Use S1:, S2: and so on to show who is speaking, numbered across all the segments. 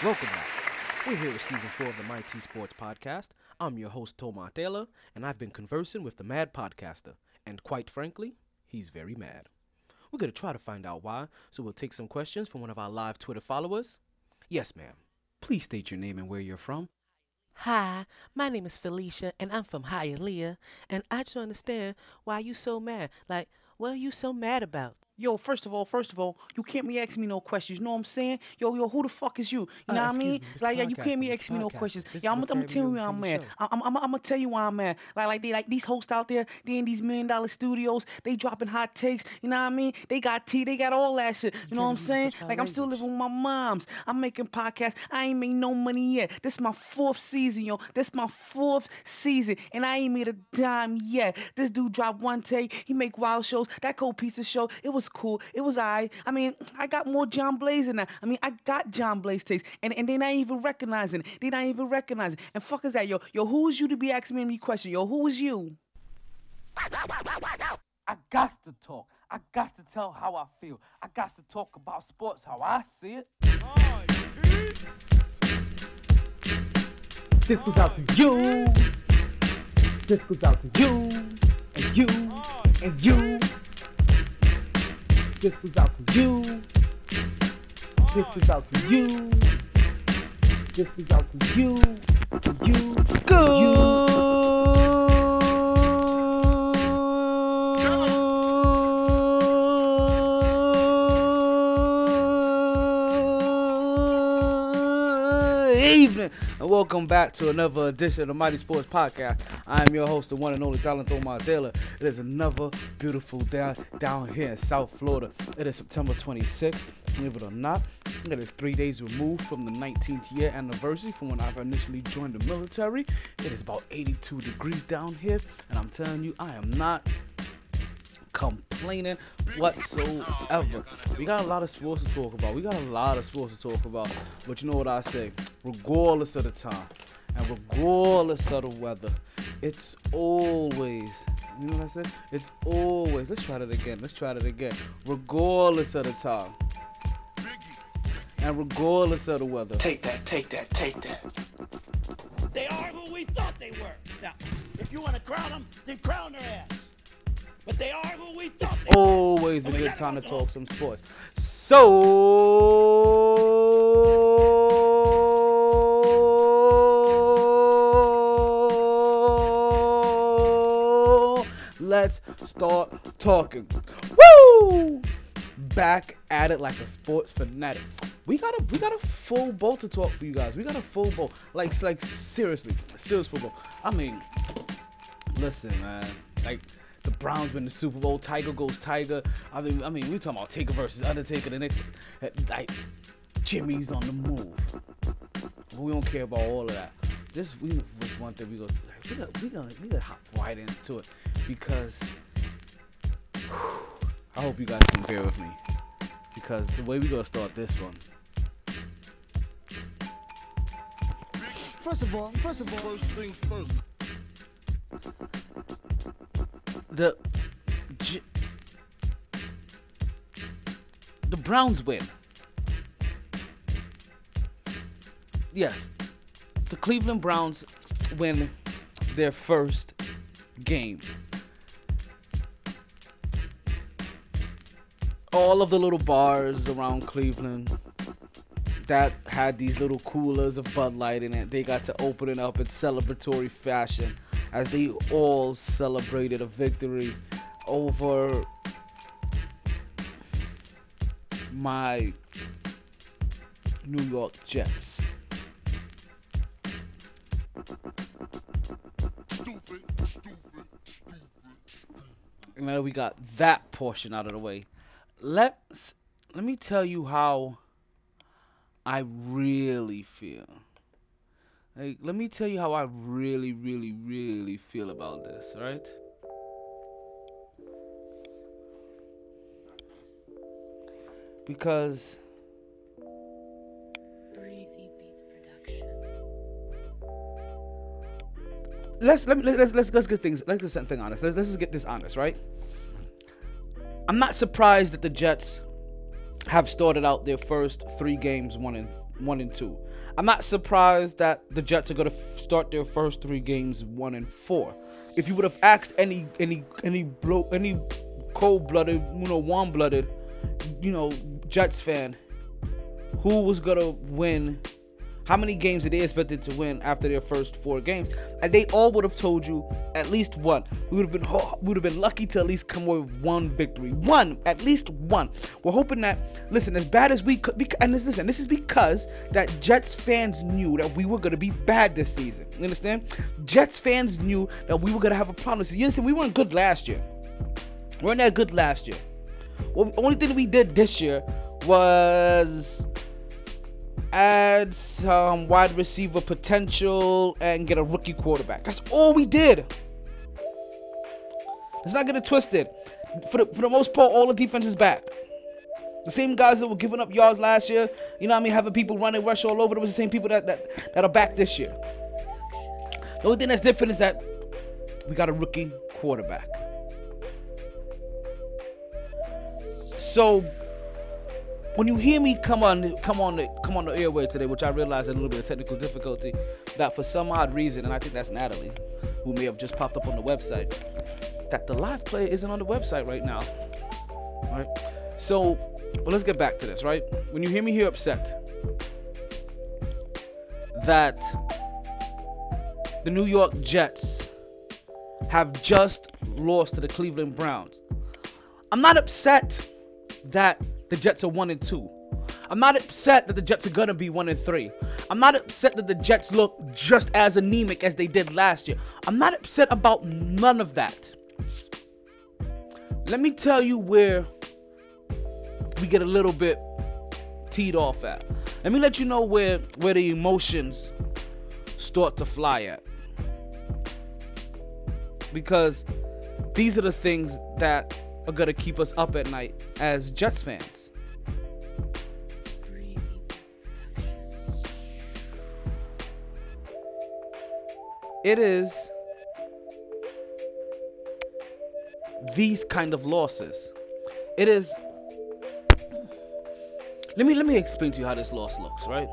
S1: Welcome back. We're here with season four of the MyT Sports Podcast. I'm your host, Tomar Taylor, and I've been conversing with the Mad Podcaster. And quite frankly, he's very mad. We're going to try to find out why, so we'll take some questions from one of our live Twitter followers. Yes, ma'am. Please state your name and where you're from.
S2: Hi, my name is Felicia, and I'm from Hialeah, and I just understand why you so mad. Like, what are you so mad about?
S3: Yo, first of all, first of all, you can't be asking me no questions. You know what I'm saying? Yo, yo, who the fuck is you? You
S1: Uh,
S3: know what I mean?
S1: me,
S3: Like, yeah, you can't be asking me no questions.
S1: This
S3: Yeah, I'm, gonna tell you
S1: very
S3: why I'm mad. I'm, I'm, I'm, gonna tell you why I'm mad. Like, like they, like these hosts out there, they in these million dollar studios, they dropping hot takes. You know what I mean? They got tea, they got all that shit. You know what I'm saying? Like, I'm still living with my moms. I'm making podcasts. I ain't made no money yet. This my fourth season, yo. This my fourth season, and I ain't made a dime yet. This dude dropped one take. He make wild shows. That cold pizza show, it was cool. It was I. I mean, I got more John Blaze than that. I mean, I got John Blaze taste, and and they not even recognizing. it. They not even recognizing. It. And fuck is that, yo? Yo, who is you to be asking me any question? Yo, who is you? I got to talk. I got to tell how I feel. I got to talk about sports how I see it. This goes out to you. This goes out to you. And you. And you. This goes out to you. This goes out to you. This goes out to you. You.
S1: Good evening, and welcome back to another edition of the MyT Sports Podcast. I am your host, the one and only Donald Omar Taylor. It is another beautiful day down here in South Florida. It is September 26th. Believe it or not, it is three days removed from the 19th year anniversary from when I've initially joined the military. It is about 82 degrees down here, and I'm telling you, I am not complaining whatsoever. We got a lot of sports to talk about. We got a lot of sports to talk about. But you know what I say? Regardless of the time and regardless of the weather, it's always, you know what I said? It's always, let's try that again. Let's try that again. Regardless of the time and regardless of the weather.
S4: Take that, take that, take that.
S5: They are who we thought they were. Now, if you want to crown them, then crown their ass. But they are who we thought they were.
S1: always a good time to talk some sports. So let's start talking. Woo! Back at it like a sports fanatic. We got a we got a full bowl to talk for you guys. We got a full bowl. Like like seriously, serious football. I mean, listen, man. Like the Browns win the Super Bowl. Tiger goes Tiger. I mean, I mean, we talking about Taker versus Undertaker. The next, like, Jimmy's on the move. We don't care about all of that. This we was one thing we go. We got we gonna we gonna hop right into it because I hope you guys can bear with me because the way we gonna start this one.
S6: First of all, first of all, first things first.
S1: The the Browns win. Yes, the Cleveland Browns win their first game. All of the little bars around Cleveland that had these little coolers of Bud Light in it, they got to open it up in celebratory fashion as they all celebrated a victory over my New York Jets. Now that we got that portion out of the way, let's let me tell you how I really feel. Like, let me tell you how I really, really, really feel about this, right? Because. let's let me, let's let's let's get things let's get something honest. Let's, let's just get this honest, right? I'm not surprised that the Jets have started out their first three games one and one and two. I'm not surprised that the Jets are gonna f- start their first three games one and four. If you would have asked any any any any cold-blooded, you know, warm-blooded, you know, Jets fan, who was gonna win how many games did they expected to win after their first four games? And they all would have told you at least one. We would have been ho- we would have been lucky to at least come away with one victory, one at least one. We're hoping that listen, as bad as we could, bec- and this, listen, this is because that Jets fans knew that we were gonna be bad this season. You understand? Jets fans knew that we were gonna have a problem. So you understand? We weren't good last year. We weren't that good last year. Well, the only thing we did this year was add some wide receiver potential and get a rookie quarterback. That's all we did. Let's not get it twisted. For the, for the most part, all the defense is back. The same guys that were giving up yards last year, you know what I mean, having people running rush all over, them was the same people that, that, that are back this year. The only thing that's different is that we got a rookie quarterback. So when you hear me come on come on the come on the airway today, which I realize had a little bit of technical difficulty, that for some odd reason, and I think that's Natalie, who may have just popped up on the website, that the live play isn't on the website right now. Right? So well let's get back to this, right? When you hear me here upset that the New York Jets have just lost to the Cleveland Browns. I'm not upset that the Jets are one and two. I'm not upset that the Jets are gonna be one and three. I'm not upset that the Jets look just as anemic as they did last year. I'm not upset about none of that. Let me tell you where we get a little bit teed off at. Let me let you know where where the emotions start to fly at. Because these are the things that are gonna keep us up at night as Jets fans. It is these kind of losses. It is let me let me explain to you how this loss looks, right?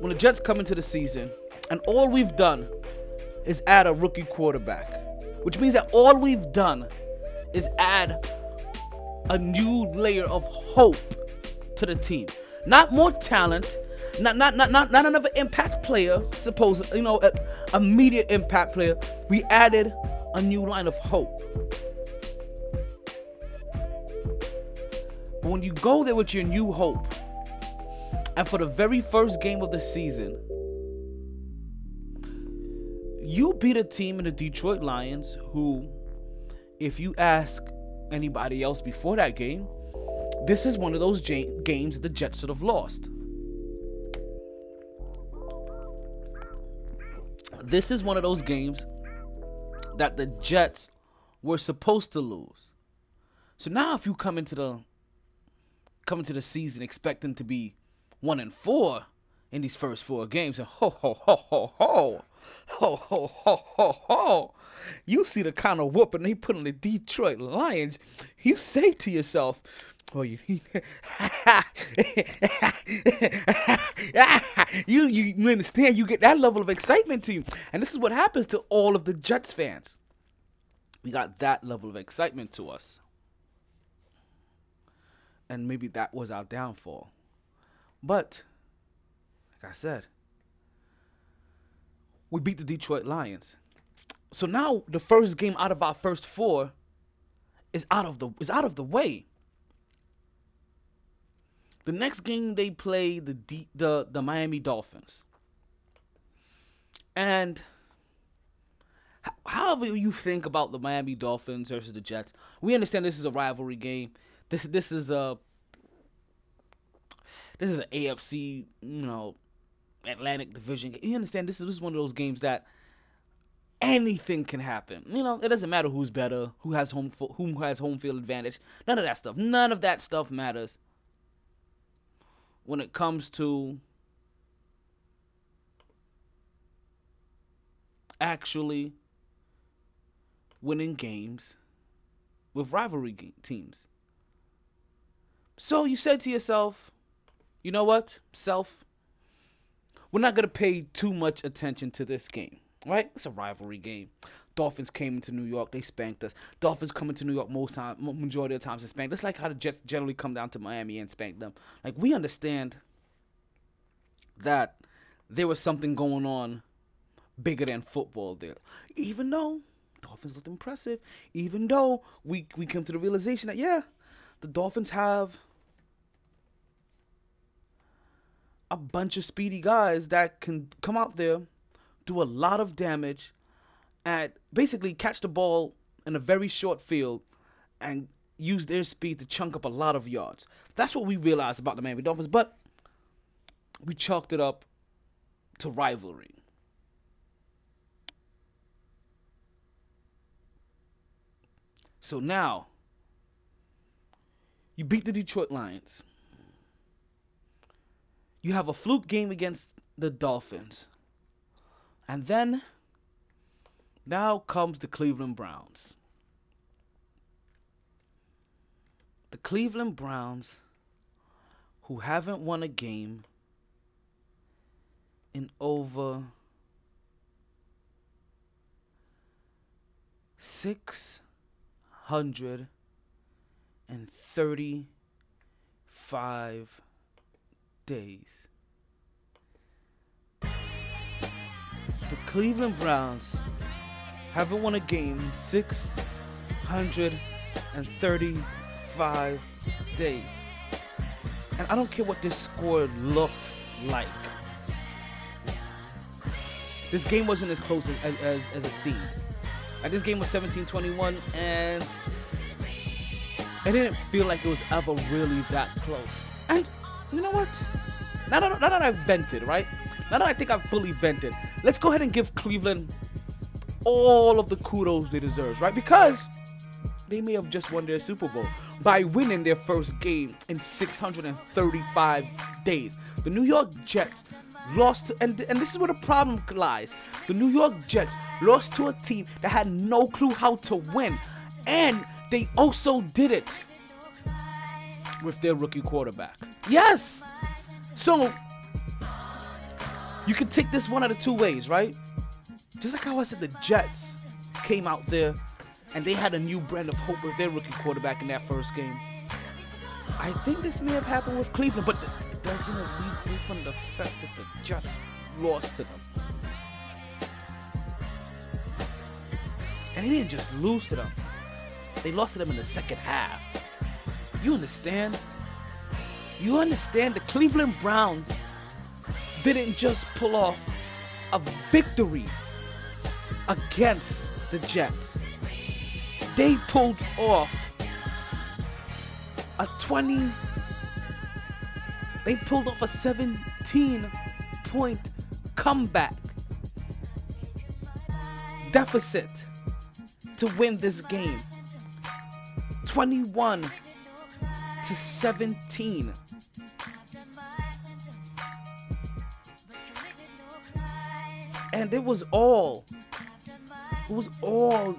S1: When the Jets come into the season, and all we've done is add a rookie quarterback, which means that all we've done is add a new layer of hope to the team. Not more talent, not not not not, not another impact player, suppose you know, a, immediate impact player. We added a new line of hope. But when you go there with your new hope, and for the very first game of the season, you beat a team in the Detroit Lions who, if you ask anybody else before that game, this is one of those games the Jets should have lost. This is one of those games that the Jets were supposed to lose. So now if you come into the come into the season expecting to be one and four in these first four games, and ho ho ho ho ho ho ho ho ho ho, you see the kind of whooping they put on the Detroit Lions. You say to yourself, "Oh, you, you, you, you understand? You get that level of excitement to you, and this is what happens to all of the Jets fans. We got that level of excitement to us, and maybe that was our downfall. But, like I said, we beat the Detroit Lions. So now the first game out of our first four is out of the is out of the way. The next game they play the D, the the Miami Dolphins. And however you think about the Miami Dolphins versus the Jets, we understand this is a rivalry game. This this is a this is an AFC, you know, Atlantic Division. You understand this is, this is one of those games that anything can happen. You know, it doesn't matter who's better, who has home who has home field advantage. None of that stuff. None of that stuff matters when it comes to actually winning games with rivalry teams. So you said to yourself, you know what, self, we're not going to pay too much attention to this game, right? It's a rivalry game. Dolphins came into New York, they spanked us. Dolphins coming to New York most time, majority of the times, they spank. That's like how the Jets generally come down to Miami and spank them. Like we understand that there was something going on bigger than football there. Even though Dolphins looked impressive, even though we we come to the realization that yeah, the Dolphins have a bunch of speedy guys that can come out there, do a lot of damage, and basically catch the ball in a very short field and use their speed to chunk up a lot of yards. That's what we realized about the Miami Dolphins, but we chalked it up to rivalry. So now, you beat the Detroit Lions. You have a fluke game against the Dolphins. And then, now comes the Cleveland Browns. The Cleveland Browns, who haven't won a game in over six hundred and thirty-five days. The Cleveland Browns haven't won a game in six hundred and thirty-five days. And I don't care what this score looked like. This game wasn't as close as, as, as it seemed. And this game was 17-21, and it didn't feel like it was ever really that close. And you know what? Now that, now that I've vented, right? Now that I think I've fully vented, let's go ahead and give Cleveland all of the kudos they deserve, right? Because they may have just won their Super Bowl by winning their first game in 635 days. The New York Jets lost, and and this is where the problem lies. The New York Jets lost to a team that had no clue how to win, and they also did it with their rookie quarterback. Yes. So you can take this one out of two ways, right? Just like how I said the Jets came out there and they had a new brand of hope with their rookie quarterback in that first game. I think this may have happened with Cleveland, but it doesn't alleviate from the fact that the Jets lost to them. And they didn't just lose to them, they lost to them in the second half. You understand? You understand the Cleveland Browns didn't just pull off a victory against the Jets. They pulled off a 20 they pulled off a 17 point comeback deficit to win this game 21 to 17 and it was all it was all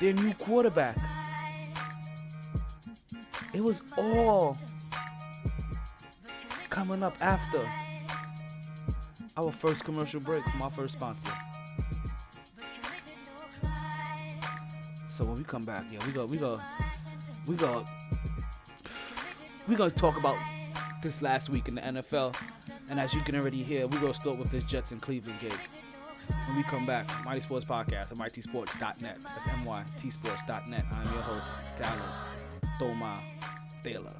S1: their new quarterback it was all coming up after our first commercial break from our first sponsor. So when we come back, yeah, we go, we go, we go, we gonna talk about this last week in the NFL, and as you can already hear, we gonna start with this Jets and Cleveland game. When we come back, MyT Sports Podcast at MyTSports.net. That's M-Y-T-Sports.net. I'm your host, Dallas Toma Taylor.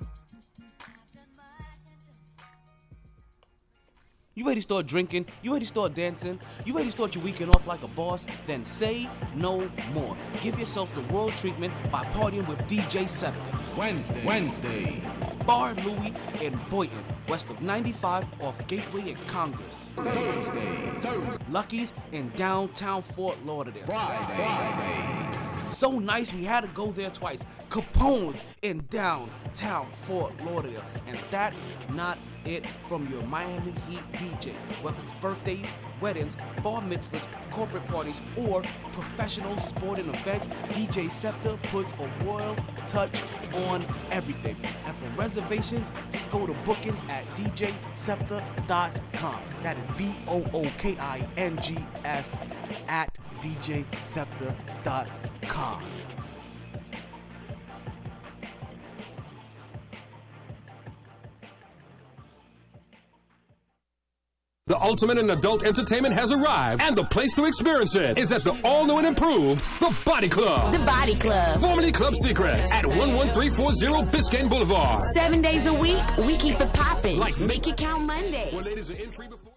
S1: You ready to start drinking? You ready to start dancing? You ready to start your weekend off like a boss? Then say no more. Give yourself the world treatment by partying with DJ Scepter.
S7: Wednesday. Wednesday.
S1: Bar Louie in Boynton, west of 95 off Gateway and Congress.
S7: Thursday. Thursday.
S1: Lucky's in downtown Fort Lauderdale.
S7: Friday. Friday.
S1: So nice we had to go there twice. Capone's in downtown Fort Lauderdale. And that's not it from your Miami Heat DJ. Whether it's birthdays,
S8: weddings, bar mitzvahs, corporate parties, or professional sporting events, DJ Scepter puts a royal touch on everything. And for reservations, just go to bookings at djscepter.com. That is B O O K I N G S at djscepter.com.
S9: The ultimate in adult entertainment has arrived, and the place to experience it is at the all new and improved The Body Club.
S10: The Body Club.
S9: Formerly Club Secrets at 11340 Biscayne Boulevard.
S10: Seven days a week, we keep it popping.
S9: Like
S10: Make it count Monday.
S9: Where ladies are in free before.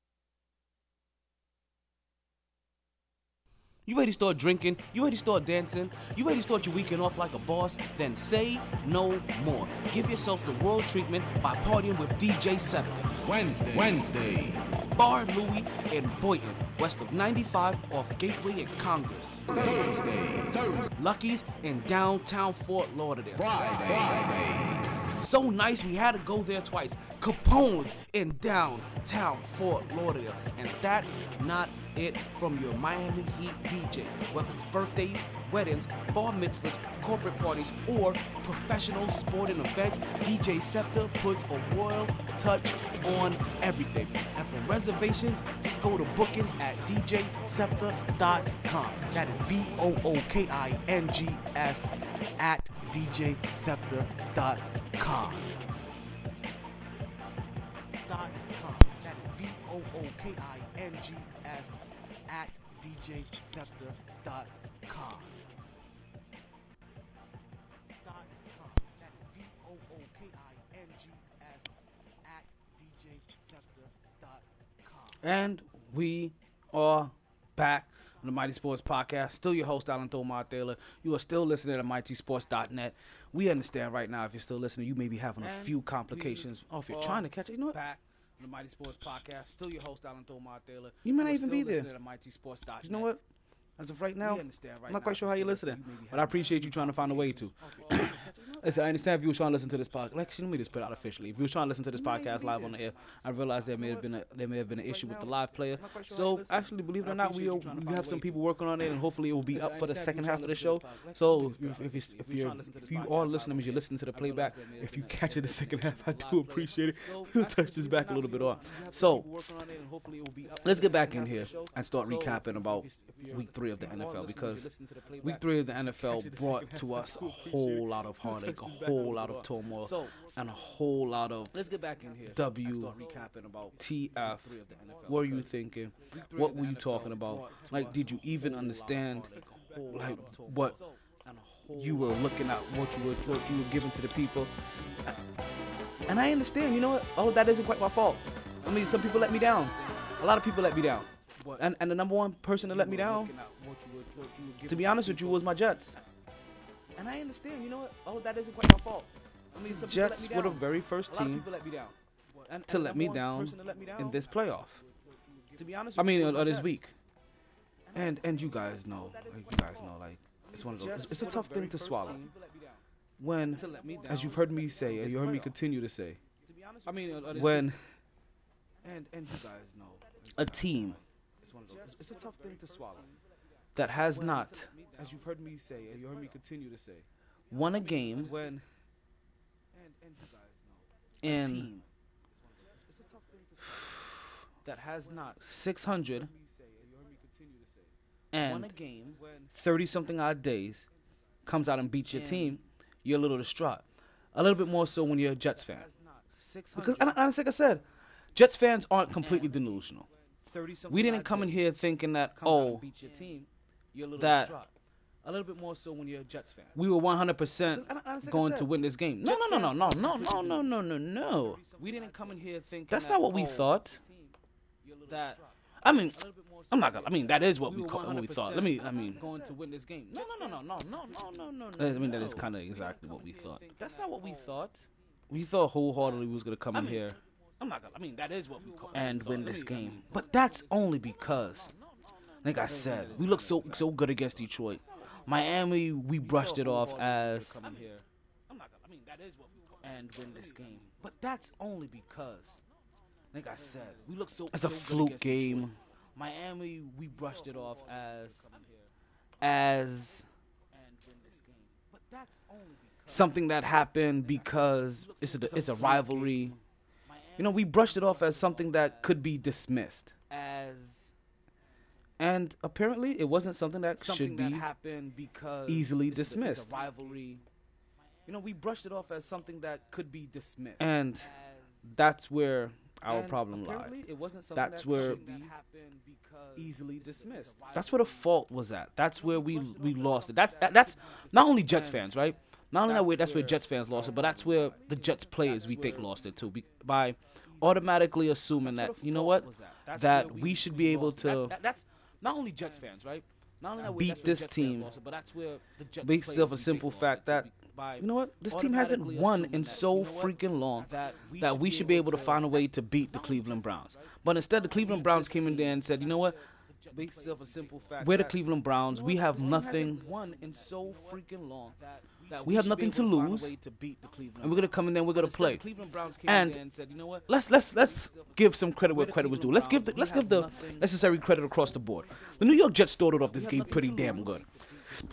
S8: You ready to start drinking? You ready to start dancing? You ready to start your weekend off like a boss? Then say no more. Give yourself the world treatment by partying with DJ Scepter.
S11: Wednesday. Wednesday.
S8: Bar Louie in Boynton, west of 95 off Gateway and Congress.
S11: Thursday. Thursday.
S8: Lucky's in downtown Fort Lauderdale.
S11: Friday. Friday.
S8: So nice we had to go there twice. Capone's in downtown Fort Lauderdale. And that's not it from your Miami Heat DJ. Whether it's birthdays, weddings, bar mitzvahs, corporate parties, or professional sporting events, DJ Scepter puts a royal touch on everything. And for reservations, just go to bookings at djscepter.com. That is B O O K I N G S at djscepter.com. Dot com. That is B O O K I N G S at djscepter.com. Dot com. That is B O O K I N G S at djscepter.com. And we are back on the MyT Sports Podcast. Still your host, Alan Thomar Taylor. You are still listening to MyTSports.net. We understand right now if you're still listening, you may be having a few complications. Oh, if you're trying to catch it, you know what? Back on the MyT Sports Podcast. Still your host, Alan Thomar Taylor. You may not even be there. You know what? As of right now, I'm not quite sure how you're listening, but I appreciate you trying to find a way to. Listen, I understand if you were trying to listen to this podcast. Like, let me just put it out officially. If you were trying to listen to this podcast live on the air, I realized there may have been a there may have been an issue with the live player. So actually, believe it or not, we we have some people working on it, and hopefully it will be up for the second half of the show. So if if, if you're if you are listening, means you're listening to the playback. If you catch it the second half, I do appreciate it. We'll touch this back a little bit on. So let's get back in here and start recapping about week three of the NFL because week three of the NFL brought to us a whole lot of heartache, a whole lot of turmoil, and a whole lot of let's get back in here. W recapping about TF. What were you thinking? What were you talking about? Like, did you even understand like what you were looking at, what you were what you were giving to the people? And I understand. You know what? Oh, that isn't quite my fault. I mean, some people let me down. A lot of people let me down. And, and the number one person that let me down, to be honest with you, was my Jets. And I understand, you know what? Oh, that isn't quite my fault. I mean, some people let
S1: Jets
S8: me
S1: were the very first
S8: A lot of
S1: team
S8: let me down. And,
S1: to
S8: and
S1: let me down
S8: person that let me down,
S1: in this playoff.
S8: to be honest
S1: I mean,
S8: you,
S1: uh,
S8: was my
S1: this week. And and you guys know, like, you guys know, like it's one of those. It's, it's a tough thing to swallow. When, as you've heard me say, and you heard me continue to say,
S8: I mean, uh, this
S1: when and and you guys know, a team. It's one of those. It's, it's a tough thing to swallow. That has not, as you've heard me say, and you heard me continue to say, won a game
S8: when
S1: in that has not 600 and 30 something odd days comes out and beats your team, you're a little distraught. A little bit more so when you're a Jets fan. Because, and, and like I said, Jets fans aren't completely delusional. We didn't come in here thinking that, oh, that
S8: a little bit more so when you're a Jets fan.
S1: we were 100%
S8: And- and like I
S1: going to win this game. No, no, no, no, no, no, no, no, no, no, no.
S8: We didn't come in here thinking
S1: That's
S8: that,
S1: not what we
S8: oh,
S1: thought.
S8: That
S1: I mean, I'm not gonna. I mean, that is what we call, what we thought. Let me. I mean,
S8: going to win this game.
S1: no, no, no, no, no, no, no, no, no. No. I mean, that is kind of exactly what we thought.
S8: That's not what we thought.
S1: We thought wholeheartedly we was gonna come in here
S8: I'm not gonna. I mean, that is what we call.
S1: and win this game, but that's only because, like I said, we look so so good against Detroit. Miami, we brushed it off as
S8: I'm not. I mean, that is what we call.
S1: and win this game, but that's only because, like I said,
S8: We look so.
S1: it's a fluke game. Miami, we brushed it off as as something that happened because it's a it's a rivalry. You know, we brushed it off as something that could be dismissed as and apparently it wasn't something that should be
S8: happened because
S1: easily
S8: it's a- it's a
S1: dismissed.
S8: rivalry.
S1: You know, we brushed it off as something that could be dismissed. And that's where our
S8: And
S1: problem lied.
S8: it wasn't something
S1: That's
S8: that
S1: where
S8: should be
S1: easily dismissed. That's where the fault was at. That's where we we lost it. That's that, that's not only Jets fans, right? Not only that way, that's where Jets fans lost it, but that's where the Jets players we think lost it too, by automatically assuming that you know what, that we should be able to
S8: That's not only Jets fans, right? Not only that way,
S1: beat
S8: that's
S1: this
S8: Jets fans
S1: team.
S8: lost it, but that's where the Jets
S1: based off a simple fact that you know what? This team hasn't won in so
S8: you know
S1: freaking long
S8: that
S1: that we should be able to find a way to beat the Cleveland Browns. But instead, the Cleveland Browns came in there and said, you know what,
S8: based off a simple fact
S1: we're the Cleveland Browns. We have nothing.
S8: won in so freaking long that
S1: We have nothing to
S8: able find a
S1: lose,
S8: to beat the Cleveland
S1: and we're gonna come in there. and We're gonna play.
S8: the Cleveland Browns came
S1: And
S8: in there and said, you know what?
S1: let's let's let's give some credit where credit was due. Let's give the let's give the necessary credit across the board. The New York Jets started off this game pretty damn good.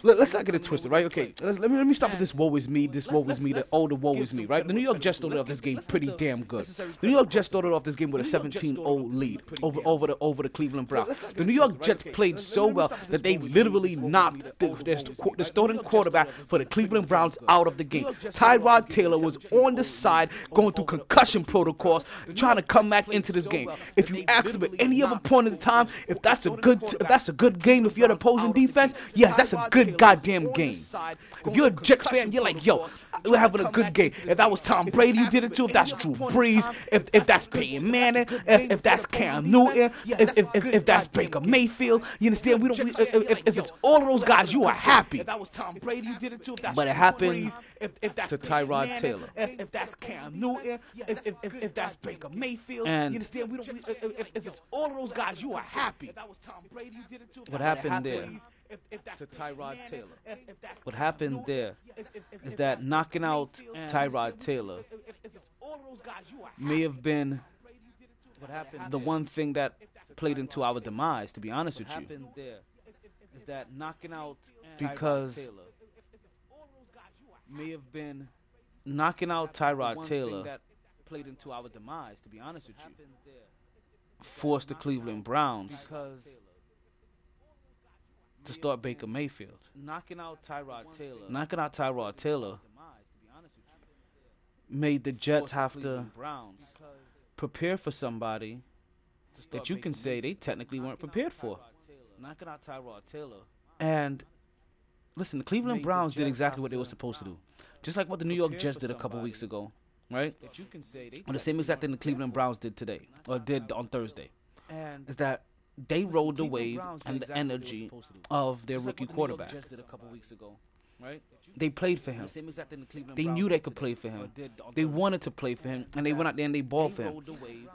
S1: Let, us not get it twisted, right? Okay, let's, let me let me stop with this woe is me, this woe is me, the oh the woe is me, right? The New York Jets started off this game pretty damn good. The New York Jets started off this game with a 17-0 lead over over the over the Cleveland Browns. The New York Jets played so well that they literally knocked the, starting quarterback for the Cleveland Browns out of the game. Tyrod Taylor was on the side going through concussion protocols, trying to come back into this game. If you ask him at any other point in time, if that's a good if that's a good game, if you're the opposing defense, yes, that's a good goddamn game. If you're a Jets fan, you're like, yo, we're having a good game. If that was Tom Brady you did it too, if that's Drew Brees, if if that's Peyton Manning, if, if that's Cam Newton, if, if, if, if that's Baker Mayfield, you understand? We don't. We, if, if, it's all of those guys, you are happy.
S8: If that was Tom Brady who did it too,
S1: But it
S8: happens if, if that's
S1: to Tyrod Taylor.
S8: if, that's Cam Newton, if, if, if, that's Baker Mayfield,
S1: And-
S8: you understand? We don't. If, it's all of those guys, you are happy. If that was Tom Brady who did it too,
S1: What happened there
S8: Brees, if, if that's
S1: to Tyrod Taylor?
S8: if, if that's
S1: What happened
S8: Newton,
S1: there
S8: if, if, if,
S1: is
S8: if
S1: that knocking out Tyrod Taylor may have been
S8: What happened
S1: the one thing that played into our demise, to be honest with
S8: What
S1: you.
S8: happened there is that knocking out
S1: Because-
S8: Tyrod Taylor. may have been
S1: Knocking out
S8: the
S1: Tyrod
S8: one
S1: Taylor
S8: thing that played into our demise. To be honest with you,
S1: forced the Cleveland Browns.
S8: Because
S1: to start Baker Mayfield.
S8: knocking out Tyrod Taylor
S1: Knocking out Tyrod Taylor
S8: demise. To be honest with you,
S1: made the Jets have to
S8: Browns
S1: prepare for somebody
S8: to
S1: that you can say they technically weren't prepared for.
S8: Knocking out Tyrod Taylor.
S1: And listen, the Cleveland
S8: Made the
S1: Browns did exactly what they were
S8: to
S1: supposed to do. Just like what the New York Jets did a couple weeks ago, right?
S8: That you can say they
S1: Or the same exact thing the Cleveland Browns did today, or did on Thursday.
S8: and
S1: Is that they rode the
S8: Cleveland
S1: wave
S8: Browns
S1: and the
S8: exactly what they were
S1: energy
S8: supposed to do.
S1: of their
S8: Just
S1: rookie
S8: what the New York
S1: quarterback.
S8: Jets did a couple weeks ago, right?
S1: They played for him.
S8: The same exact thing the Cleveland
S1: They
S8: Browns
S1: knew they could play for him. They wanted to play for him, and they went out there and they balled for him.
S8: the wave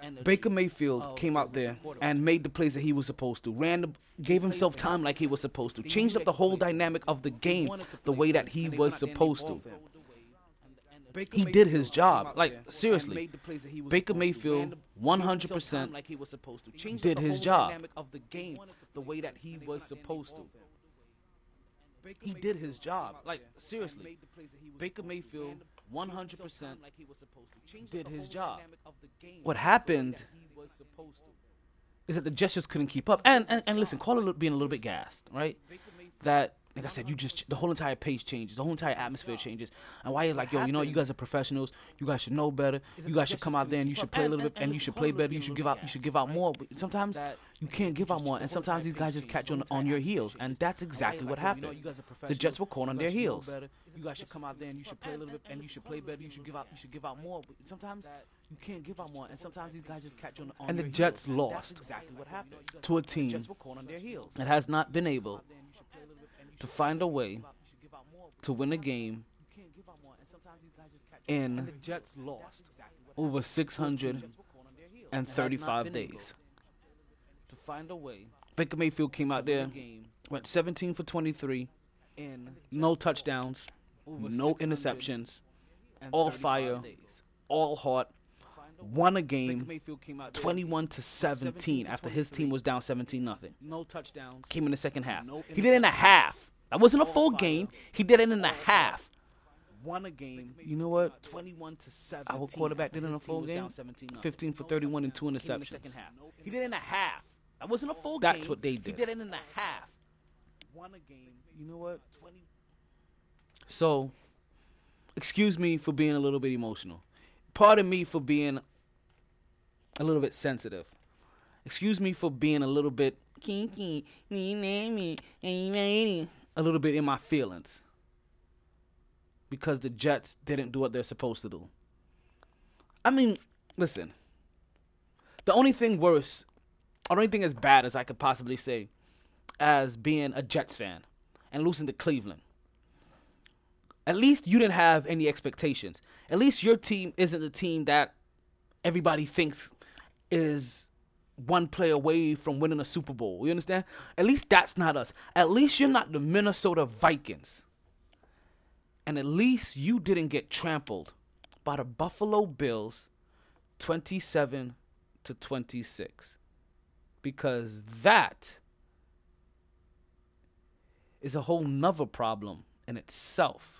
S8: and the
S1: Baker Mayfield came out there and made the plays that he was supposed to. Ran, the, gave himself time like he was supposed to. Changed up the whole dynamic of the game the way that he was
S8: went out there and they
S1: supposed to.
S8: Him.
S1: He did his job. Like,
S8: there
S1: seriously,
S8: made the plays that he was
S1: Baker. Mayfield,
S8: gave himself
S1: 100%
S8: like he was supposed to. Changed
S1: did
S8: the
S1: his job.
S8: of the game the way that he was supposed to.
S1: He did his job. Like, seriously. Baker Mayfield, 100% did his job. What happened is that the Jets just couldn't keep up. And and, and listen, call it being a little bit gassed, right? That like I said, you just the whole entire pace changes, the whole entire atmosphere changes, and why you're like, yo, you know, you guys are professionals, you guys should know better, you guys should come out there and you should play a little bit, and you should play better, you should give out, you should give out more. But sometimes you can't give out more, and sometimes these guys just catch on on your heels, and that's exactly what happened. The Jets were caught on their heels.
S8: You guys should come out there and you should play a little bit, and you should play better. You should give out. You should give out more. But sometimes you can't give out more, and sometimes these guys just catch on. on
S1: And the Jets lost
S8: exactly what happened.
S1: to a team
S8: Jets were caught on their heels.
S1: that has not been able to find a way to win a game in
S8: The Jets lost.
S1: over 635 days.
S8: to find a way
S1: Baker Mayfield came out there,
S8: to win a game
S1: went 17 for 23,
S8: in
S1: no touchdowns, no interceptions, all fire, all heart, won a game
S8: Baker Mayfield came out there,
S1: 21 to 17 after his team was down 17 nothing.
S8: no touchdowns.
S1: Came in the second half. He did it in a half. That wasn't a full game. He did it in a half.
S8: Won a game.
S1: You know what?
S8: 21 to 17.
S1: Our quarterback did it
S8: in
S1: a full game.
S8: 17
S1: 15 for 31 and two interceptions.
S8: second half.
S1: He did it in a half.
S8: That wasn't a full
S1: That's
S8: game.
S1: That's what they did.
S8: He
S1: did.
S8: did it in a half. Won a game.
S1: You know what?
S8: 20.
S1: So, excuse me for being a little bit emotional. Pardon me for being a little bit sensitive. Excuse me for being a little bit kinky, a little bit in my feelings. Because the Jets didn't do what they're supposed to do. I mean, listen. The only thing worse, or the only thing as bad as I could possibly say, as being a Jets fan and losing to Cleveland. At least you didn't have any expectations. At least your team isn't the team that everybody thinks is one play away from winning a Super Bowl. You understand? At least that's not us. At least you're not the Minnesota Vikings. And at least you didn't get trampled by the Buffalo Bills 27 to 26. Because that is a whole nother problem in itself.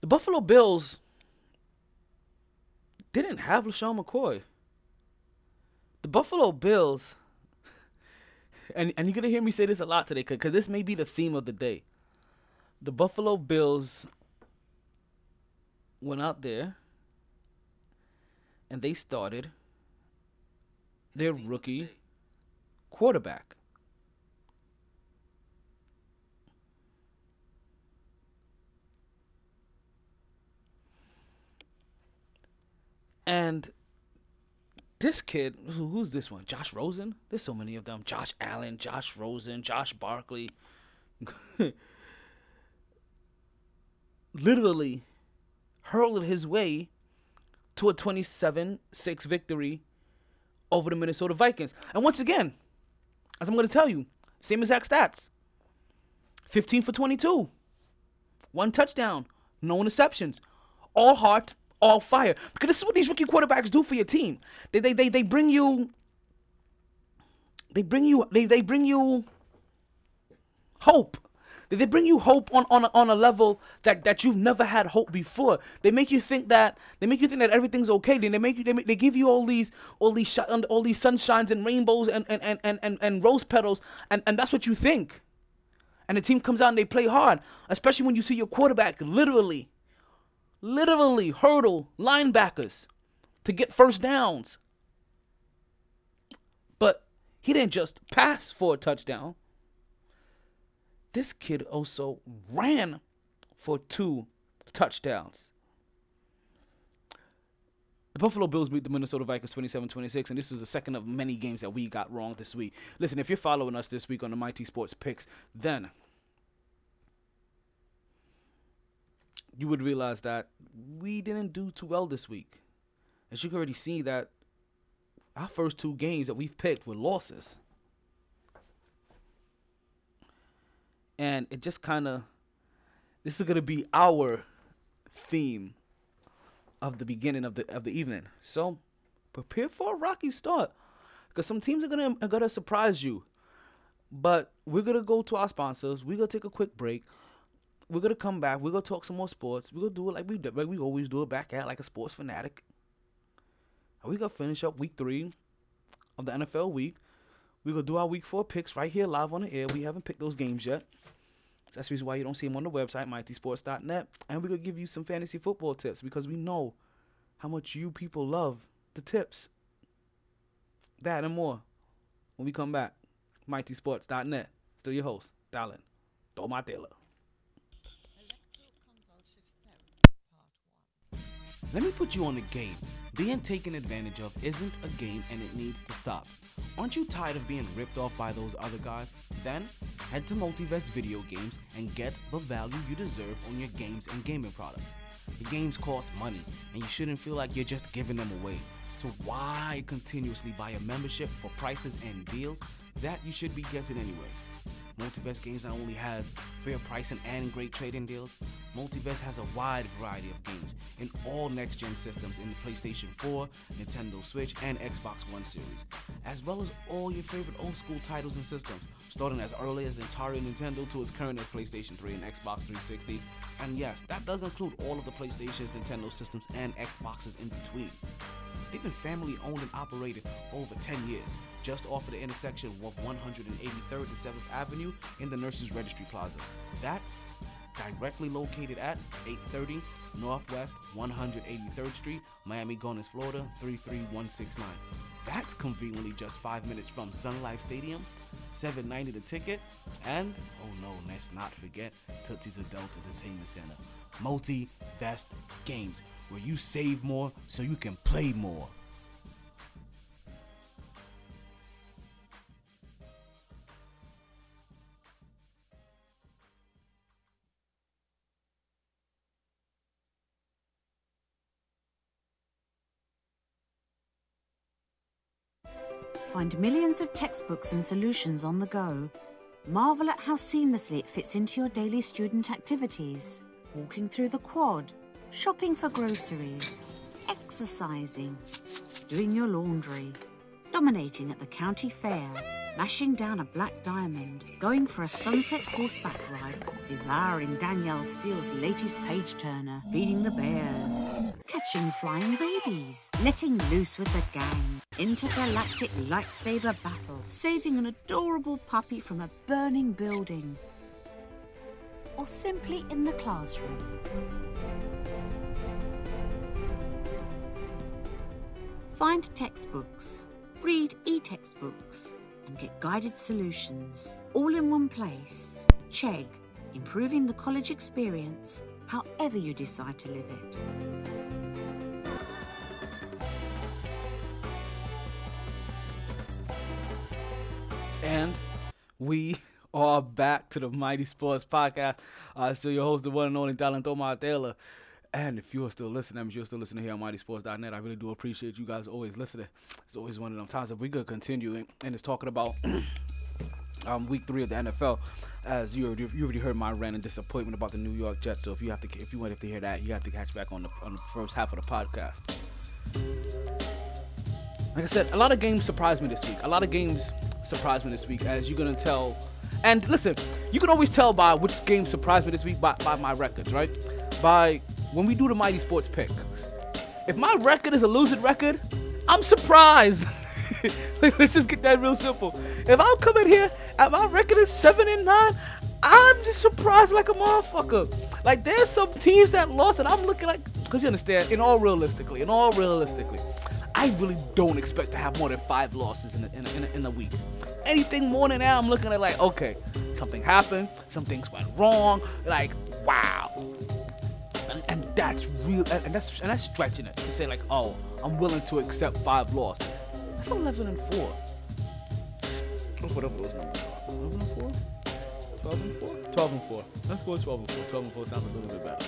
S1: The Buffalo Bills didn't have LeSean McCoy. The Buffalo Bills, and, and you're going to hear me say this a lot today because this may be the theme of the day. The Buffalo Bills went out there and they started their rookie quarterback. And this kid, who's this one? Josh Rosen? There's so many of them. Josh Allen, Josh Rosen, Josh Barkley. Literally hurled his way to a 27 6 victory over the Minnesota Vikings. And once again, as I'm going to tell you, same exact stats 15 for 22, one touchdown, no interceptions, all heart, all fire. Because this is what these rookie quarterbacks do for your team. They, they, they, they bring you. They bring you. They, they bring you hope. They, bring you hope on, on, a, on a level that, that you've never had hope before. They make you think that they make you think that everything's okay. Then they make you they, make, they give you all these all these sh- all these sunshines and rainbows and and, and, and, and, and rose petals and, and that's what you think. And the team comes out and they play hard, especially when you see your quarterback literally, literally hurdle linebackers to get first downs. But he didn't just pass for a touchdown. This kid also ran for two touchdowns. The Buffalo Bills beat the Minnesota Vikings 27-26, and this is the second of many games that we got wrong this week. Listen, if you're following us this week on the MyT Sports Picks, then you would realize that we didn't do too well this week. As you can already see that our first two games that we've picked were losses. And it just kind of this is going to be our theme of the beginning of the of the evening. So, prepare for a rocky start cuz some teams are to are to surprise you. But we're to go to our sponsors. We're to take a quick break we're gonna come back. We're gonna talk some more sports. We're gonna do it like we do, like we always do it back at like a sports fanatic. And we gonna finish up week three of the NFL week. We're gonna do our week four picks right here live on the air. We haven't picked those games yet. That's the reason why you don't see them on the website, mytsports.net. And we're gonna give you some fantasy football tips because we know how much you people love the tips. That and more. When we come back, mytsports.net. Still your host, Dallin. Toma Taylor.
S12: Let me put you on a game. Being taken advantage of isn't a game and it needs to stop. Aren't you tired of being ripped off by those other guys? Then head to Multiverse Video Games and get the value you deserve on your games and gaming products. The games cost money and you shouldn't feel like you're just giving them away. So why continuously buy a membership for prices and deals that you should be getting anyway?
S8: Multiverse Games not only has fair pricing and great trading deals, Multiverse has a wide variety of games in all next gen systems in the PlayStation 4, Nintendo Switch, and Xbox One series, as well as all your favorite old school titles and systems, starting as early as Atari Nintendo to as current as PlayStation 3 and Xbox 360s. And yes, that does include all of the PlayStations, Nintendo systems, and Xboxes in between. They've been family owned and operated for over 10 years, just off of the intersection of 183rd and 7th Avenue in the Nurses Registry Plaza. That's directly located at 830 Northwest 183rd Street, Miami Gardens, Florida 33169. That's conveniently just five minutes from Sun Life Stadium, 790 the ticket, and oh no, let's not forget Tootsie's Adult Entertainment Center. Multi Vest Games, where you save more so you can play more.
S13: Find millions of textbooks and solutions on the go. Marvel at how seamlessly it fits into your daily student activities. Walking through the quad, shopping for groceries, exercising, doing your laundry, dominating at the county fair, mashing down a black diamond, going for a sunset horseback ride, devouring Danielle Steel's latest page turner, feeding the bears, catching flying babies, letting loose with the gang, intergalactic lightsaber battle, saving an adorable puppy from a burning building, or simply in the classroom. Find textbooks, read e textbooks, and get guided solutions all in one place. Chegg, improving the college experience however you decide to live it.
S1: And we are back to the MyT Sports Podcast. Uh, still your host, the one and only Dylan Tomar Taylor. And if you're still listening, if you're still listening here on MyTSports.net, I really do appreciate you guys always listening. It's always one of them times that we could continue and, and it's talking about um, week three of the NFL. As you already, you already heard my rant and disappointment about the New York Jets. So if you have to, if you want to hear that, you have to catch back on the on the first half of the podcast. Like I said, a lot of games surprised me this week. A lot of games surprised me this week, as you're gonna tell. And listen, you can always tell by which game surprised me this week by, by my records, right? By when we do the MyT Sports pick. If my record is a losing record, I'm surprised. Let's just get that real simple. If I'm coming here and my record is seven and nine, I'm just surprised like a motherfucker. Like there's some teams that lost, and I'm looking like, cause you understand, in all realistically, in all realistically, I really don't expect to have more than five losses in a, in a, in a, in a week. Anything more than that, I'm looking at like, okay, something happened, some things went wrong. Like, wow. And, and that's real, and, and that's and that's stretching it to say like, oh, I'm willing to accept five losses. That's 11 and four. Whatever those numbers are. 11 and four. 12 and 4? 12 and 4. Let's go with 12 and 4. 12 and 4 sounds a little bit better.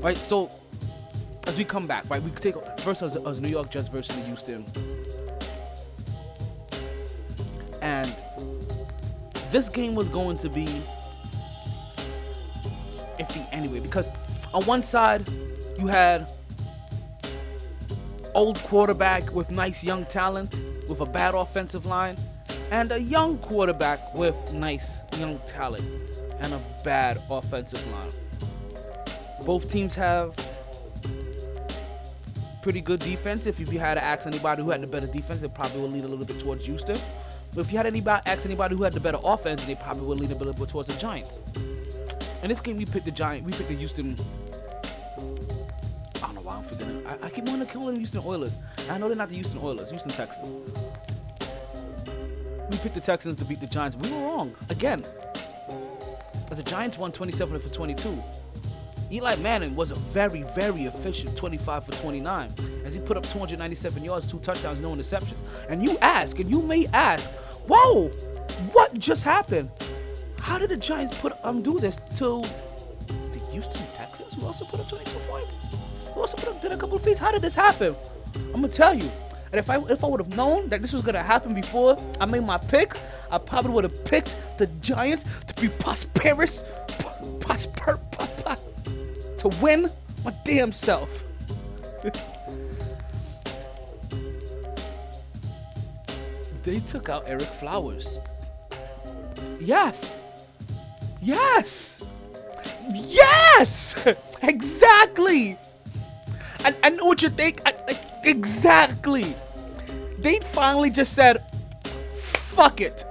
S1: Right, so as we come back, right, we take first as, as New York Jets versus the Houston. And this game was going to be anyway, because on one side you had old quarterback with nice young talent, with a bad offensive line, and a young quarterback with nice young talent and a bad offensive line. Both teams have pretty good defense. If you had to ask anybody who had the better defense, it probably would lean a little bit towards Houston. But if you had anybody ask anybody who had the better offense, they probably would lean a little bit towards the Giants. In this game, we picked the Giant. We picked the Houston. I don't know why I'm forgetting. I, I keep wanting to call them Houston Oilers. I know they're not the Houston Oilers. Houston Texans. We picked the Texans to beat the Giants. We were wrong again. As the Giants won 27 for 22. Eli Manning was a very, very efficient 25 for 29 as he put up 297 yards, two touchdowns, no interceptions. And you ask, and you may ask, whoa, what just happened? How did the Giants put um do this to the Houston Texans, who also put up 24 points? Who also put up did a couple of feats? How did this happen? I'm gonna tell you. And if I if I would have known that this was gonna happen before I made my picks, I probably would have picked the Giants to be prosperous, prosper, to win my damn self. they took out Ereck Flowers. Yes. Yes. Yes. exactly. I, I know what you think. I, I, exactly. They finally just said, fuck it.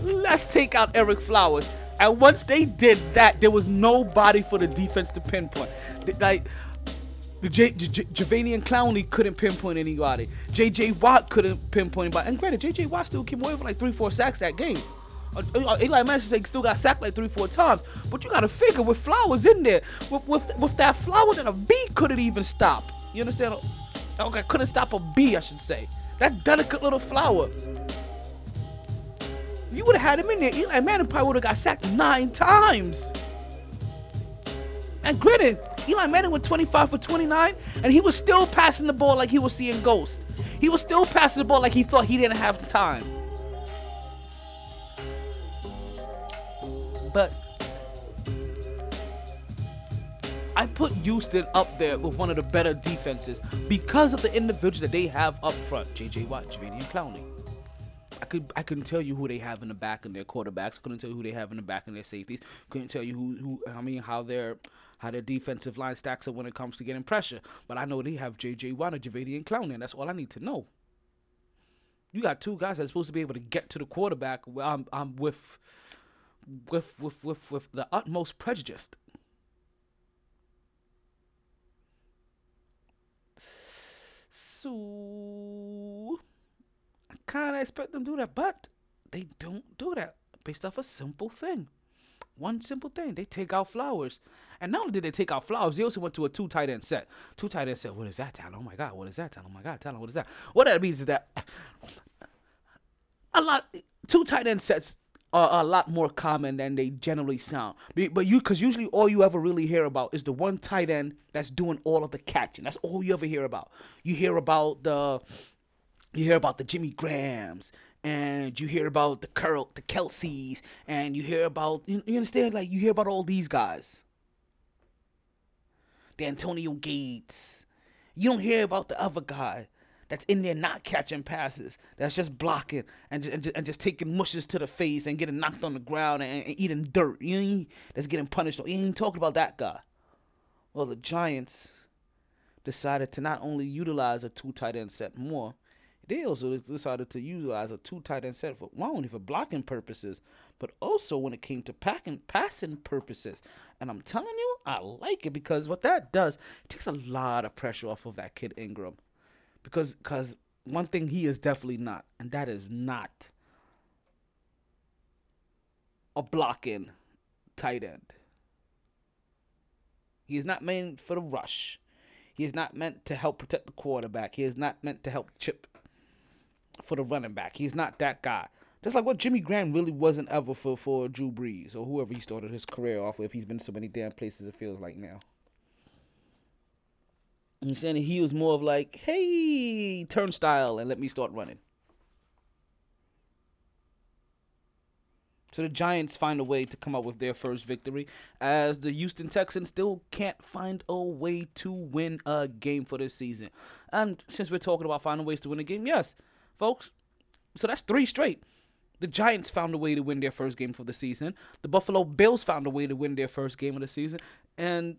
S1: Let's take out Ereck Flowers. And once they did that, there was nobody for the defense to pinpoint. Like, the J- J- J- Jadeveon Clowney couldn't pinpoint anybody. J.J. Watt couldn't pinpoint anybody. And granted, J.J. Watt still came away with like three, four sacks that game. Uh, uh, Eli Manning still got sacked like three, four times. But you got to figure with Flowers in there, with, with with that flower that a bee couldn't even stop. You understand? Okay, couldn't stop a bee, I should say. That delicate little flower. If you would have had him in there, Eli Manning probably would have got sacked nine times. And granted, Eli Manning went 25 for 29, and he was still passing the ball like he was seeing ghosts. He was still passing the ball like he thought he didn't have the time. But I put Houston up there with one of the better defenses because of the individuals that they have up front. J.J. Watt, Jadeveon Clowney. I could I couldn't tell you who they have in the back in their quarterbacks. Couldn't tell you who they have in the back in their safeties. Couldn't tell you who who I mean how their how their defensive line stacks up when it comes to getting pressure. But I know they have J.J. Watt and Jadeveon Clowney, and that's all I need to know. You got two guys that's supposed to be able to get to the quarterback. I'm I'm with with with with with the utmost prejudice. So I kind of expect them to do that, but they don't do that based off a simple thing. One simple thing. They take out flowers. And not only did they take out flowers, they also went to a two tight end set. Two tight end set. What is that, Talon? Oh my God. What is that, Talon? Oh my God, Talon. What is that? What that means is that a lot, two tight end sets are a lot more common than they generally sound. But you, because usually all you ever really hear about is the one tight end that's doing all of the catching. That's all you ever hear about. You hear about the, you hear about the Jimmy Grahams, and you hear about the Curl, the Kelces, and you hear about, you, you understand? Like you hear about all these guys. The Antonio Gates. You don't hear about the other guy that's in there not catching passes, that's just blocking and and and just taking mushes to the face and getting knocked on the ground and, and eating dirt. You ain't, that's getting punished. You ain't talking about that guy. Well, the Giants decided to not only utilize a two tight end set more, they also decided to utilize a two tight end set for not only for blocking purposes, but also when it came to packing passing purposes. And I'm telling you, I like it because what that does, it takes a lot of pressure off of that kid Ingram. Because because one thing he is definitely not, and that is not a blocking tight end. He is not meant for the rush. He is not meant to help protect the quarterback. He is not meant to help chip for the running back. He's not that guy. Just like what Jimmy Graham really wasn't ever for, for Drew Brees or whoever he started his career off with. He's been so many damn places it feels like now. You saying he was more of like, hey, turnstile and let me start running. So the Giants find a way to come up with their first victory, as the Houston Texans still can't find a way to win a game for this season. And since we're talking about finding ways to win a game, yes, folks. So that's three straight. The Giants found a way to win their first game for the season. The Buffalo Bills found a way to win their first game of the season, and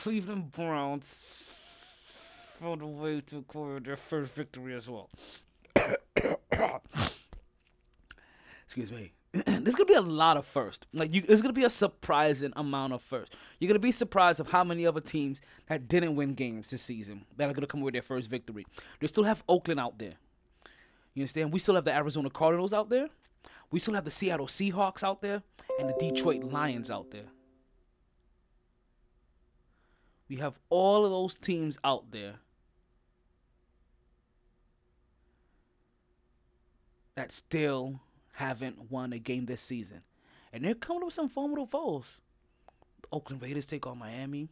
S1: Cleveland Browns found a way to acquire their first victory as well. Excuse me. there's gonna be a lot of first. Like you, there's gonna be a surprising amount of first. You're gonna be surprised of how many other teams that didn't win games this season that are gonna come with their first victory. They still have Oakland out there. You understand? We still have the Arizona Cardinals out there. We still have the Seattle Seahawks out there and the Detroit Lions out there. We have all of those teams out there that still haven't won a game this season. And they're coming up with some formidable foes. The Oakland Raiders take on Miami.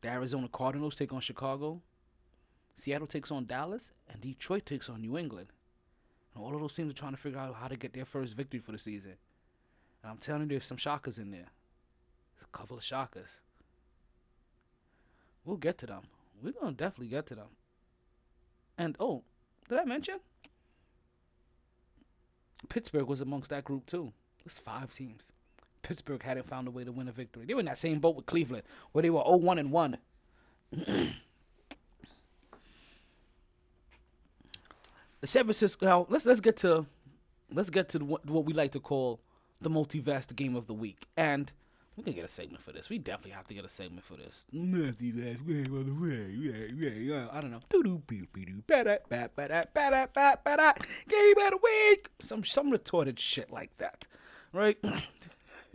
S1: The Arizona Cardinals take on Chicago. Seattle takes on Dallas, and Detroit takes on New England. And all of those teams are trying to figure out how to get their first victory for the season. And I'm telling you, there's some shockers in there. There's a couple of shockers. We'll get to them. We're gonna definitely get to them. And oh, did I mention? Pittsburgh was amongst that group too. It's five teams. Pittsburgh hadn't found a way to win a victory. They were in that same boat with Cleveland, where they were 0-1 and 1. the San Francisco. Now let's let's get to let's get to what, what we like to call the multiverse game of the week, and we can get a segment for this. We definitely have to get a segment for this. I don't know. Game of the week. Some some retorted shit like that, right?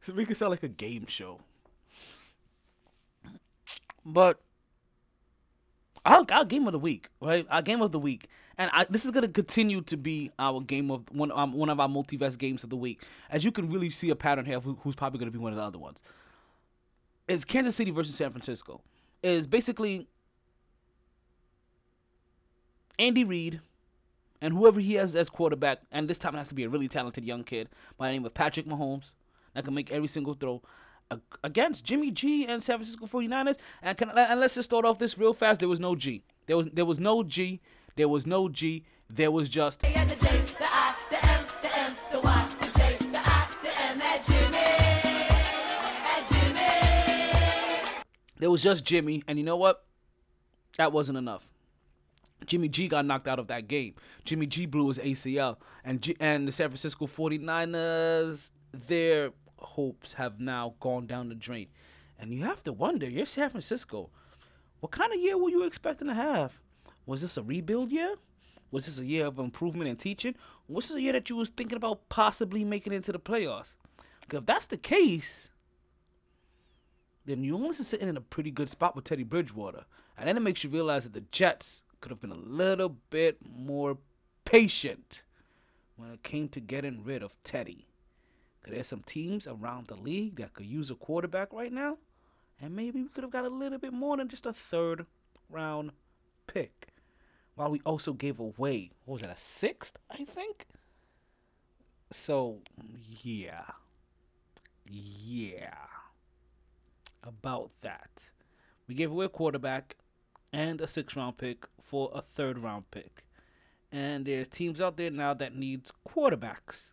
S1: so we can sound like a game show. But our, our game of the week, right? Our game of the week, and I, this is gonna continue to be our game of one um, one of our multiverse games of the week. As you can really see a pattern here who, who's probably gonna be one of the other ones. Is Kansas City versus San Francisco? Is basically Andy Reid and whoever he has as quarterback, and this time it has to be a really talented young kid by the name of Patrick Mahomes that can make every single throw against Jimmy G and San Francisco 49ers. And can and let's just start off this real fast. There was no G. There was there was no G. There was no G. There was just There was just Jimmy, and you know what? That wasn't enough. Jimmy G got knocked out of that game. Jimmy G blew his ACL, and G- and the San Francisco 49ers, their hopes have now gone down the drain. And you have to wonder, you're San Francisco. What kind of year were you expecting to have? Was this a rebuild year? Was this a year of improvement in teaching? Was this a year that you was thinking about possibly making it into the playoffs? Because if that's the case, then New Orleans is sitting in a pretty good spot with Teddy Bridgewater. And then it makes you realize that the Jets could have been a little bit more patient when it came to getting rid of Teddy. Because there's some teams around the league that could use a quarterback right now. And maybe we could have got a little bit more than just a third round pick. While we also gave away, what was that, a sixth, I think? So, yeah. Yeah. About that. We gave away a quarterback and a sixth round pick for a third round pick. And there's teams out there now that needs quarterbacks.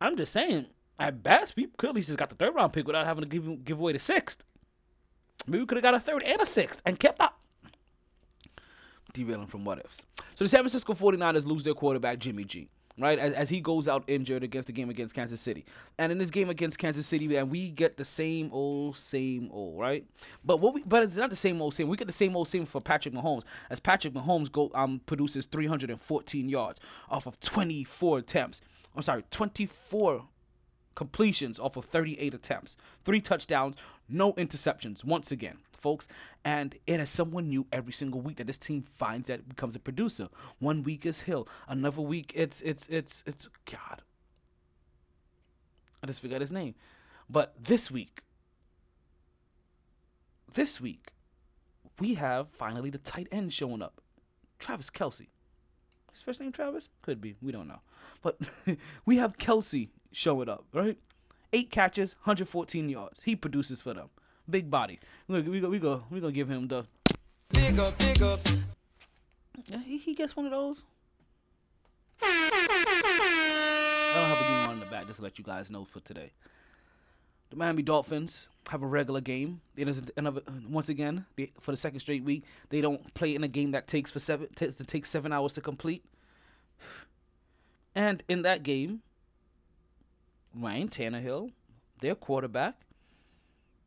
S1: I'm just saying, at best, we could at least just got the third round pick without having to give give away the sixth. Maybe we could have got a third and a sixth and kept up. Derailing from what ifs. So the San Francisco 49ers lose their quarterback, Jimmy G right? As, as he goes out injured against the game against Kansas City. And in this game against Kansas City, man, we get the same old, same old, right? But what we but it's not the same old same. We get the same old same for Patrick Mahomes. As Patrick Mahomes go um produces 314 yards off of 24 attempts. I'm sorry, 24 completions off of 38 attempts. Three touchdowns, no interceptions once again folks. And it is someone new every single week that this team finds that becomes a producer. One week is Hill, another week it's it's it's it's God. I just forgot his name. But this week, this week, we have finally the tight end showing up. Travis Kelce. His first name Travis? Could be. We don't know. But we have Kelce showing up, right? Eight catches, 114 yards. He produces for them. Big body. We go, we go, we go, we gonna give him the. Big up, big up. Yeah, he, he gets one of those. I don't have a game on in the back, just to let you guys know for today. The Miami Dolphins have a regular game. It is another once again they, for the second straight week. They don't play in a game that takes for seven takes to take seven hours to complete. And in that game, Ryan Tannehill, their quarterback,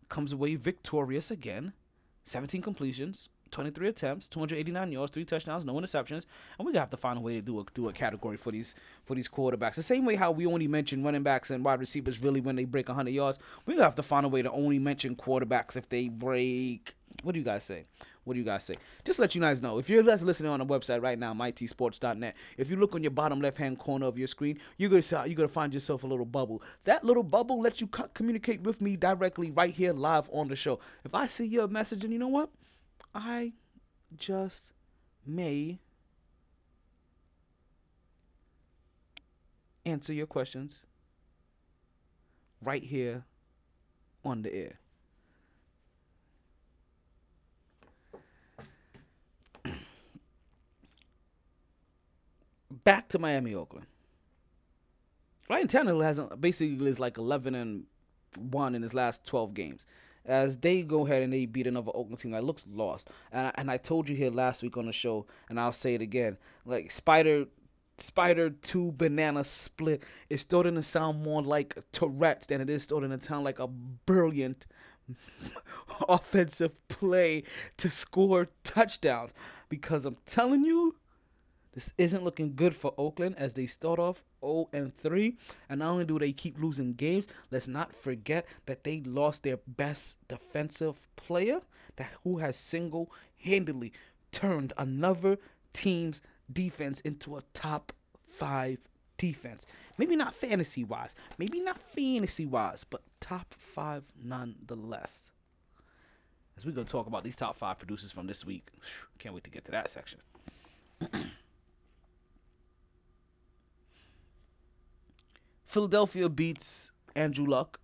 S1: comes away victorious again. 17 completions, 23 attempts, 289 yards, three touchdowns, no interceptions, and we have to find a way to do a do a category for these for these quarterbacks. The same way how we only mention running backs and wide receivers really when they break 100 yards, we have to find a way to only mention quarterbacks if they break. What do you guys say? What do you guys say? Just let you guys know. If you're listening on the website right now, mytsports.net, if you look on your bottom left hand corner of your screen, you're gonna see, you're gonna find yourself a little bubble. That little bubble lets you co- communicate with me directly right here live on the show. If I see your message, and you know what, I just may answer your questions right here on the air. Back to Miami, Oakland. Ryan Tannehill hasn't uh, basically is like 11 and one in his last 12 games. As they go ahead and they beat another Oakland team that looks lost, and I, and I told you here last week on the show, and I'll say it again, like Spider Spider 2 banana split is starting to sound more like Tourette's than it is starting to sound like a brilliant offensive play to score touchdowns. Because I'm telling you, this isn't looking good for Oakland as they start off 0 and 3. And not only do they keep losing games, let's not forget that they lost their best defensive player that who has single-handedly turned another team's defense into a top 5 defense. Maybe not fantasy wise, maybe not fantasy wise, but top 5 nonetheless. As going to talk about these top 5 producers from this week. Can't wait to get to that section. Philadelphia beats Andrew Luck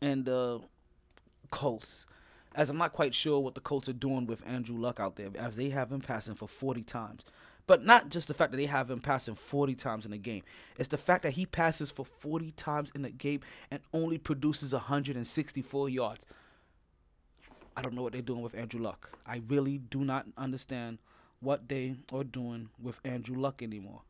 S1: and the Colts. As I'm not quite sure what the Colts are doing with Andrew Luck out there, as they have him passing for 40 times. But not just the fact that they have him passing 40 times in a game. It's the fact that he passes for 40 times in a game and only produces 164 yards. I don't know what they're doing with Andrew Luck. I really do not understand what they are doing with Andrew Luck anymore.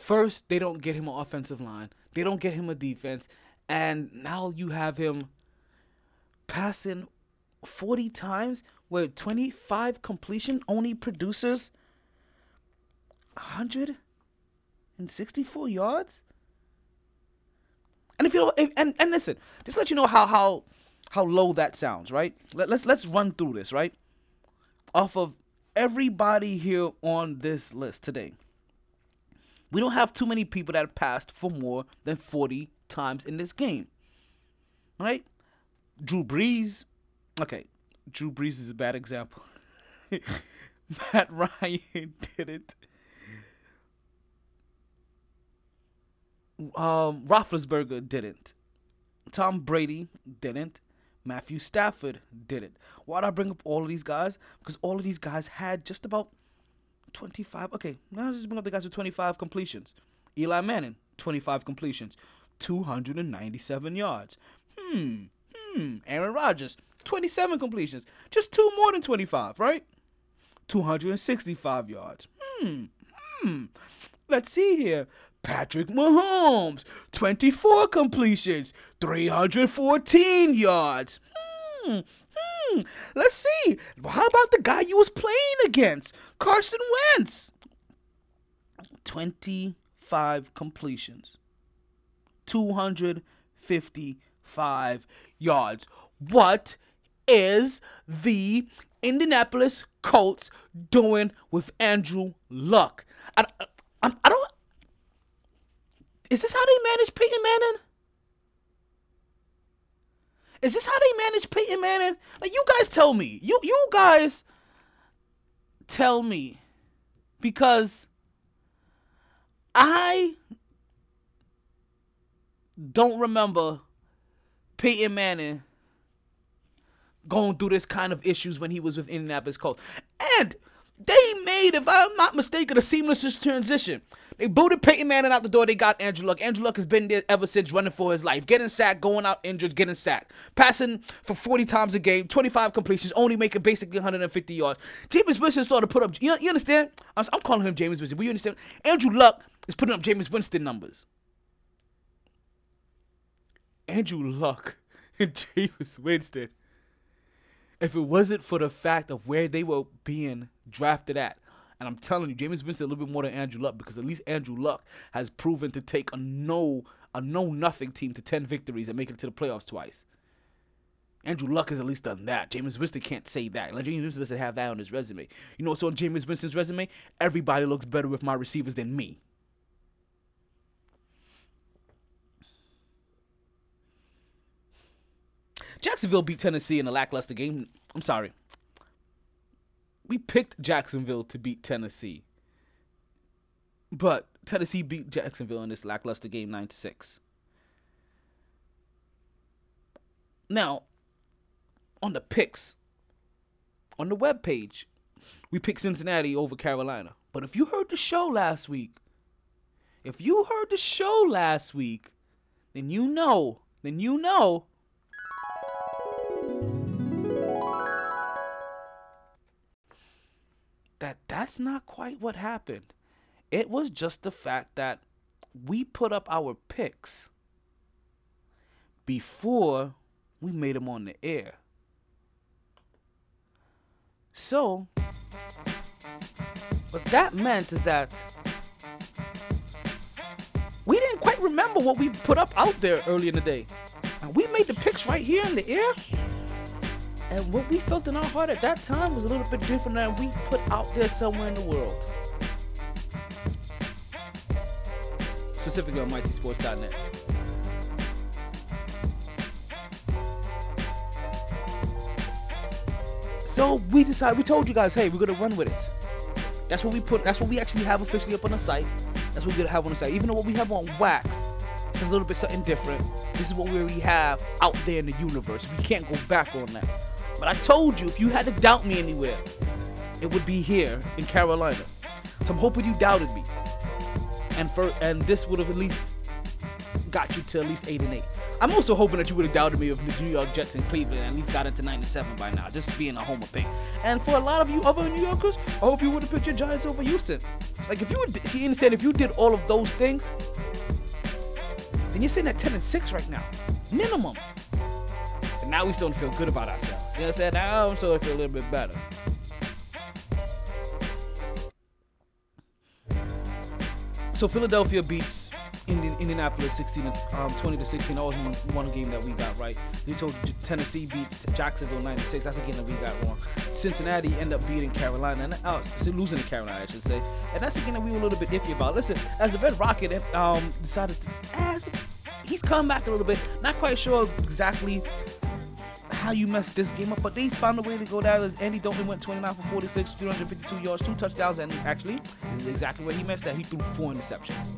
S1: First, they don't get him an offensive line. They don't get him a defense. And now you have him passing 40 times with 25 completion only produces 164 yards. And if you if, and and listen, just let you know how how how low that sounds, right? Let, let's let's run through this, right? Off of everybody here on this list today. We don't have too many people that have passed for more than 40 times in this game. Right? Drew Brees. Okay, Drew Brees is a bad example. Matt Ryan did it. Um, Roethlisberger didn't. Tom Brady didn't. Matthew Stafford didn't. Why do I bring up all of these guys? Because all of these guys had just about 25. Okay, now let's just bring up the guys with 25 completions. Eli Manning, 25 completions, 297 yards. Hmm, hmm. Aaron Rodgers, 27 completions, just two more than 25, right? 265 yards. Hmm, hmm. Let's see here. Patrick Mahomes, 24 completions, 314 yards. Hmm, hmm. Let's see. How about the guy you was playing against? Carson Wentz. 25 completions. 255 yards. What is the Indianapolis Colts doing with Andrew Luck? I, I, I don't. Is this how they manage Peyton Manning? Is this how they manage Peyton Manning? Like you guys tell me. You you guys tell me because I don't remember Peyton Manning going through this kind of issues when he was with Indianapolis Colts. And they made, if I'm not mistaken, a seamless transition. They booted Peyton Manning out the door. They got Andrew Luck. Andrew Luck has been there ever since, running for his life, getting sacked, going out injured, getting sacked, passing for 40 times a game, 25 completions, only making basically 150 yards. Jameis Winston started to put up. You, know, you understand? I'm, I'm calling him Jameis Winston. But you understand? Andrew Luck is putting up Jameis Winston numbers. Andrew Luck and Jameis Winston if it wasn't for the fact of where they were being drafted at. And I'm telling you, Jameis Winston a little bit more than Andrew Luck because at least Andrew Luck has proven to take a no a no nothing team to ten victories and make it to the playoffs twice. Andrew Luck has at least done that. Jameis Winston can't say that. Like Jameis Winston doesn't have that on his resume. You know what's on Jameis Winston's resume? Everybody looks better with my receivers than me. Jacksonville beat Tennessee in a lackluster game. I'm sorry. We picked Jacksonville to beat Tennessee. But Tennessee beat Jacksonville in this lackluster game 9 to 6. Now, on the picks, on the web page, we picked Cincinnati over Carolina. But if you heard the show last week, if you heard the show last week, then you know, then you know that that's not quite what happened. It was just the fact that we put up our picks before we made them on the air. So, what that meant is that we didn't quite remember what we put up out there early in the day. And we made the picks right here in the air. And what we felt in our heart at that time was a little bit different than we put out there somewhere in the world. Specifically on MyTSports.net. So we decided, we told you guys, hey, we're gonna run with it. That's what we put, that's what we actually have officially up on the site. That's what we're gonna have on the site. Even though what we have on wax is a little bit something different. This is what we already have out there in the universe. We can't go back on that. But I told you, if you had to doubt me anywhere, it would be here in Carolina. So I'm hoping you doubted me. And for and this would have at least got you to at least eight and eight. I'm also hoping that you would have doubted me of the New York Jets and Cleveland and at least got into 97 by now, just being a homer pick. And for a lot of you other New Yorkers, I hope you would have picked your Giants over Houston. Like if you would, see, understand if you did all of those things, then you're sitting at 10 and 6 right now, minimum. Now we still don't feel good about ourselves. You know what I'm saying? Now I'm starting to feel a little bit better. So Philadelphia beats Indian, Indianapolis 16 um, 20 to 16. That was one game that we got right. We told Tennessee beat Jacksonville 96. That's a game that we got wrong. Cincinnati end up beating Carolina and uh, losing to Carolina, I should say. And that's a game that we were a little bit iffy about. Listen, as the Red Rocket um, decided to, as he's come back a little bit. Not quite sure exactly how you messed this game up, but they found a way to go down. As Andy Dalton went 29 for 46, 352 yards, two touchdowns, and actually, this is exactly where he messed that. He threw four interceptions.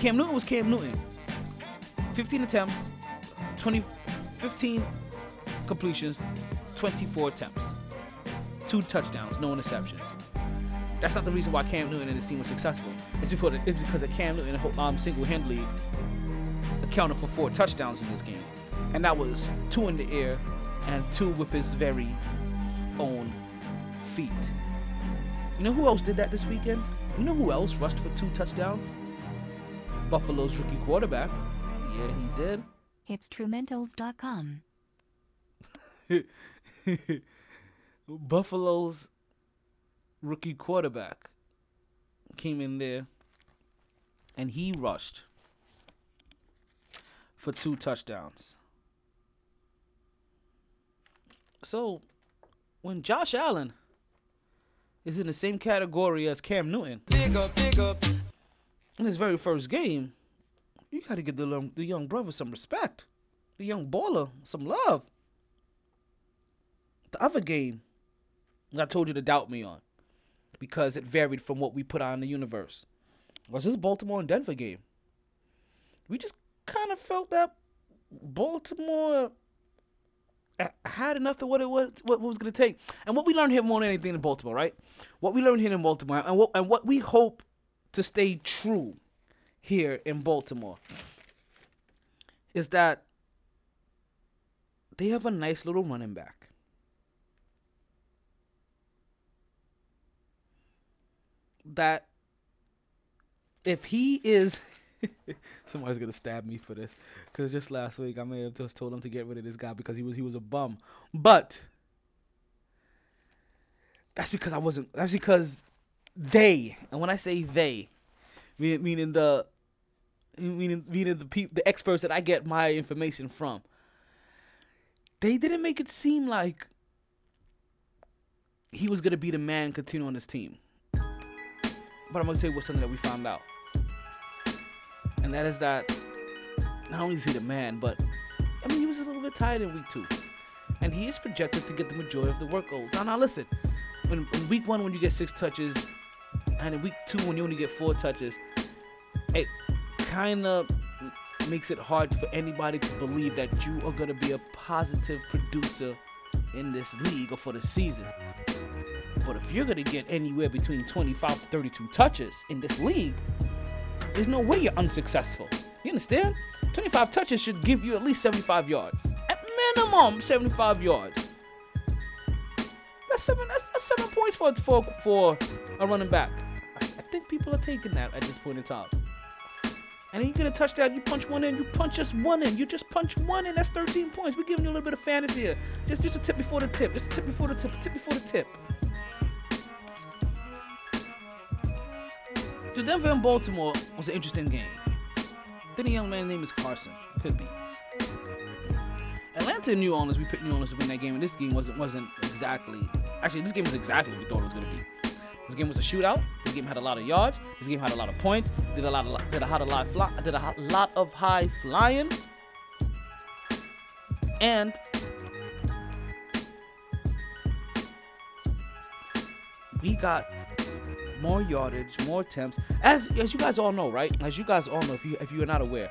S1: Cam Newton was Cam Newton. 15 attempts, 20, 15 completions, 24 attempts, two touchdowns, no interceptions. That's not the reason why Cam Newton and his team was successful. It's because it's because of Cam Newton um, single-handedly accounted for four touchdowns in this game, and that was two in the air and two with his very own feet. You know who else did that this weekend? You know who else rushed for two touchdowns? Buffalo's rookie quarterback. Yeah, he did.
S14: Hipstrumentals.com.
S1: Buffalo's rookie quarterback came in there and he rushed for two touchdowns. So, when Josh Allen is in the same category as Cam Newton,
S15: Big up, big up.
S1: In his very first game, you got to give the, the young brother some respect. The young baller some love. The other game, I told you to doubt me on because it varied from what we put on the universe. Was this Baltimore and Denver game? We just kind of felt that Baltimore uh, had enough of what it was what was going to take. And what we learned here more than anything in Baltimore, right? What we learned here in Baltimore and what and what we hope to stay true here in Baltimore is that they have a nice little running back. That if he is Somebody's gonna stab me for this, cause just last week I may have just told him to get rid of this guy because he was he was a bum. But that's because I wasn't. That's because they, and when I say they, meaning, meaning the, meaning meaning the people, the experts that I get my information from, they didn't make it seem like he was gonna be the man continue on this team. But I'm gonna tell you what's something that we found out, and that is that not only is he the man, but I mean he was a little bit tired in week two, and he is projected to get the majority of the work goals. Now, now listen, when in week one when you get six touches, and in week two when you only get four touches, it kind of makes it hard for anybody to believe that you are gonna be a positive producer in this league or for the season. But if you're gonna get anywhere between 25 to 32 touches in this league, there's no way you're unsuccessful. You understand? 25 touches should give you at least 75 yards. At minimum, 75 yards. That's seven. That's, that's seven points for for for a running back. Think people are taking that at this point in time. And then you get a touchdown, you punch one in, you punch just one in, you just punch one in, that's 13 points. We're giving you a little bit of fantasy here. Just just a tip before the tip, just a tip before the tip, tip before the tip. The Denver and Baltimore was an interesting game. Then a young man named is Carson. Could be. Atlanta and New Orleans, we picked New Orleans to win that game, and this game wasn't wasn't exactly. Actually, this game was exactly what we thought it was gonna be. This game was a shootout. This game had a lot of yards. This game had a lot of points. Did a lot of did a lot of high fly, did a lot of high flying. And we got more yardage, more attempts. As as you guys all know, right? As you guys all know, if you if you are not aware,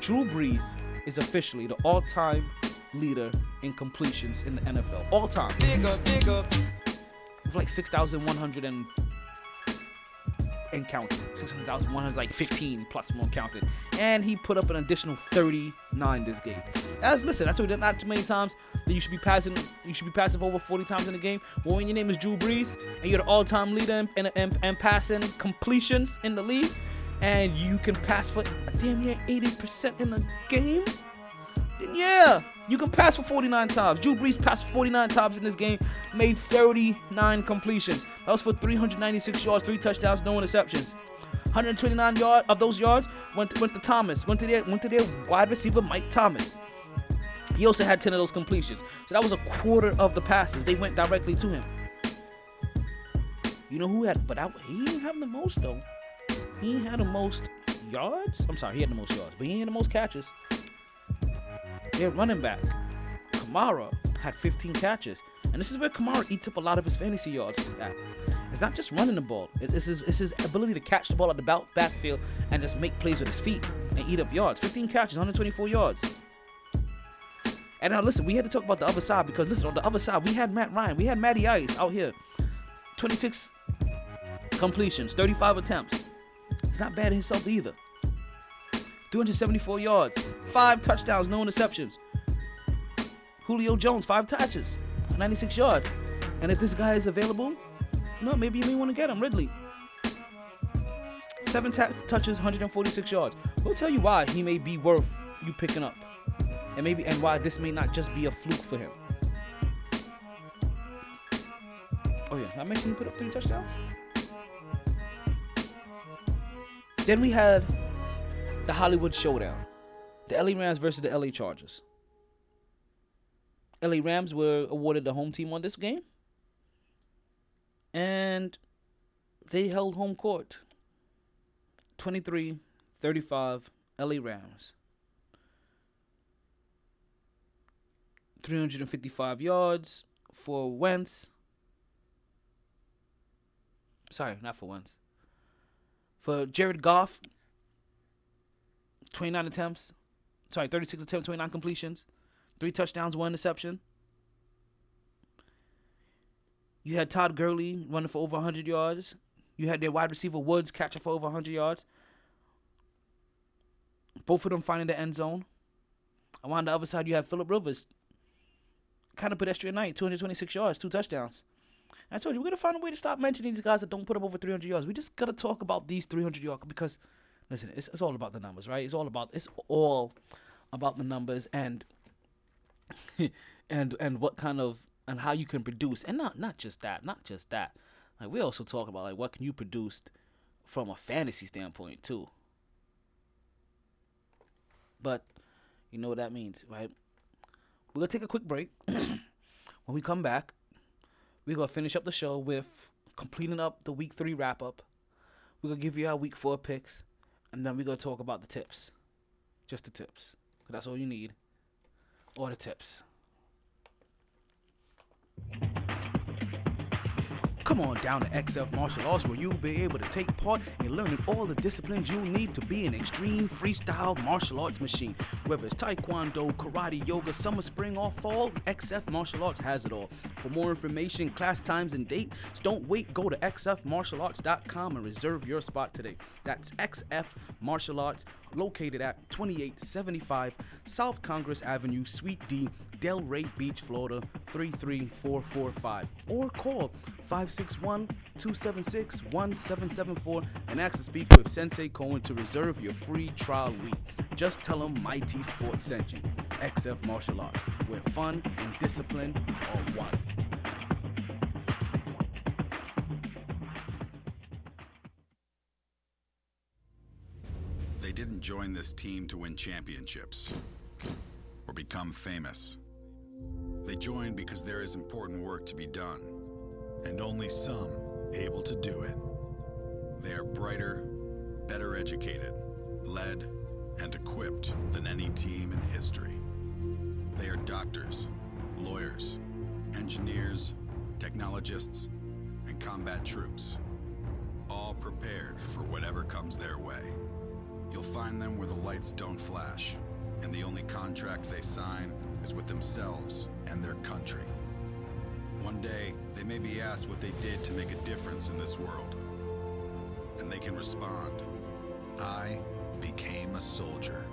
S1: Drew Brees is officially the all-time leader in completions in the NFL. All time. With like 6,100 and and counting. 600,100, like 15 plus more counted. And he put up an additional 39 this game. As listen, I told you not too many times that you should be passing you should be passing over 40 times in a game. Well, when your name is Drew Brees and you're the all-time leader in, in, in, in passing completions in the league, and you can pass for damn near 80% in a game, then yeah, you can pass for 49 times. Drew Brees passed 49 times in this game, made 39 completions. That was for 396 yards, three touchdowns, no interceptions. 129 yards of those yards went went to Thomas, went to their went to their wide receiver Mike Thomas. He also had 10 of those completions, so that was a quarter of the passes. They went directly to him. You know who had, but I, he didn't have the most though. He had the most yards. I'm sorry, he had the most yards, but he had the most catches. Their running back, Kamara, had 15 catches. And this is where Kamara eats up a lot of his fantasy yards at. It's not just running the ball. It's his, it's his ability to catch the ball at the back- backfield and just make plays with his feet and eat up yards. 15 catches, 124 yards. And now listen, we had to talk about the other side because listen, on the other side, we had Matt Ryan. We had Matty Ice out here. 26 completions, 35 attempts. He's not bad himself either. 274 yards, five touchdowns, no interceptions. Julio Jones, five touches, 96 yards. And if this guy is available, no, maybe you may want to get him, Ridley. Seven ta- touches, 146 yards. We'll tell you why he may be worth you picking up, and maybe and why this may not just be a fluke for him. Oh yeah, I mentioned he put up three touchdowns. Then we had the Hollywood Showdown, the LA Rams versus the LA Chargers. LA Rams were awarded the home team on this game, and they held home court. 23 35 LA Rams. 355 yards for Wentz. Sorry, not for Wentz. For Jared Goff, 29 attempts. Sorry, 36 attempts, 29 completions. Three touchdowns, one interception. You had Todd Gurley running for over 100 yards. You had their wide receiver Woods catching for over 100 yards. Both of them finding the end zone. And on the other side, you have Philip Rivers. Kind of pedestrian night, 226 yards, two touchdowns. I told you, we're going to find a way to stop mentioning these guys that don't put up over 300 yards. We just got to talk about these 300 yards because listen, it's, it's all about the numbers, right? It's all about it's all about the numbers and and and what kind of and how you can produce, and not not just that, not just that. Like we also talk about like what can you produce from a fantasy standpoint too. But you know what that means, right? We're gonna take a quick break. when we come back, we're gonna finish up the show with completing up the week three wrap up. We're gonna give you our week four picks, and then we're gonna talk about the tips. Just the tips. that's all you need. all the tips.
S12: Come on down to XF Martial Arts where you'll be able to take part in learning all the disciplines you'll need to be an extreme freestyle martial arts machine. Whether it's taekwondo, karate, yoga, summer, spring, or fall, XF Martial Arts has it all. For more information, class times, and dates, don't wait. Go to xfmartialarts.com and reserve your spot today. That's XF Martial Arts, located at 2875 South Congress Avenue, Suite D, Delray Beach, Florida 33445. Or call 561 276 1774 and ask to speak with Sensei Cohen to reserve your free trial week. Just tell him MyT Sports sent you. XF Martial Arts, where fun and discipline are one.
S15: They didn't join this team to win championships or become famous. They join because there is important work to be done, and only some able to do it. They are brighter, better educated, led, and equipped than any team in history. They are doctors, lawyers, engineers, technologists, and combat troops, all prepared for whatever comes their way. You'll find them where the lights don't flash, and the only contract they sign with themselves and their country. One day, they may be asked what they did to make a difference in this world. And they can respond I became a soldier.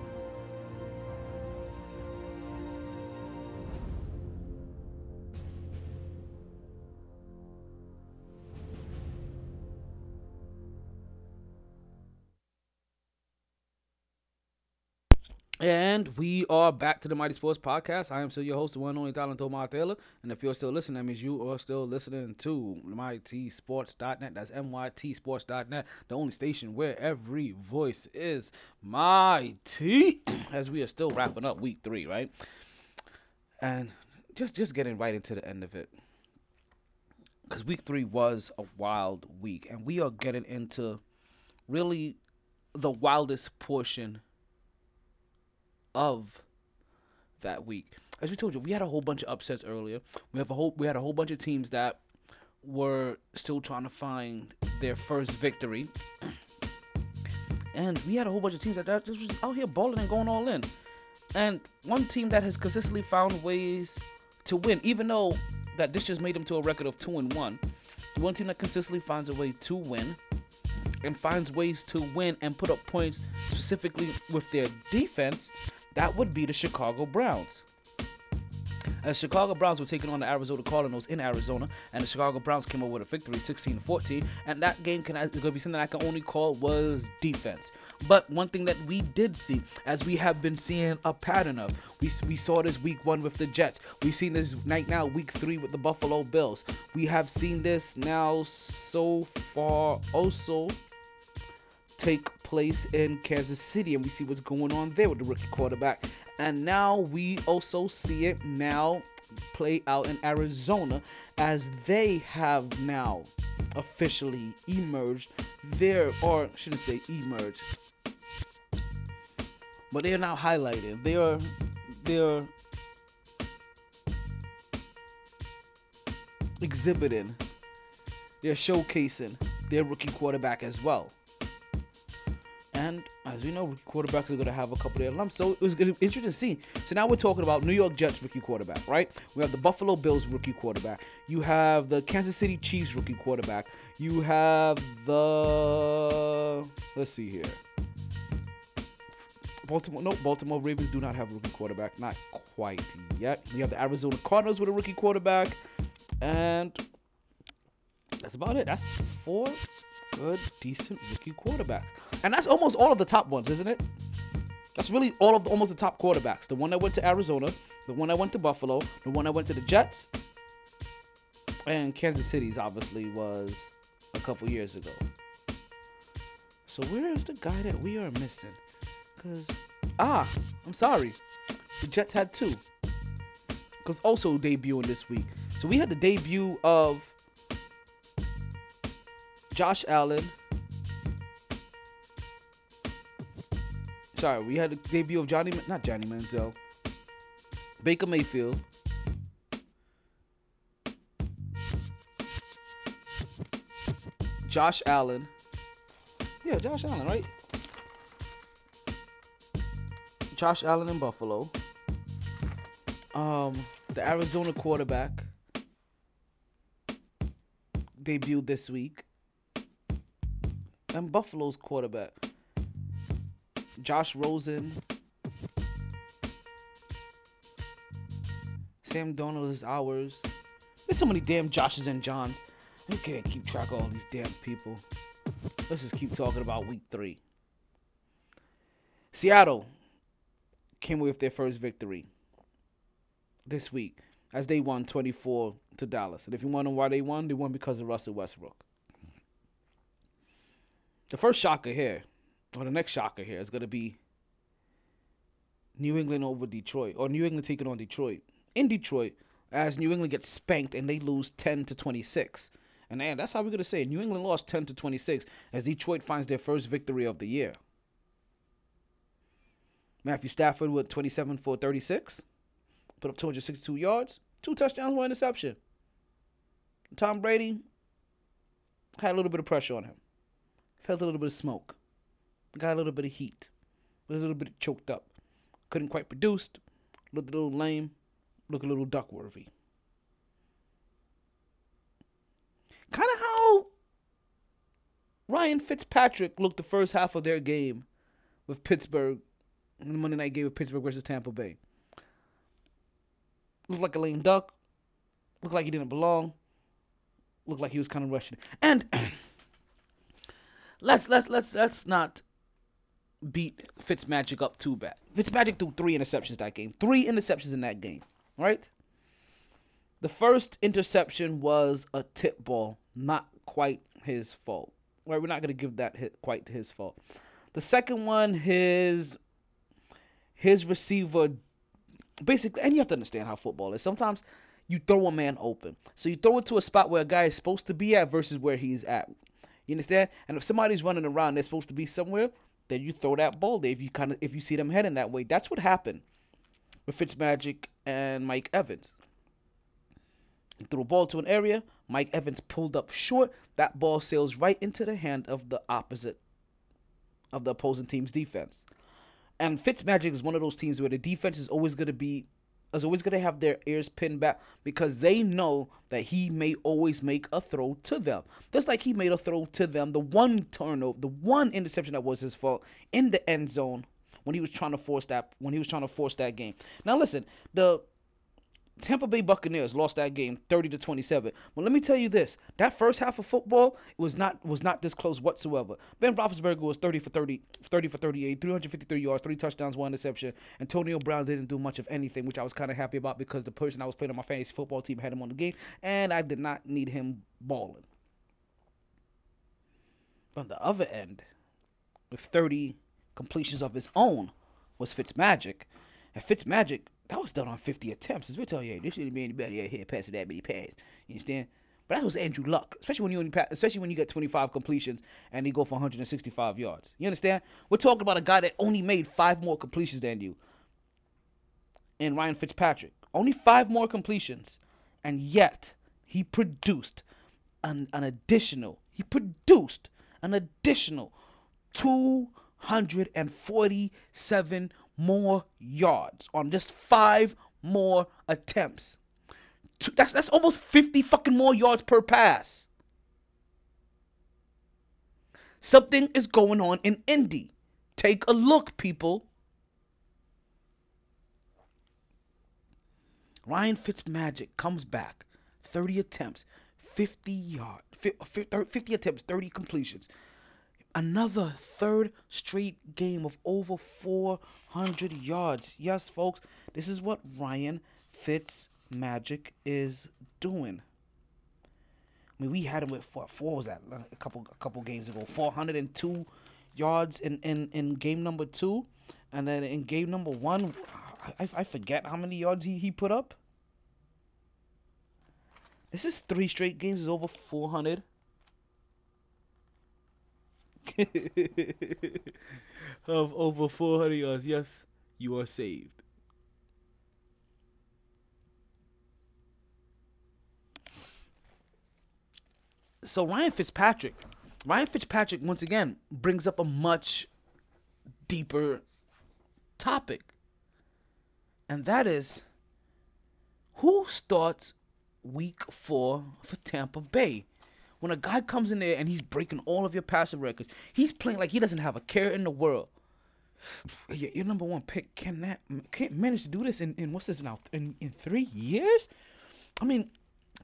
S1: And we are back to the MyT Sports Podcast. I am still your host, the one and only Talent Omar Taylor. And if you're still listening, that means you are still listening to MyTSports.net. That's MYTSports.net, the only station where every voice is mighty. As we are still wrapping up week three, right? And just just getting right into the end of it. Because week three was a wild week. And we are getting into really the wildest portion of that week. As we told you, we had a whole bunch of upsets earlier. We have a whole we had a whole bunch of teams that were still trying to find their first victory. And we had a whole bunch of teams that, just was out here balling and going all in. And one team that has consistently found ways to win, even though that this just made them to a record of two and one. The one team that consistently finds a way to win and finds ways to win and put up points specifically with their defense, that would be the Chicago Browns. And the Chicago Browns were taking on the Arizona Cardinals in Arizona, and the Chicago Browns came up with a victory 16 14. And that game can to be something I can only call was defense. But one thing that we did see, as we have been seeing a pattern of, we, we saw this week one with the Jets. We've seen this night now, week three with the Buffalo Bills. We have seen this now so far also take place in Kansas City, and we see what's going on there with the rookie quarterback. And now we also see it now play out in Arizona as they have now officially emerged there, or shouldn't say emerged, but they are now highlighted. They are, they are exhibiting, they're showcasing their rookie quarterback as well. And as we know, quarterbacks are going to have a couple of their lumps. So it was interesting to see. So now we're talking about New York Jets rookie quarterback, right? We have the Buffalo Bills rookie quarterback. You have the Kansas City Chiefs rookie quarterback. You have the let's see here. Baltimore, no, Baltimore Ravens do not have rookie quarterback, not quite yet. We have the Arizona Cardinals with a rookie quarterback, and that's about it. That's four good, decent rookie quarterbacks. And that's almost all of the top ones, isn't it? That's really all of the, almost the top quarterbacks. The one that went to Arizona, the one that went to Buffalo, the one that went to the Jets, and Kansas City's obviously was a couple years ago. So where is the guy that we are missing? Cause ah, I'm sorry, the Jets had two. Cause also debuting this week. So we had the debut of Josh Allen. Sorry, we had the debut of Johnny, not Johnny Manziel, Baker Mayfield. Josh Allen. Yeah, Josh Allen, right? Josh Allen in Buffalo. Um, the Arizona quarterback debuted this week. And Buffalo's quarterback. Josh Rosen. Sam Darnold is ours. There's so many damn Joshes and Johns. We can't keep track of all these damn people. Let's just keep talking about week three. Seattle came with their first victory this week as they won 24 to Dallas. And if you want to know why they won, they won because of Russell Westbrook. The first shocker here, or the next shocker here, is going to be New England over Detroit, or New England taking on Detroit. In Detroit, as New England gets spanked and they lose 10 to 26. And man, that's how we're going to say it. New England lost 10 to 26 as Detroit finds their first victory of the year. Matthew Stafford with 27 for 36, put up 262 yards, two touchdowns, one interception. Tom Brady had a little bit of pressure on him, felt a little bit of smoke, got a little bit of heat, was a little bit choked up, couldn't quite produce, looked a little lame, looked a little Duckworthy. Kind of how Ryan Fitzpatrick looked the first half of their game with Pittsburgh in the Monday night game with Pittsburgh versus Tampa Bay. Looked like a lame duck. Looked like he didn't belong. Looked like he was kind of rushing. And let's let's let's let's not beat Fitzmagic up too bad. Fitzmagic threw three interceptions that game. Three interceptions in that game. Right? The first interception was a tip ball, not quite his fault. Right? We're not gonna give that hit quite his fault. The second one, his his receiver basically and you have to understand how football is. Sometimes you throw a man open. So you throw it to a spot where a guy is supposed to be at versus where he's at. You understand? And if somebody's running around, they're supposed to be somewhere, then you throw that ball there if you kind of if you see them heading that way. That's what happened with Fitzmagic and Mike Evans. Threw a ball to an area. Mike Evans pulled up short. That ball sails right into the hand of the opposite of the opposing team's defense. And Fitzmagic is one of those teams where the defense is always going to be is always going to have their ears pinned back because they know that he may always make a throw to them. Just like he made a throw to them, the one turnover, the one interception that was his fault in the end zone when he was trying to force that when he was trying to force that game. Now listen, the Tampa Bay Buccaneers lost that game 30 to 27. But let me tell you this: that first half of football was not was not this close whatsoever. Ben Roethlisberger was 30 for 30, 30 for 38, 353 yards, three touchdowns, one interception. Antonio Brown didn't do much of anything, which I was kind of happy about because the person I was playing on my fantasy football team had him on the game, and I did not need him balling. On the other end, with 30 completions of his own, was Fitzmagic, and Fitzmagic that was done on 50 attempts. As we're telling you, this shouldn't be anybody out here passing that many passes. You understand? But that was Andrew Luck, especially when you only pass, especially when you get 25 completions and he go for 165 yards. You understand? We're talking about a guy that only made five more completions than you. And Ryan Fitzpatrick, only five more completions, and yet he produced an, an additional. He produced an additional 247 more yards on just five more attempts. That's that's almost 50 fucking more yards per pass. Something is going on in Indy. Take a look, people. Ryan Fitzmagic comes back, 30 attempts, 50 yard, fi- fi- thir- 50 attempts, 30 completions. Another third straight game of over 400 yards. Yes, folks, this is what Ryan Fitz Magic is doing. I mean, we had him with what? Four was that? A couple, a couple games ago. 402 yards in in in game number two, and then in game number one, I, I forget how many yards he, he put up. This is three straight games is over 400. of over 400 yards. Yes, you are saved. So Ryan Fitzpatrick, Ryan Fitzpatrick once again brings up a much deeper topic. And that is who starts week four for Tampa Bay? When a guy comes in there and he's breaking all of your passing records, he's playing like he doesn't have a care in the world. Your, number one pick can that can't manage to do this in, in what's this now in, in three years? I mean,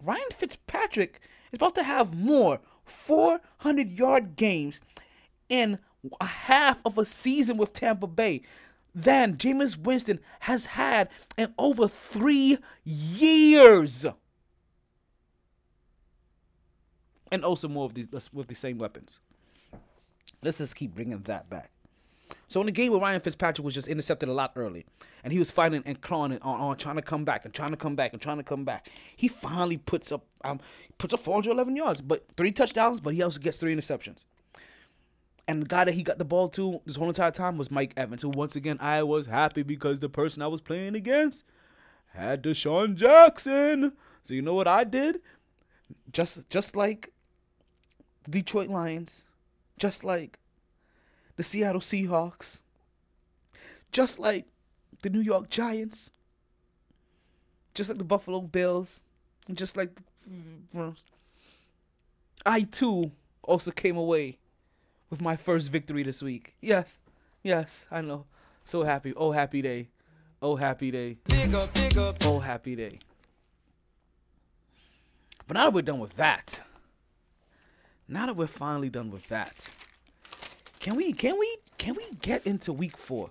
S1: Ryan Fitzpatrick is about to have more 400 yard games in a half of a season with Tampa Bay than Jameis Winston has had in over three years. And also more of these uh, with the same weapons. Let's just keep bringing that back. So in the game where Ryan Fitzpatrick was just intercepted a lot early, and he was fighting and clawing on, on uh, uh, trying to come back and trying to come back and trying to come back. He finally puts up um puts up 411 yards, but three touchdowns, but he also gets three interceptions. And the guy that he got the ball to this whole entire time was Mike Evans, who once again I was happy because the person I was playing against had DeSean Jackson. So you know what I did? Just just like the Detroit Lions, just like the Seattle Seahawks, just like the New York Giants, just like the Buffalo Bills, and just like I too also came away with my first victory this week. Yes, yes, I know. So happy. Oh, happy day. Oh, happy day.
S16: Big up, big up.
S1: Oh, happy day. But now that we're done with that, now that we're finally done with that, can we can we can we get into week four?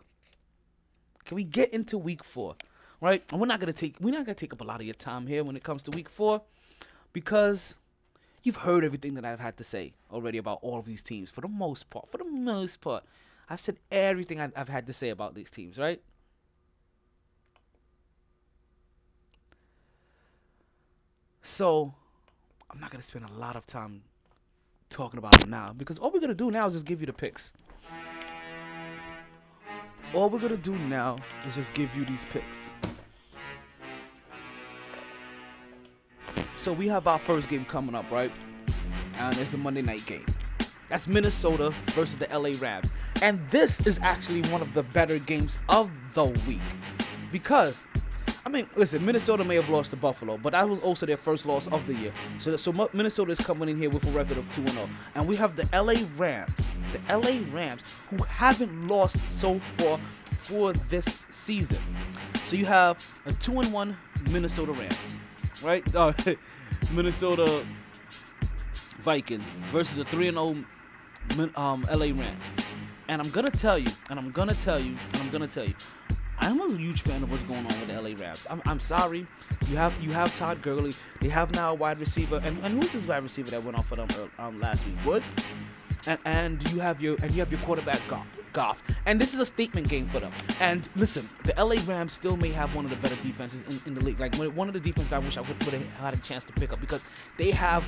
S1: Can we get into week four? Right? And we're not gonna take we're not gonna take up a lot of your time here when it comes to week four, because you've heard everything that I've had to say already about all of these teams for the most part. For the most part, I've said everything I've, I've had to say about these teams. Right? So, I'm not gonna spend a lot of time talking about them now because all we're gonna do now is just give you the picks. All we're gonna do now is just give you these picks. So we have our first game coming up, right? And it's a Monday night game. That's Minnesota versus the LA Rams. And this is actually one of the better games of the week. Because I mean, listen, Minnesota may have lost to Buffalo, but that was also their first loss of the year. So, so Minnesota is coming in here with a record of 2 0. And we have the LA Rams, the LA Rams, who haven't lost so far for this season. So you have a 2 1 Minnesota Rams, right? Uh, Minnesota Vikings versus a 3 0 um, LA Rams. And I'm gonna tell you, and I'm gonna tell you, and I'm gonna tell you, I'm a huge fan of what's going on with the LA Rams. I'm, I'm sorry, you have you have Todd Gurley, they have now a wide receiver, and, and who's this wide receiver that went off for them um, last week? Woods, and and you have your and you have your quarterback Goff. Goff, and this is a statement game for them. And listen, the LA Rams still may have one of the better defenses in, in the league. Like one of the defenses I wish I would, would have had a chance to pick up because they have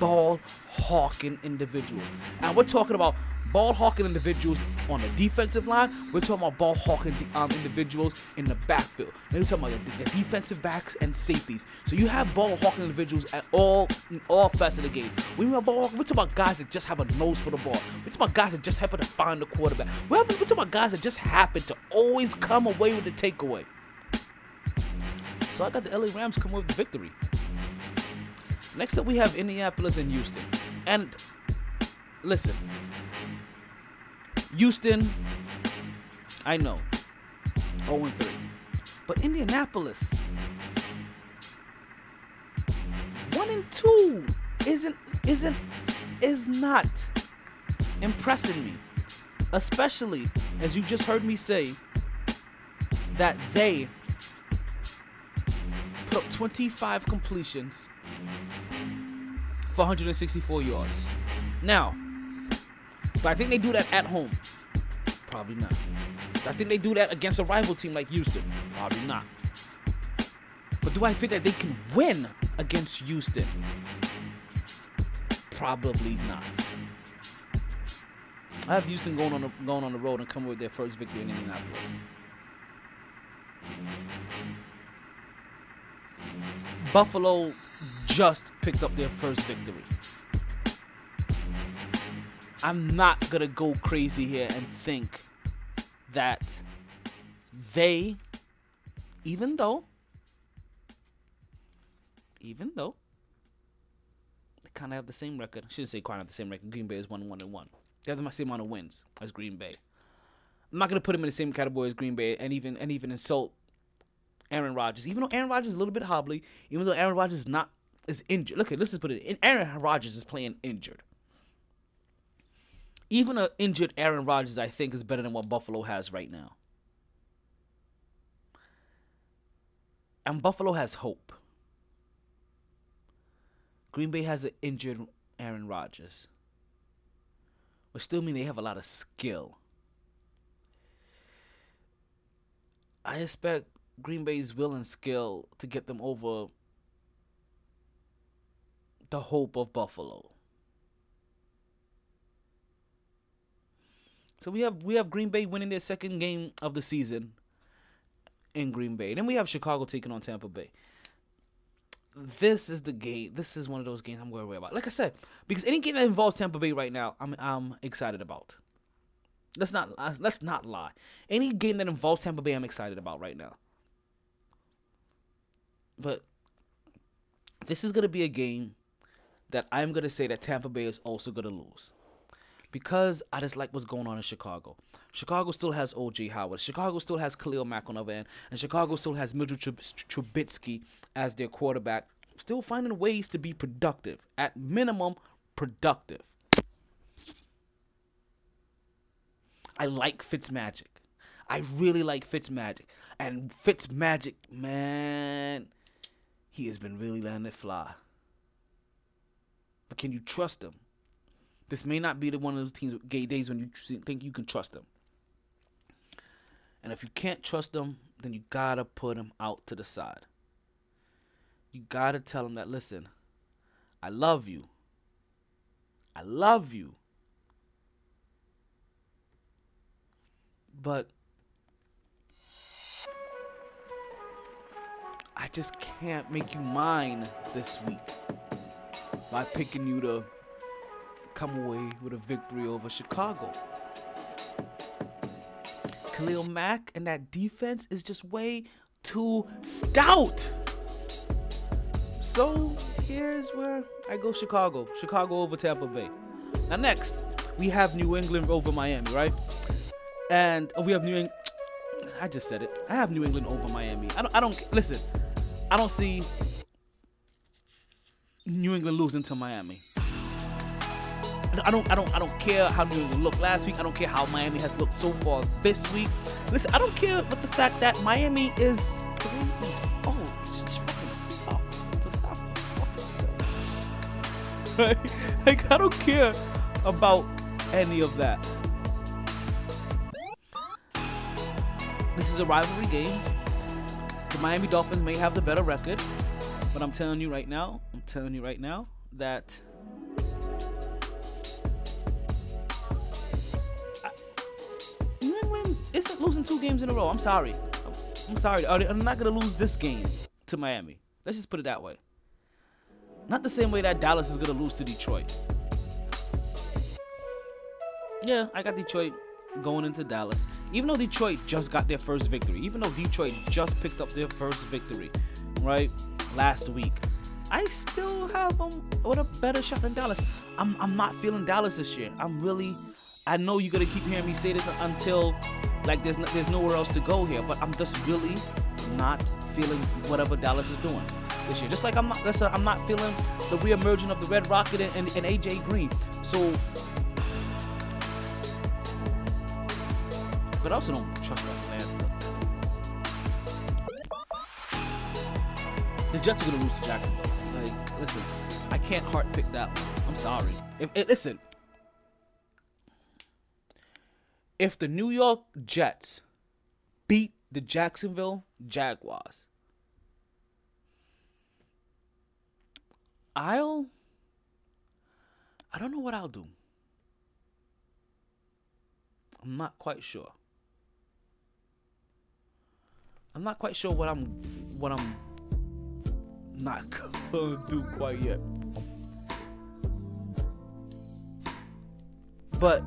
S1: ball hawking individuals. And we're talking about ball hawking individuals on the defensive line. We're talking about ball hawking um, individuals in the backfield. We're talking about the, the, defensive backs and safeties. So you have ball hawking individuals at all in all facets of the game. We have ball hawking, we're talking about guys that just have a nose for the ball. We're talking about guys that just happen to find the quarterback. We're, we're talking about guys that just happen to always come away with the takeaway. So I got the LA Rams come with the victory. Next up, we have Indianapolis and Houston. And listen, Houston, I know, 0 3. But Indianapolis, 1 and 2. isn't isn't is not impressing me. Especially as you just heard me say that they put up 25 completions for 164 yards. Now, do I think they do that at home? Probably not. I think they do that against a rival team like Houston? Probably not. But do I think that they can win against Houston? Probably not. I have Houston going on the, going on the road and coming with their first victory in Indianapolis. Buffalo just picked up their first victory. I'm not gonna go crazy here and think that they, even though, even though they kind of have the same record, I shouldn't say quite have the same record. Green Bay is one one and one. They have the same amount of wins as Green Bay. I'm not gonna put them in the same category as Green Bay and even and even insult Aaron Rodgers. Even though Aaron Rodgers is a little bit hobbly, even though Aaron Rodgers is not is injured. Look at let's just put it. In, Aaron Rodgers is playing injured. Even an injured Aaron Rodgers, I think, is better than what Buffalo has right now. And Buffalo has hope. Green Bay has an injured Aaron Rodgers. Which still mean they have a lot of skill. I expect Green Bay's will and skill to get them over the hope of Buffalo. So we have we have Green Bay winning their second game of the season in Green Bay. Then we have Chicago taking on Tampa Bay. This is the game. This is one of those games I'm worried about. Like I said, because any game that involves Tampa Bay right now, I'm I'm excited about. Let's not let's not lie. Any game that involves Tampa Bay, I'm excited about right now. But this is gonna be a game that I'm gonna say that Tampa Bay is also gonna lose. Because I just like what's going on in Chicago. Chicago still has O.J. Howard. Chicago still has Khalil Mack on the end. And Chicago still has Mitchell Trubisky as their quarterback. Still finding ways to be productive. At minimum, productive. I like Fitzmagic. I really like Fitzmagic. And Fitzmagic, man, he has been really letting it fly. But can you trust him? This may not be the one of those teams gay days when you think you can trust them. And if you can't trust them, then you gotta put them out to the side. You gotta tell them that listen, I love you. I love you. But I just can't make you mine this week by picking you to come away with a victory over Chicago. Khalil Mack and that defense is just way too stout. So here's where I go Chicago. Chicago over Tampa Bay. Now next, we have New England over Miami, right? And oh, we have New England. I just said it. I have New England over Miami. I don't. I don't listen. I don't see New England losing to Miami. I don't, I don't, I don't care how New England looked last week. I don't care how Miami has looked so far this week. Listen, I don't care about the fact that Miami is. Oh, it just fucking sucks. It just have to fucking suck. Like, like, I don't care about any of that. This is a rivalry game. The Miami Dolphins may have the better record, but I'm telling you right now, I'm telling you right now that England isn't losing two games in a row. I'm sorry. I'm sorry. I'm not gonna lose this game to Miami. Let's just put it that way. Not the same way that Dallas is gonna lose to Detroit. Yeah, I got Detroit going into Dallas. Even though Detroit just got their first victory, even though Detroit just picked up their first victory, right, last week, I still have them with a better shot than Dallas. I'm, I'm not feeling Dallas this year. I'm really, I know you're gonna keep hearing me say this until like there's no, there's nowhere else to go here, but I'm just really not feeling whatever Dallas is doing. this year. Just like I'm not, listen, I'm not feeling the reemerging of the Red Rocket and, and, and AJ Green. So, but I also don't trust Atlanta. The Jets are gonna lose to Jacksonville. Like, listen, I can't heart pick that one. I'm sorry. If, if listen, if the New York Jets beat the Jacksonville Jaguars, I'll I don't know what I'll do. I'm not quite sure. I'm not quite sure what I'm what I'm not gonna do quite yet. But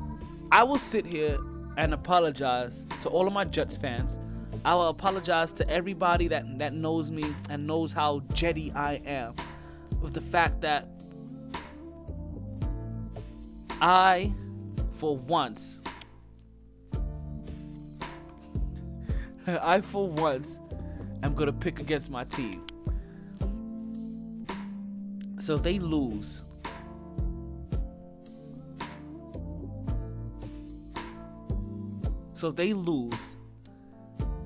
S1: I will sit here and apologize to all of my Jets fans. I will apologize to everybody that that knows me and knows how jetty I am with the fact that I, for once, I for once am gonna pick against my team. So if they lose, so if they lose,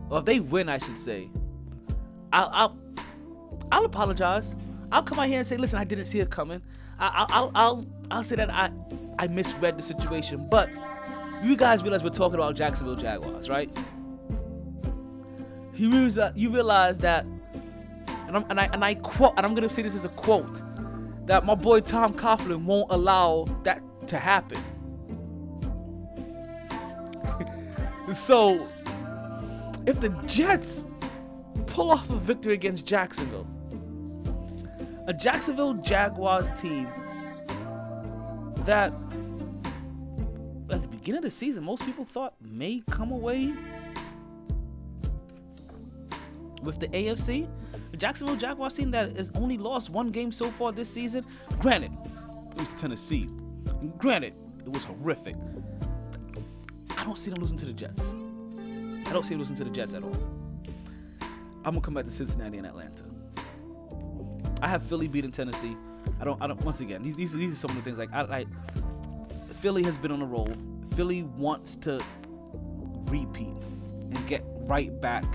S1: or if they win, I should say, I'll I'll, I'll apologize. I'll come out here and say, listen, I didn't see it coming. I, I'll I'll I'll say that I I misread the situation, but you guys realize we're talking about Jacksonville Jaguars, right? You realize that you realize that, and, and I and I quote, and I'm gonna say this as a quote, that my boy Tom Coughlin won't allow that to happen. So, if the Jets pull off a victory against Jacksonville, a Jacksonville Jaguars team that at the beginning of the season most people thought may come away with the AFC. The Jacksonville Jaguars team that has only lost one game so far this season. Granted, it was Tennessee. Granted, it was horrific. I don't see them losing to the Jets. I don't see them losing to the Jets at all. I'm gonna come back to Cincinnati and Atlanta. I have Philly beating Tennessee. I don't. I don't. Once again, these these, these are some of the things like I like. Philly has been on a roll. Philly wants to repeat and get right back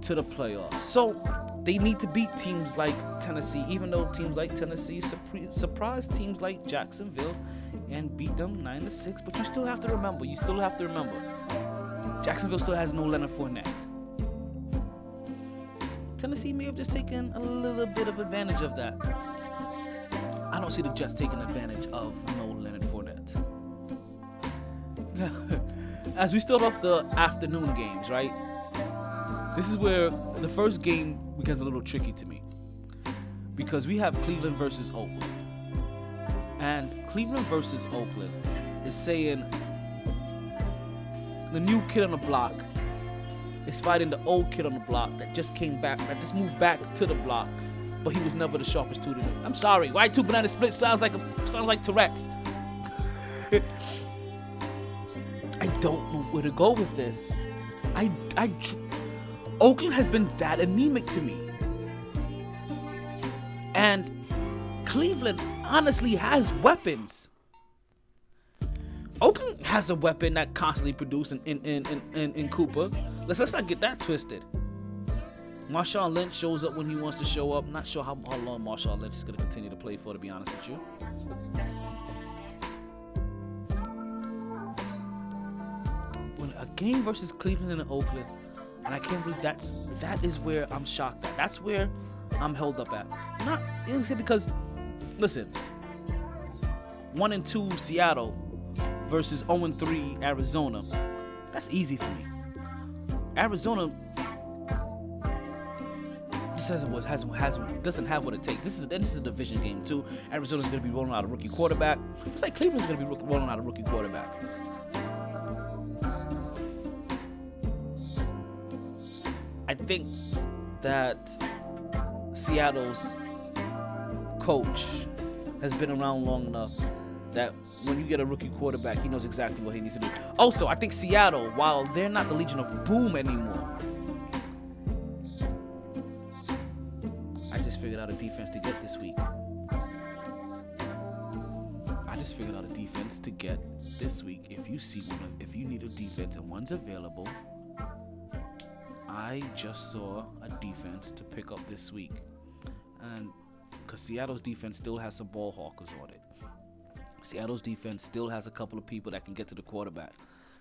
S1: to the playoffs. So they need to beat teams like Tennessee, even though teams like Tennessee surprise teams like Jacksonville and beat them nine to six. But you still have to remember. You still have to remember. Jacksonville still has no Leonard Fournette. Tennessee may have just taken a little bit of advantage of that. I don't see the Jets taking advantage of no Leonard Fournette. As we start off the afternoon games, right? This is where the first game becomes a little tricky to me. Because we have Cleveland versus Oakland. And Cleveland versus Oakland is saying the new kid on the block is fighting the old kid on the block that just came back, that just moved back to the block, but he was never the sharpest tool. I'm sorry, white two banana split sounds like a, sounds like Tourette's. I don't know where to go with this. I I Oakland has been that anemic to me, and Cleveland honestly has weapons. Oakland has a weapon that constantly produces in in, in, in, in Cooper. Let's let's not get that twisted. Marshawn Lynch shows up when he wants to show up. Not sure how, how long Marshawn Lynch is going to continue to play for, to be honest with you. When a game versus Cleveland and Oakland, and I can't believe that's that is where I'm shocked at. That's where I'm held up at. Not say because, listen, one and two Seattle versus 0 and 3 Arizona. That's easy for me. Arizona just hasn't hasn't hasn't doesn't have what it takes. This is this is a division game too. Arizona's gonna be rolling out a rookie quarterback. It's like Cleveland's gonna be rolling out a rookie quarterback. I think that Seattle's coach has been around long enough that when you get a rookie quarterback, he knows exactly what he needs to do. Also, I think Seattle, while they're not the Legion of Boom anymore, I just figured out a defense to get this week. I just figured out a defense to get this week. If you see one, if you need a defense and one's available, I just saw a defense to pick up this week, and because Seattle's defense still has some ball hawkers on it. Seattle's defense still has a couple of people that can get to the quarterback.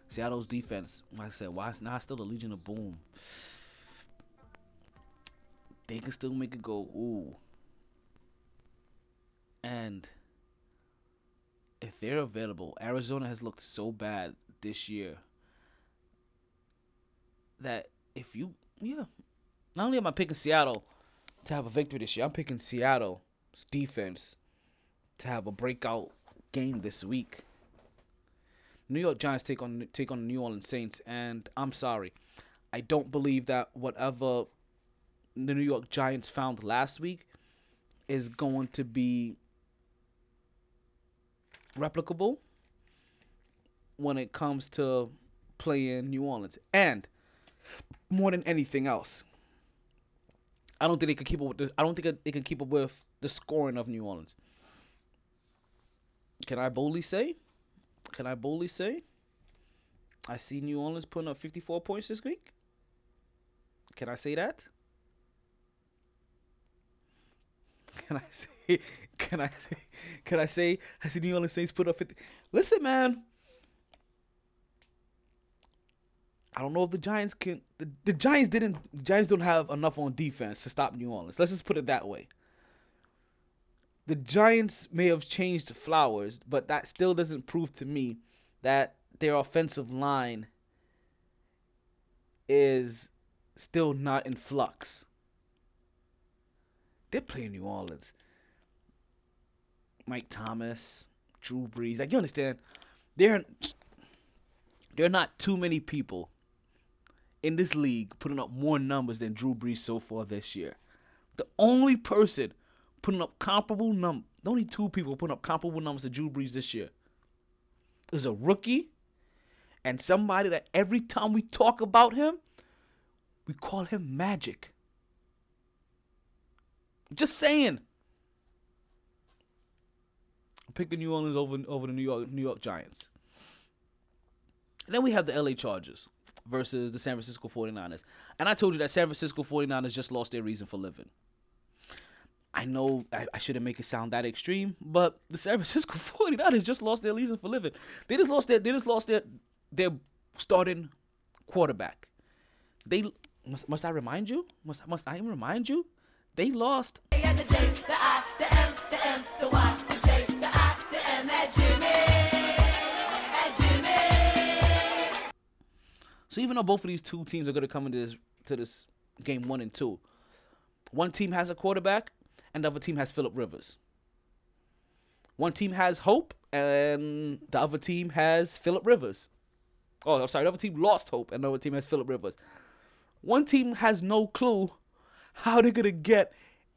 S1: Seattle's defense, like I said, why now nah, still the Legion of Boom. They can still make it go ooh. And if they're available, Arizona has looked so bad this year that if you yeah, not only am I picking Seattle to have a victory this year, I'm picking Seattle's defense to have a breakout game this week. New York Giants take on take on New Orleans Saints, and I'm sorry, I don't believe that whatever the New York Giants found last week is going to be replicable when it comes to playing New Orleans. And more than anything else, I don't think they can keep up with the, I don't think they can keep up with the scoring of New Orleans. Can I boldly say? Can I boldly say? I see New Orleans putting up 54 points this week. Can I say that? Can I say? Can I say? Can I say? I see New Orleans Saints put up 50. Listen, man. I don't know if the Giants can. The, the Giants didn't. The Giants don't have enough on defense to stop New Orleans. Let's just put it that way. The Giants may have changed Flowers, but that still doesn't prove to me that their offensive line is still not in flux. They're playing New Orleans. Mike Thomas, Drew Brees. Like you understand, there there are not too many people in this league putting up more numbers than Drew Brees so far this year. The only person putting up comparable num only two people putting up comparable numbers to Drew Brees this year is a rookie and somebody that every time we talk about him, we call him Magic. Just saying. I'm picking New Orleans over over the New York New York Giants. And then we have the LA Chargers versus the San Francisco 49ers. And I told you that San Francisco 49ers just lost their reason for living. I know I, I, shouldn't make it sound that extreme, but the San Francisco 49ers just lost their reason for living. They just lost their they just lost their their starting quarterback. They must must I remind you? Must must I remind you? They lost. So even though both of these two teams are going to come into this to this game one and two, one team has a quarterback and the other team has Philip Rivers. One team has hope and the other team has Philip Rivers. Oh, I'm sorry, the other team lost hope and the other team has Philip Rivers. One team has no clue how they're gonna get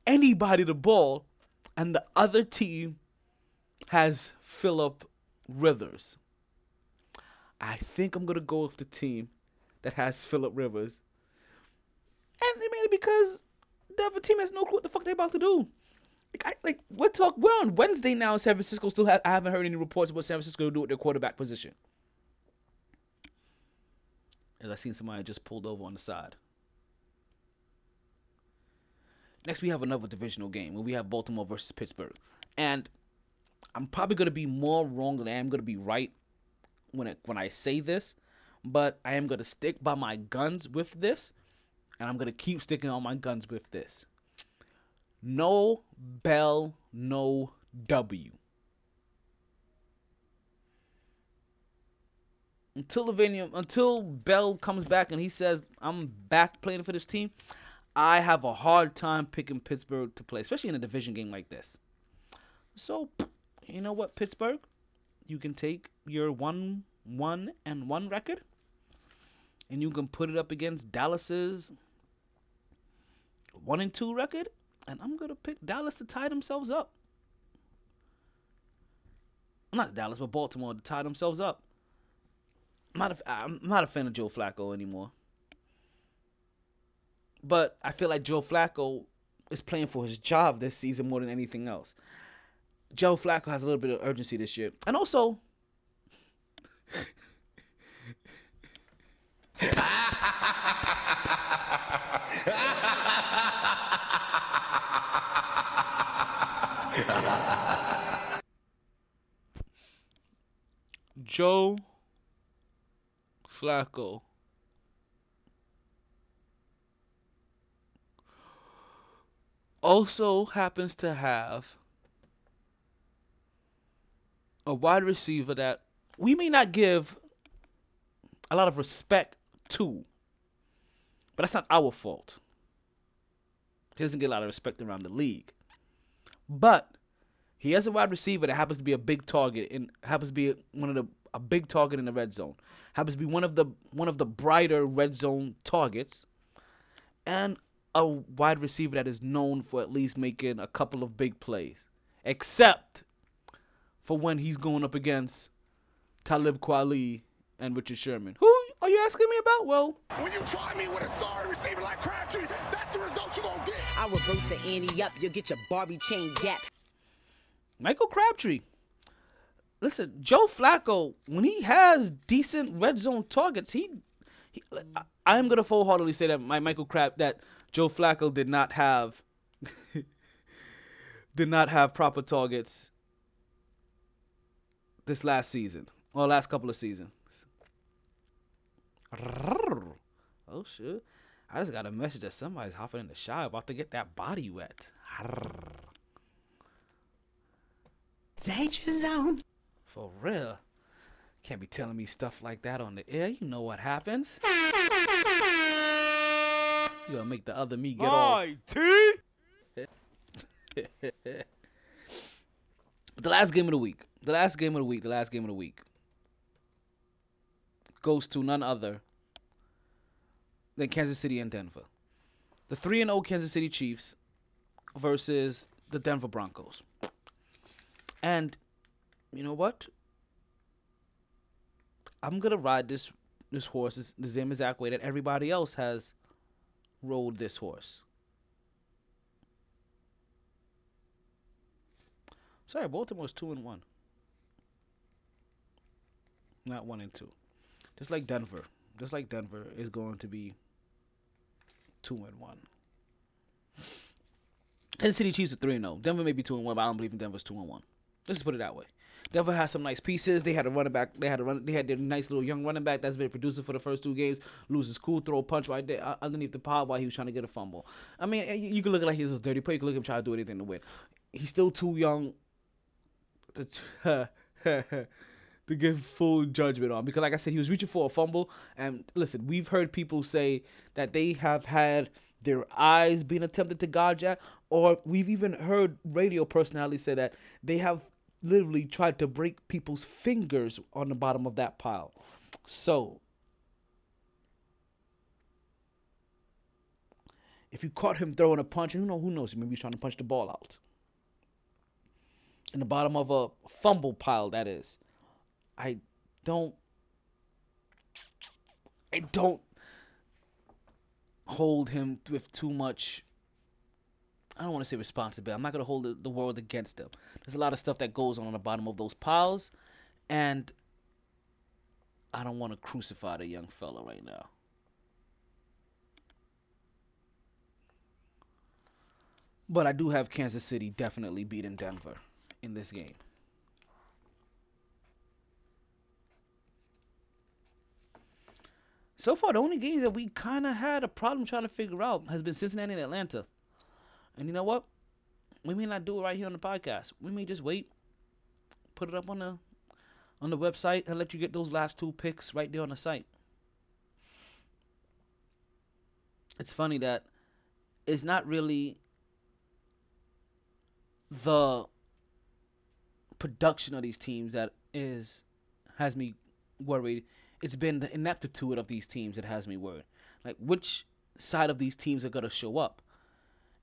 S1: anybody the ball, and the other team has Philip Rivers. I think I'm gonna go with the team that has Philip Rivers. And mainly because the other team has no clue what the fuck they're about to do. Like, I, like we're talk we're on Wednesday now. San Francisco still have I haven't heard any reports about San Francisco to do with their quarterback position. As I seen somebody just pulled over on the side. Next, we have another divisional game where we have Baltimore versus Pittsburgh, and I'm probably gonna be more wrong than I am gonna be right when it when I say this, but I am gonna stick by my guns with this, and I'm gonna keep sticking on my guns with this. No Bell, no W. Until Le'Veon, until Bell comes back and he says, I'm back playing for this team, I have a hard time picking Pittsburgh to play, especially in a division game like this. So, you know what, Pittsburgh? You can take your one one and one record and you can put it up against Dallas's one and two record, and I'm gonna pick Dallas to tie themselves up. Not Dallas, but Baltimore to tie themselves up. I'm not a, I'm not a fan of Joe Flacco anymore. But I feel like Joe Flacco is playing for his job this season more than anything else. Joe Flacco has a little bit of urgency this year, and also. Joe Flacco. Also happens to have a wide receiver that we may not give a lot of respect to, but that's not our fault. He doesn't get a lot of respect around the league. But he has a wide receiver that happens to be a big target and happens to be one of the a big target in the red zone. Happens to be one of the one of the brighter red zone targets. And a wide receiver that is known for at least making a couple of big plays. Except for when he's going up against Talib Kweli and Richard Sherman. Who you asking me about? Well,
S6: When you try me with a sorry receiver like Crabtree, that's the result you're gonna get.
S16: I will go to Annie up, you'll get your Barbie chain gap.
S1: Michael Crabtree. Listen, Joe Flacco, when he has decent red zone targets, he, he I, I am gonna full heartedly say that my Michael Crab that Joe Flacco did not have did not have proper targets this last season or last couple of seasons. Oh shit. I just got a message that somebody's hopping in the shower about to get that body wet.
S16: Danger zone.
S1: For real. Can't be telling me stuff like that on the air. You know what happens. You gonna make the other me get all. But the last game of the week, the last game of the week, the last game of the week goes to none other than Kansas City and Denver. The 3 and 0 Kansas City Chiefs versus the Denver Broncos. And you know what? I'm gonna ride this this horse the same exact way that everybody else has rode this horse. Sorry, Baltimore's two and one. Not one and two. Just like Denver. Just like Denver is going to be two and one. Kansas City Chiefs are three and zero. Denver may be two and one, but I don't believe in Denver's two and one. Let's just put it that way. Denver has some nice pieces. They had a running back. They had a run. They had their nice little young running back that's been producing for the first two games. Loses cool throw punch right there uh, underneath the pod while he was trying to get a fumble. I mean, you, you can look at like he's a dirty play. You can look at him try to do anything to win. He's still too young to to give full judgment on because, like I said, he was reaching for a fumble. And listen, we've heard people say that they have had their eyes being attempted to gouge at, or we've even heard radio personalities say that they have literally tried to break people's fingers on the bottom of that pile. So, if you caught him throwing a punch, and who know who knows, maybe he's trying to punch the ball out in the bottom of a fumble pile. That is, I don't, I don't hold him with too much. I don't want to say responsibility. I'm not gonna hold the, the world against him. There's a lot of stuff that goes on on the bottom of those piles, and I don't want to crucify the young fella right now. But I do have Kansas City definitely beating Denver in this game. So far, the only games that we kind of had a problem trying to figure out has been Cincinnati and Atlanta. And you know what? We may not do it right here on the podcast. We may just wait, put it up on the on the website, and let you get those last two picks right there on the site. It's funny that it's not really the production of these teams that is has me worried. It's been the ineptitude of these teams that has me worried. Like which side of these teams are gonna show up?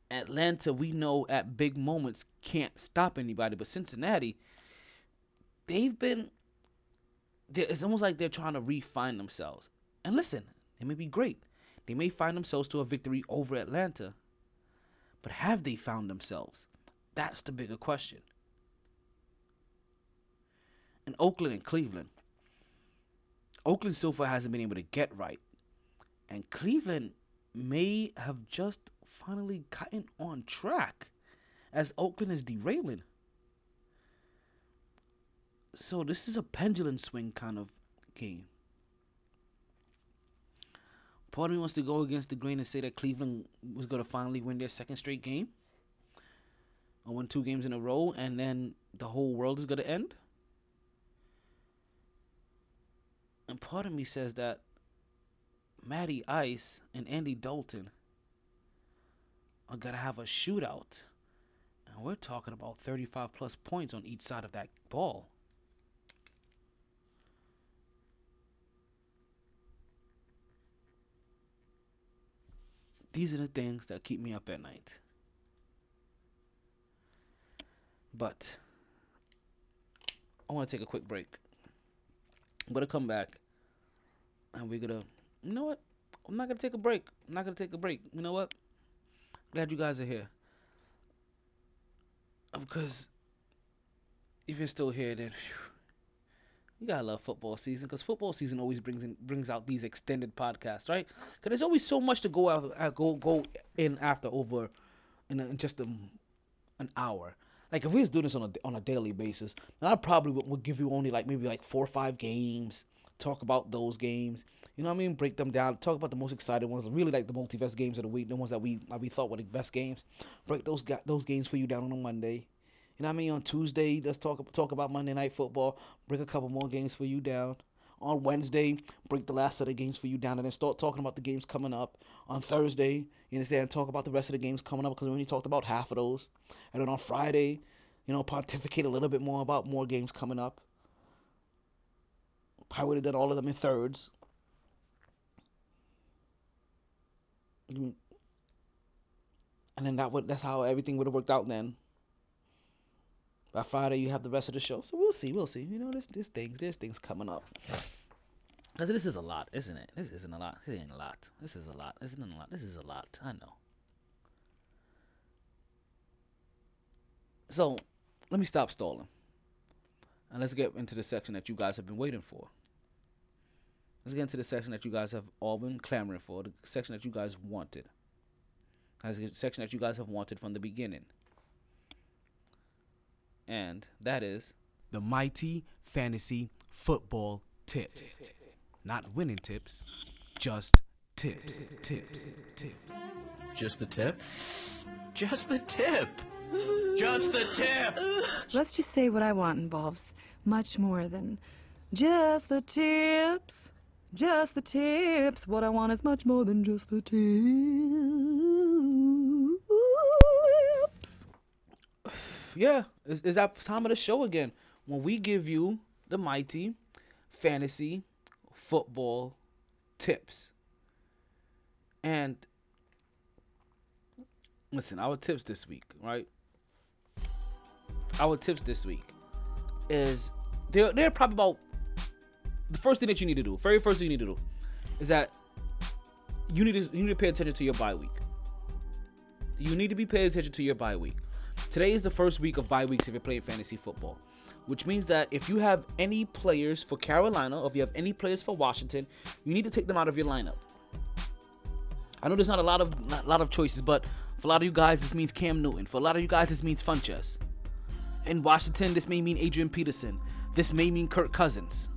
S1: Atlanta, we know at big moments can't stop anybody, but Cincinnati, they've been. It's almost like they're trying to refine themselves. And listen, they may be great. They may find themselves to a victory over Atlanta. But have they found themselves? That's the bigger question. And Oakland and Cleveland. Oakland so far hasn't been able to get right. And Cleveland may have just finally gotten on track as Oakland is derailing. So this is a pendulum swing kind of game. Part of me wants to go against the grain and say that Cleveland was going to finally win their second straight game. Or win two games in a row, and then the whole world is going to end. And part of me says that Matty Ice and Andy Dalton are to have a shootout. And we're talking about 35 plus points on each side of that ball. These are the things that keep me up at night. But I want to take a quick break. I'm to come back and we're to, you know what? I'm not to take a break. I'm not to take a break. You know what? Glad you guys are here. Because if you're still here, then you gotta love football season because football season always brings in brings out these extended podcasts, right? Because there's always so much to go out uh, go go in after over in, a, in just a, an hour. Like if we was doing this on a on a daily basis, then I probably would, would give you only like maybe like four or five games. Talk about those games, you know what I mean? Break them down. Talk about the most exciting ones. Really like the multi-best games of the week, the ones that we that we thought were the best games. Break those those games for you down on a Monday. You know what I mean? On Tuesday, let's talk talk about Monday night football. Break a couple more games for you down. On Wednesday, break the last set of games for you down, and then start talking about the games coming up. On Thursday, you understand? Talk about the rest of the games coming up because we only talked about half of those. And then on Friday, you know, pontificate a little bit more about more games coming up. I would have done all of them in thirds. And then that would that's how everything would have worked out then. By Friday you have the rest of the show. So we'll see, we'll see. You know, there's there's things, there's things coming up. Cause this is a lot, isn't it? This isn't a lot. This ain't a lot. This is a lot. This isn't a lot. This is a lot. I know. So, let me stop stalling. And let's get into the section that you guys have been waiting for. Let's get into the section that you guys have all been clamoring for, the section that you guys wanted. That's the section that you guys have wanted from the beginning. And that is
S12: the mighty fantasy football tips. Not winning tips, just tips, tips, tips.
S17: Just the tip? Just the tip. Just the tip.
S18: Let's just say what I want involves much more than just the tips. Just the tips. What I want is much more than just the tips.
S1: yeah, is, is that time of the show again when we give you the mighty fantasy football tips. And listen, our tips this week, right? Our tips this week is they're they're probably about the first thing that you need to do. Very first thing you need to do is that you need to you need to pay attention to your bye week. You need to be paying attention to your bye week. Today is the first week of bye weeks if you're playing fantasy football, which means that if you have any players for Carolina or if you have any players for Washington, you need to take them out of your lineup. I know there's not a lot of not a lot of choices, but for a lot of you guys, this means Cam Newton. For a lot of you guys, this means Funchess. In Washington, this may mean Adrian Peterson. This may mean Kirk Cousins.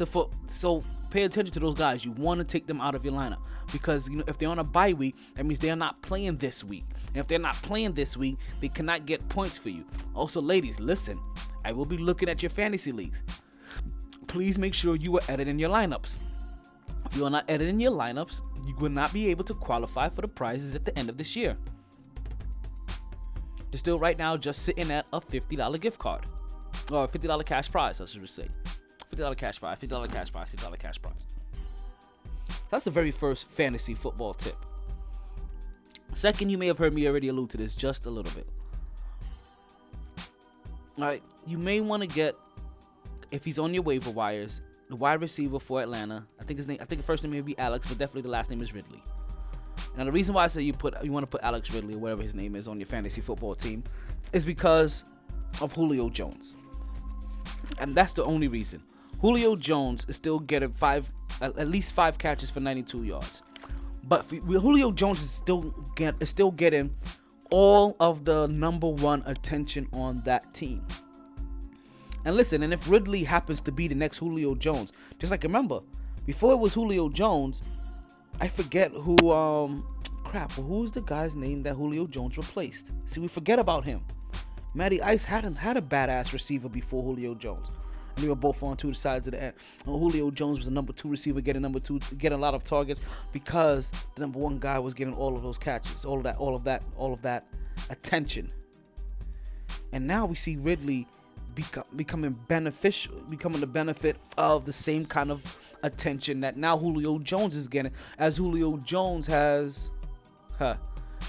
S1: So for so pay attention to those guys. You want to take them out of your lineup because you know if they're on a bye week, that means they're not playing this week. And if they're not playing this week, they cannot get points for you. Also, ladies, listen. I will be looking at your fantasy leagues. Please make sure you are editing your lineups. If you are not editing your lineups, you will not be able to qualify for the prizes at the end of this year. They're still right now just sitting at a $50 gift card. Or a $50 cash prize, I should say. $50 cash prize, $50 cash prize, $50 cash prize. That's the very first fantasy football tip. Second, you may have heard me already allude to this just a little bit. All right, you may want to get if he's on your waiver wires, the wide receiver for Atlanta. I think his name, I think the first name may be Alex, but definitely the last name is Ridley. Now the reason why I say you put you want to put Alex Ridley or whatever his name is on your fantasy football team is because of Julio Jones. And that's the only reason. Julio Jones is still getting five at least five catches for 92 yards. But Julio Jones is still get is still getting all of the number one attention on that team. And listen, and if Ridley happens to be the next Julio Jones, just like remember, before it was Julio Jones, I forget who um crap, who's the guy's name that Julio Jones replaced? See, we forget about him. Matty Ice hadn't had a badass receiver before Julio Jones. They were both on two sides of the end. And Julio Jones was the number two receiver, getting number two, getting a lot of targets because the number one guy was getting all of those catches, all of that, all of that, all of that attention. And now we see Ridley becoming beneficial, becoming the benefit of the same kind of attention that now Julio Jones is getting, as Julio Jones has, huh?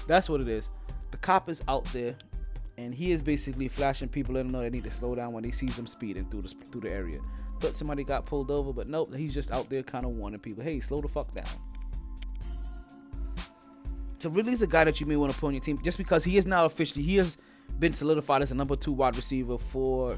S1: That's what it is. The cop is out there, and he is basically flashing people in and know they need to slow down when they see them speeding through the through the area. Thought somebody got pulled over, but nope, he's just out there kind of warning people, hey, slow the fuck down. So Ridley's a guy that you may want to put on your team just because he is now officially he has been solidified as a number two wide receiver for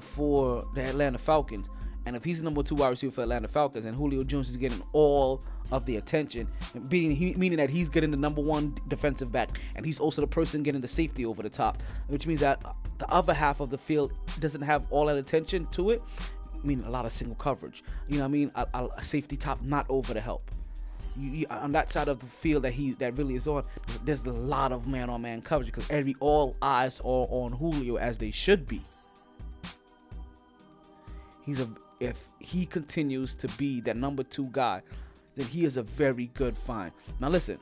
S1: for the Atlanta Falcons. And if he's the number two wide receiver for Atlanta Falcons, and Julio Jones is getting all of the attention, being he, meaning that he's getting the number one defensive back, and he's also the person getting the safety over the top, which means that the other half of the field doesn't have all that attention to it, meaning a lot of single coverage. You know what I mean? A, a, a safety top not over the help. You, you, on that side of the field that he that really is on, there's a lot of man-on-man coverage because every all eyes are on Julio as they should be. He's a if he continues to be that number two guy, then he is a very good find. Now listen,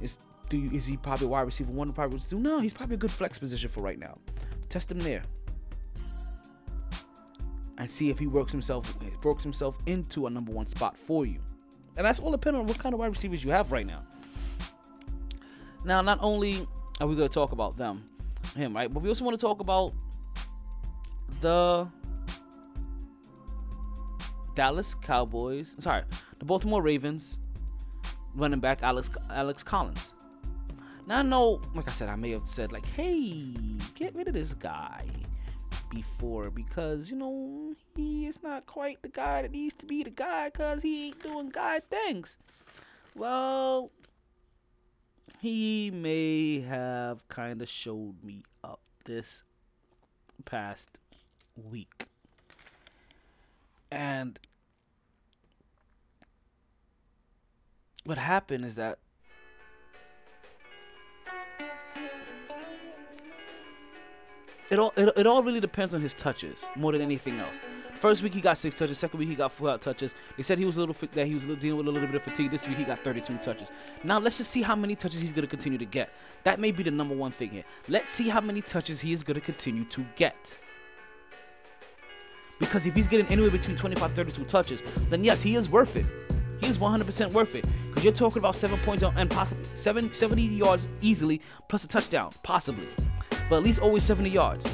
S1: is do you, is he probably wide receiver one? Probably two. No, he's probably a good flex position for right now. Test him there and see if he works himself works himself into a number one spot for you. And that's all depending on what kind of wide receivers you have right now. Now, not only are we going to talk about them, him, right, but we also want to talk about the Dallas Cowboys. Sorry, the Baltimore Ravens running back Alex Alex Collins. Now I know, like I said, I may have said like, "Hey, get rid of this guy." Before because you know he is not quite the guy that needs to be the guy because he ain't doing guy things. Well, he may have kind of showed me up this past week. And what happened is that it all it, it all really depends on his touches more than anything else. First week he got six touches. Second week he got four out touches. They said he was a little that he was dealing with a little bit of fatigue. This week he got 32 touches. Now let's just see how many touches he's going to continue to get. That may be the number one thing here. Let's see how many touches he is going to continue to get. Because if he's getting anywhere between 25 32 touches, then yes, he is worth it. He is 100% worth it. Because you're talking about seven points and possibly seven, 70 yards easily, plus a touchdown, possibly. But at least always 70 yards.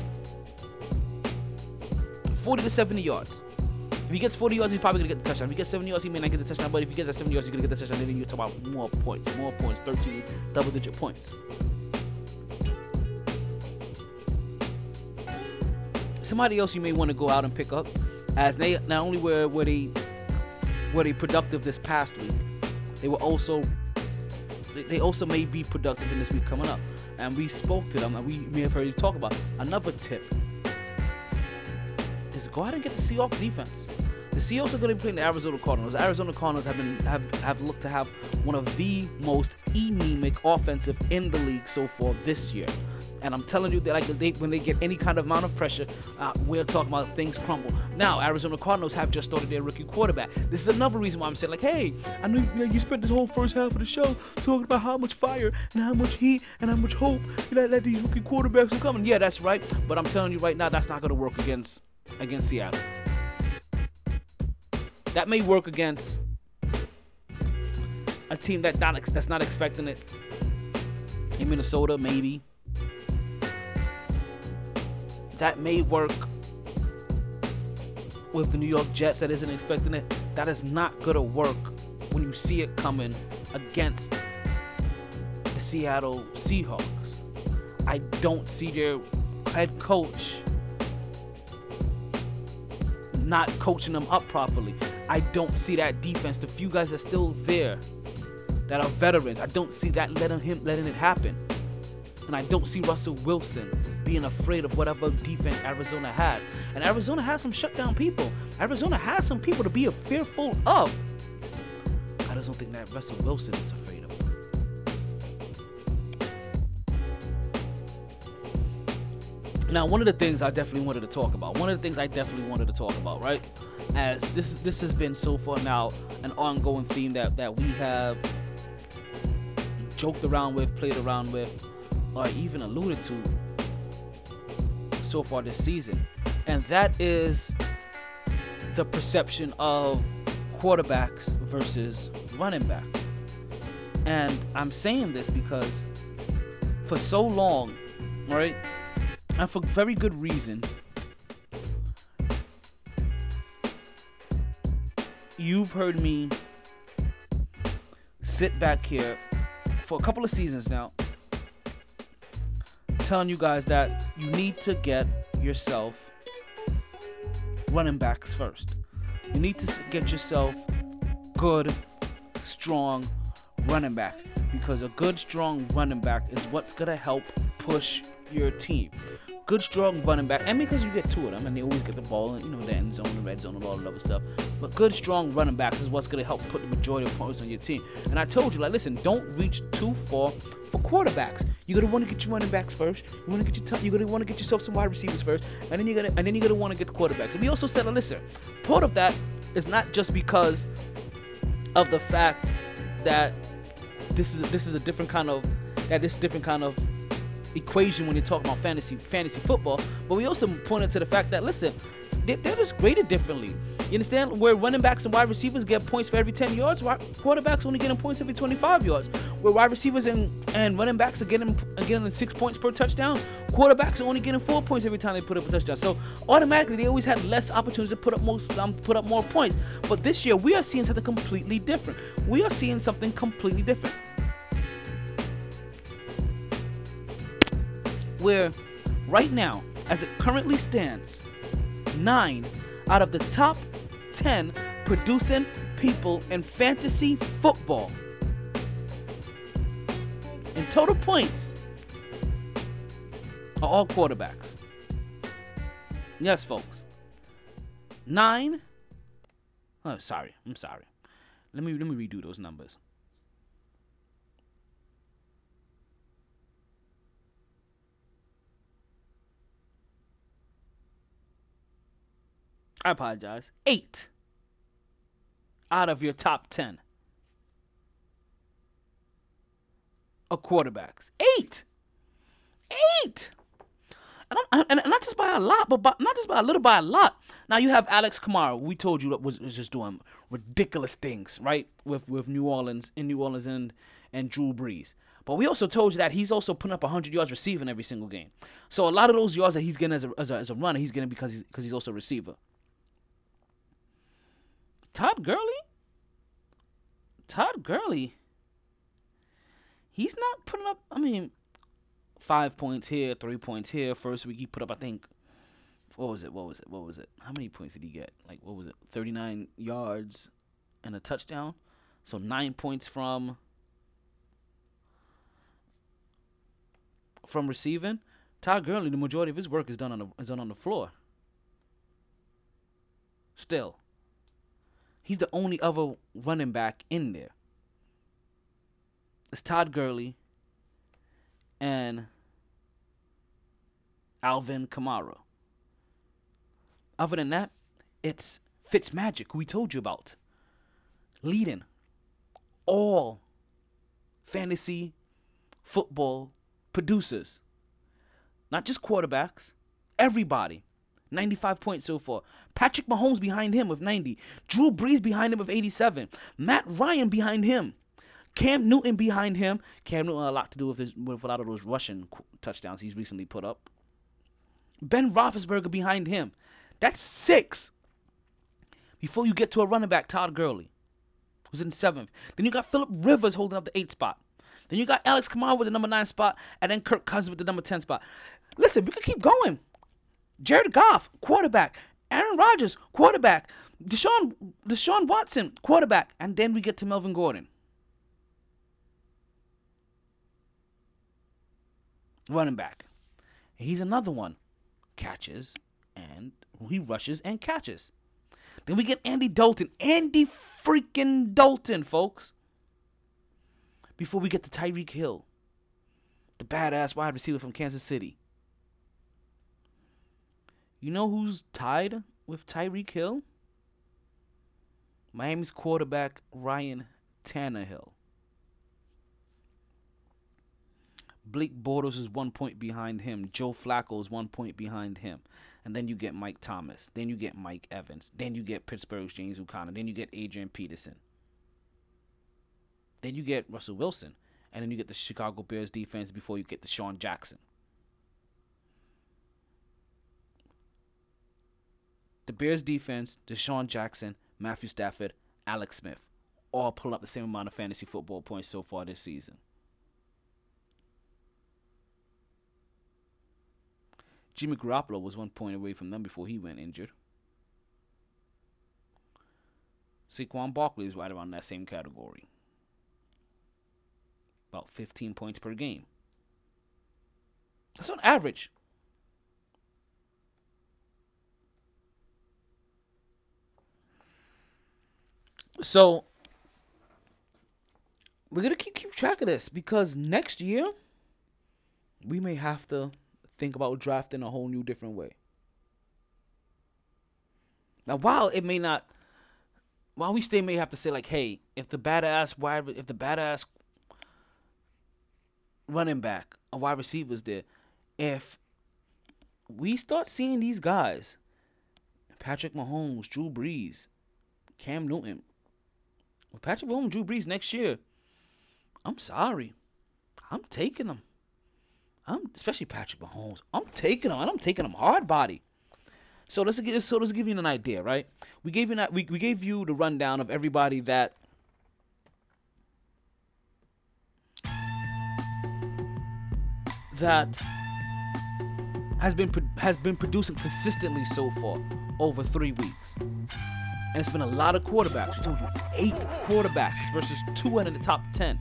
S1: 40 to 70 yards. If he gets 40 yards, he's probably gonna get the touchdown. If he gets 70 yards, he may not get the touchdown. But if he gets that 70 yards, he's gonna get the touchdown. And then you talk about more points, more points, 13 double-digit points. Somebody else you may want to go out and pick up, as they not only were were they were they productive this past week, they were also they, also may be productive in this week coming up. And we spoke to them, and we may have heard you talk about another tip is go out and get the Seahawks defense. The Seahawks are going to be playing the Arizona Cardinals. The Arizona Cardinals have been have, have looked to have one of the most anemic offensive in the league so far this year. And I'm telling you that like they, when they get any kind of amount of pressure, uh, we're talking about things crumble. Now Arizona Cardinals have just started their rookie quarterback. This is another reason why I'm saying like, hey, I know you, you spent this whole first half of the show talking about how much fire and how much heat and how much hope you know, that these rookie quarterbacks are coming. Yeah, that's right. But I'm telling you right now, that's not going to work against against Seattle. That may work against a team that not that's not expecting it. In Minnesota, maybe. That may work with the New York Jets that isn't expecting it. That is not gonna work when you see it coming against the Seattle Seahawks. I don't see their head coach not coaching them up properly. I don't see that defense. The few guys that are still there that are veterans, I don't see that letting him letting it happen. And I don't see Russell Wilson being afraid of whatever defense Arizona has. And Arizona has some shutdown people. Arizona has some people to be a fearful of. I just don't think that Russell Wilson is afraid of. Now, one of the things I definitely wanted to talk about, one of the things I definitely wanted to talk about, right? As this this has been so far now an ongoing theme that that we have joked around with, played around with, or even alluded to so far this season, and that is the perception of quarterbacks versus running backs. And I'm saying this because for so long, right, and for very good reason, you've heard me sit back here for a couple of seasons now telling you guys that you need to get yourself running backs first. You need to get yourself good, strong running backs because a good, strong running back is what's going to help push your team. Good, strong running back, and because you get two of them, and they always get the ball in, you know, the end zone, the red zone, and all that other stuff. But good, strong running backs is what's going to help put the majority of points on your team. And I told you, like, listen, don't reach too far for quarterbacks. You're gonna want to get your running backs first. You want to get your t- you're gonna want to get yourself some wide receivers first, and then you're gonna and then you're gonna want to get the quarterbacks. And we also said, listen, part of that is not just because of the fact that this is this is a different kind of that this different kind of equation when you're talking about fantasy fantasy football. But we also pointed to the fact that listen, they, they're just graded differently. You understand? Where running backs and wide receivers get points for every 10 yards, quarterbacks only getting points every 25 yards. Where wide receivers and, and running backs are getting are getting six points per touchdown, quarterbacks are only getting four points every time they put up a touchdown. So automatically, they always had less opportunities to put up most um, put up more points. But this year, we are seeing something completely different. We are seeing something completely different. Where right now, as it currently stands, nine out of the top 10 producing people in fantasy football. In total points are all quarterbacks. Yes, folks. Nine. Oh, sorry. I'm sorry. Let me let me redo those numbers. I apologize. Eight out of your top 10 are quarterbacks. Eight! Eight! And, I'm, and, not just by a lot, but by, not just by a little, by a lot. Now you have Alex Kamara. We told you that was, was just doing ridiculous things, right? With with New Orleans, in New Orleans, and and Drew Brees. But we also told you that he's also putting up 100 yards receiving every single game. So a lot of those yards that he's getting as a, as a, as a runner, he's getting because he's because he's also a receiver. Todd Gurley? Todd Gurley. He's not putting up, I mean, five points here, three points here. First week he put up, I think, what was it? What was it? What was it? How many points did he get? Like, what was it? 39 yards and a touchdown. So nine points from from receiving. Todd Gurley, the majority of his work is done on the is done on the floor. Still, He's the only other running back in there. It's Todd Gurley and Alvin Kamara. Other than that, it's Fitzmagic, who we told you about, leading all fantasy football producers. Not just quarterbacks, everybody. 95 points so far. Patrick Mahomes behind him with 90. Drew Brees behind him with 87. Matt Ryan behind him. Cam Newton behind him. Cam Newton a lot to do with, his, with a lot of those rushing touchdowns he's recently put up. Ben Roethlisberger behind him. That's six. Before you get to a running back, Todd Gurley. who's in seventh. Then you got Philip Rivers holding up the eighth spot. Then you got Alex Kamara with the number nine spot, and then Kirk Cousins with the number ten spot. Listen, we could keep going. Jared Goff, quarterback. Aaron Rodgers, quarterback. Deshaun Deshaun Watson, quarterback, and then we get to Melvin Gordon. Running back. He's another one. Catches and he rushes and catches. Then we get Andy Dalton. Andy freaking Dalton, folks. Before we get to Tyreek Hill, the badass wide receiver from Kansas City. You know who's tied with Tyreek Hill? Miami's quarterback Ryan Tannehill. Blake Bortles is one point behind him. Joe Flacco is one point behind him. And then you get Mike Thomas. Then you get Mike Evans. Then you get Pittsburgh's James O'Connor. Then you get Adrian Peterson. Then you get Russell Wilson. And then you get the Chicago Bears defense before you get DeSean Jackson. The Bears defense, DeSean Jackson, Matthew Stafford, Alex Smith, all pull up the same amount of fantasy football points so far this season. Jimmy Garoppolo was one point away from them before he went injured. Saquon Barkley is right around that same category. About 15 points per game. That's on average. So we're gonna keep keep track of this because next year we may have to think about drafting a whole new different way. Now, while it may not, while we still may have to say like, hey, if the badass wide, if the badass running back, a wide receiver's there, if we start seeing these guys, Patrick Mahomes, Drew Brees, Cam Newton, with Patrick Mahomes, Drew Brees next year, I'm sorry, I'm taking them. I'm especially Patrick Mahomes. I'm taking them, and I'm taking them hard body. So let's get so let's give you an idea, right? We gave you we, we gave you the rundown of everybody that that has been has been producing consistently so far over three weeks. And it's been a lot of quarterbacks. We told you eight quarterbacks versus two out of the top ten.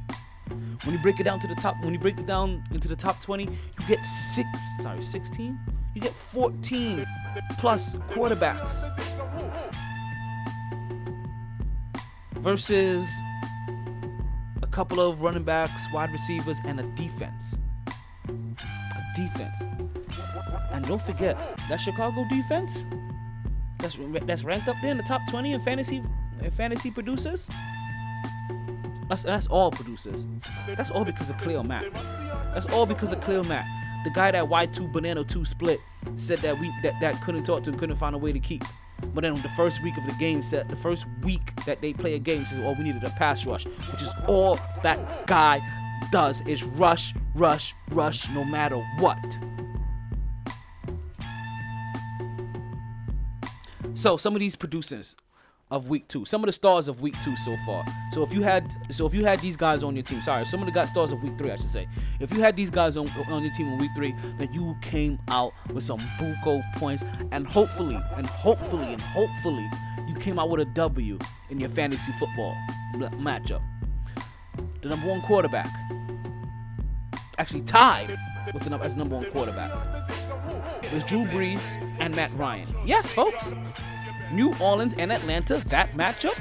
S1: When you break it down to the top, when you break it down into the top 20, you get six, sorry, 16? You get 14 plus quarterbacks versus a couple of running backs, wide receivers, and a defense. A defense. And don't forget, that Chicago defense, that's that's ranked up there in the top 20 in fantasy in fantasy producers. That's that's all producers. That's all because of Khalil Mack. That's all because of Khalil Mack. The guy that Y2 Banana 2 split said that we that, that couldn't talk to and couldn't find a way to keep. But then the first week of the game set, the first week that they play a game says, "Oh, we needed a pass rush," which is all that guy does is rush, rush, rush, no matter what. So some of these producers of week two. Some of the stars of week two so far. So if you had, so if you had these guys on your team, sorry, some of the guys stars of week three, I should say. If you had these guys on on your team in week three, then you came out with some buco points, and hopefully, and hopefully, and hopefully, you came out with a W in your fantasy football matchup. The number one quarterback, actually tied with the as number one quarterback, was Drew Brees and Matt Ryan. Yes, folks. New Orleans and Atlanta, that matchup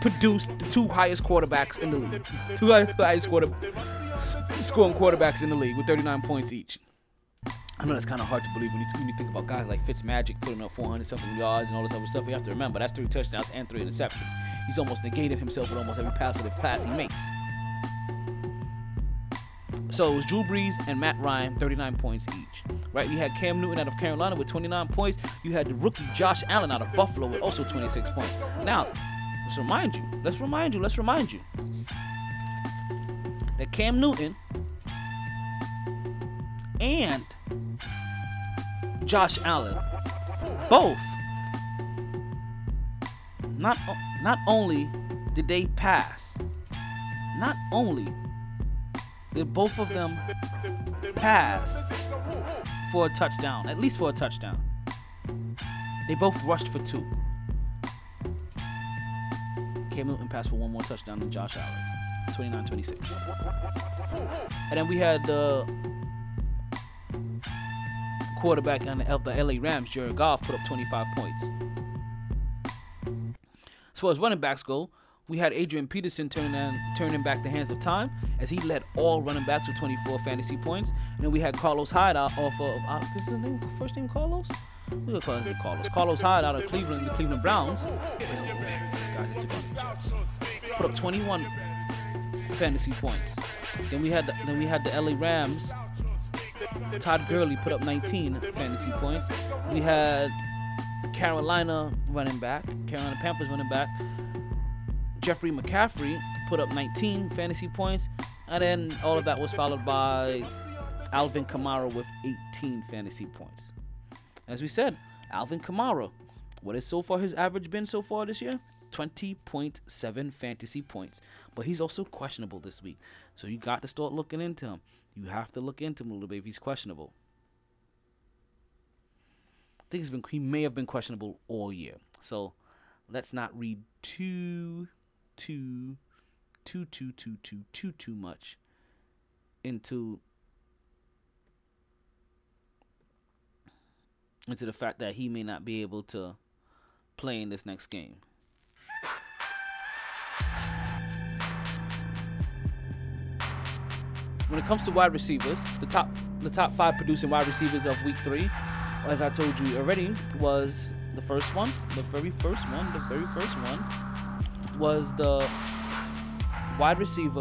S1: produced the two highest quarterbacks in the league. Two highest quarter scoring quarterbacks in the league with 39 points each. I know that's kind of hard to believe when you, when you think about guys like Fitzmagic putting up 400 something yards and all this other stuff. You have to remember that's three touchdowns and three interceptions. He's almost negated himself with almost every positive pass he makes. So it was Drew Brees and Matt Ryan, 39 points each. Right? You had Cam Newton out of Carolina with 29 points. You had the rookie Josh Allen out of Buffalo with also 26 points. Now, let's remind you, let's remind you, let's remind you that Cam Newton and Josh Allen both not not only did they pass, not only did both of them pass for a touchdown, at least for a touchdown, they both rushed for two. Cam Newton passed for one more touchdown than Josh Allen, 29 26. And then we had the quarterback on the, the LA Rams, Jared Goff, put up 25 points. As far as running backs go, we had Adrian Peterson turning turning back the hands of time as he led all running backs with 24 fantasy points. And then we had Carlos Hyde out off of uh, this is his name, first name Carlos. We gonna him Carlos. Carlos Hyde out of Cleveland, the Cleveland Browns. Put up 21 fantasy points. Then we had the, then we had the LA Rams. Todd Gurley put up 19 fantasy points. We had Carolina running back, Carolina Panthers running back, Jeffrey McCaffrey put up 19 fantasy points, and then all of that was followed by Alvin Kamara with 18 fantasy points. As we said, Alvin Kamara, what has so far his average been so far this year? 20.7 fantasy points. But he's also questionable this week. So you got to start looking into him. You have to look into him a little bit if he's questionable. I think he's been he may have been questionable all year. So let's not read too too too too too too too too much into into the fact that he may not be able to play in this next game. When it comes to wide receivers, the top the top five producing wide receivers of week three, as I told you already, was the first one, the very first one, the very first one was the wide receiver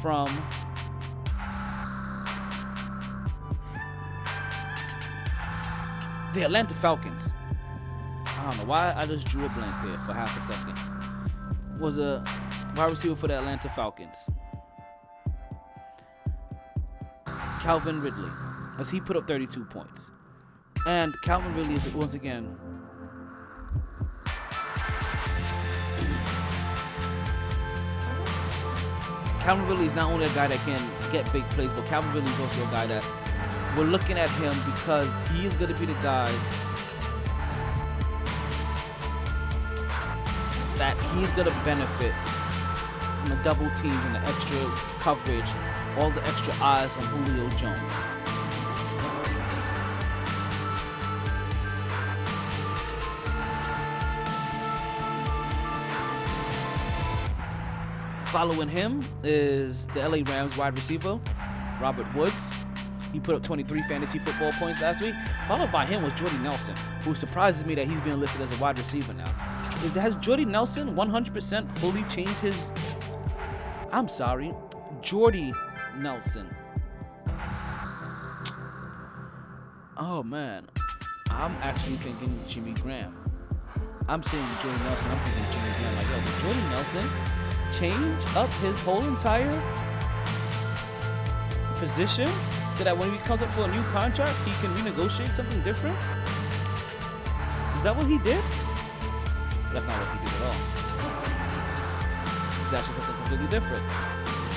S1: from the Atlanta Falcons. I don't know why I just drew a blank there for half a second. Was a wide receiver for the Atlanta Falcons. Calvin Ridley, as he put up 32 points. And Calvin Ridley is once again Calvin Ridley is not only a guy that can get big plays, but Calvin Ridley is also a guy that we're looking at him because he is going to be the guy that he's going to benefit from the double teams and the extra coverage, all the extra eyes on Julio Jones. Following him is the LA Rams wide receiver, Robert Woods. He put up 23 fantasy football points last week. Followed by him was Jordy Nelson, who surprises me that he's being listed as a wide receiver now. Has Jordy Nelson 100% fully changed his. I'm sorry, Jordy Nelson. Oh man, I'm actually thinking Jimmy Graham. I'm saying Jordy Nelson, I'm thinking Jimmy Graham. Like, yo, Jordy Nelson change up his whole entire position so that when he comes up for a new contract, he can renegotiate something different? Is that what he did? That's not what he did at all. It's actually something completely different.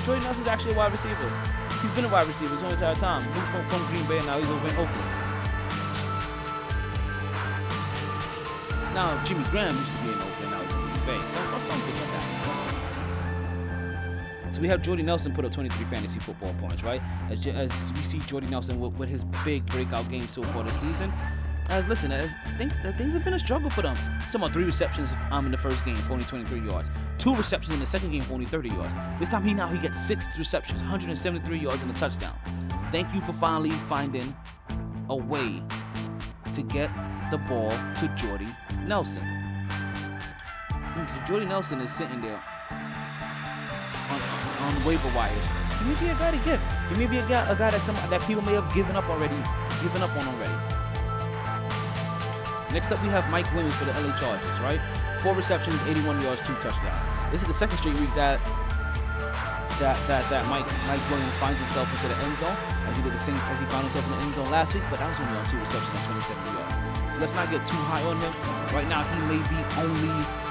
S1: Jordy Nelson's actually a wide receiver. He's been a wide receiver his whole entire time. He's from, from Green Bay and now he's over in Oakland. Now Jimmy Graham used to be in Oakland, now he's in Green Bay. So or something like that. So we have Jordy Nelson put up 23 fantasy football points, right? As, as we see Jordy Nelson with, with his big breakout game so far this season. As listen, as things, things have been a struggle for them. Talking about three receptions um, in the first game for only 23 yards, two receptions in the second game for only 30 yards. This time he now he gets six receptions, 173 yards and a touchdown. Thank you for finally finding a way to get the ball to Jordy Nelson. Jordy Nelson is sitting there on, on waiver wires. He may be a guy to get. He may be a guy, a guy that some that people may have given up already, given up on already. Next up, we have Mike Williams for the LA Chargers, right? Four receptions, 81 yards, two touchdowns. This is the second straight week that that that that Mike Mike Williams finds himself into the end zone, as he did the same as he found himself in the end zone last week, but that was only on two receptions and 27 yards. So let's not get too high on him. Right now, he may be only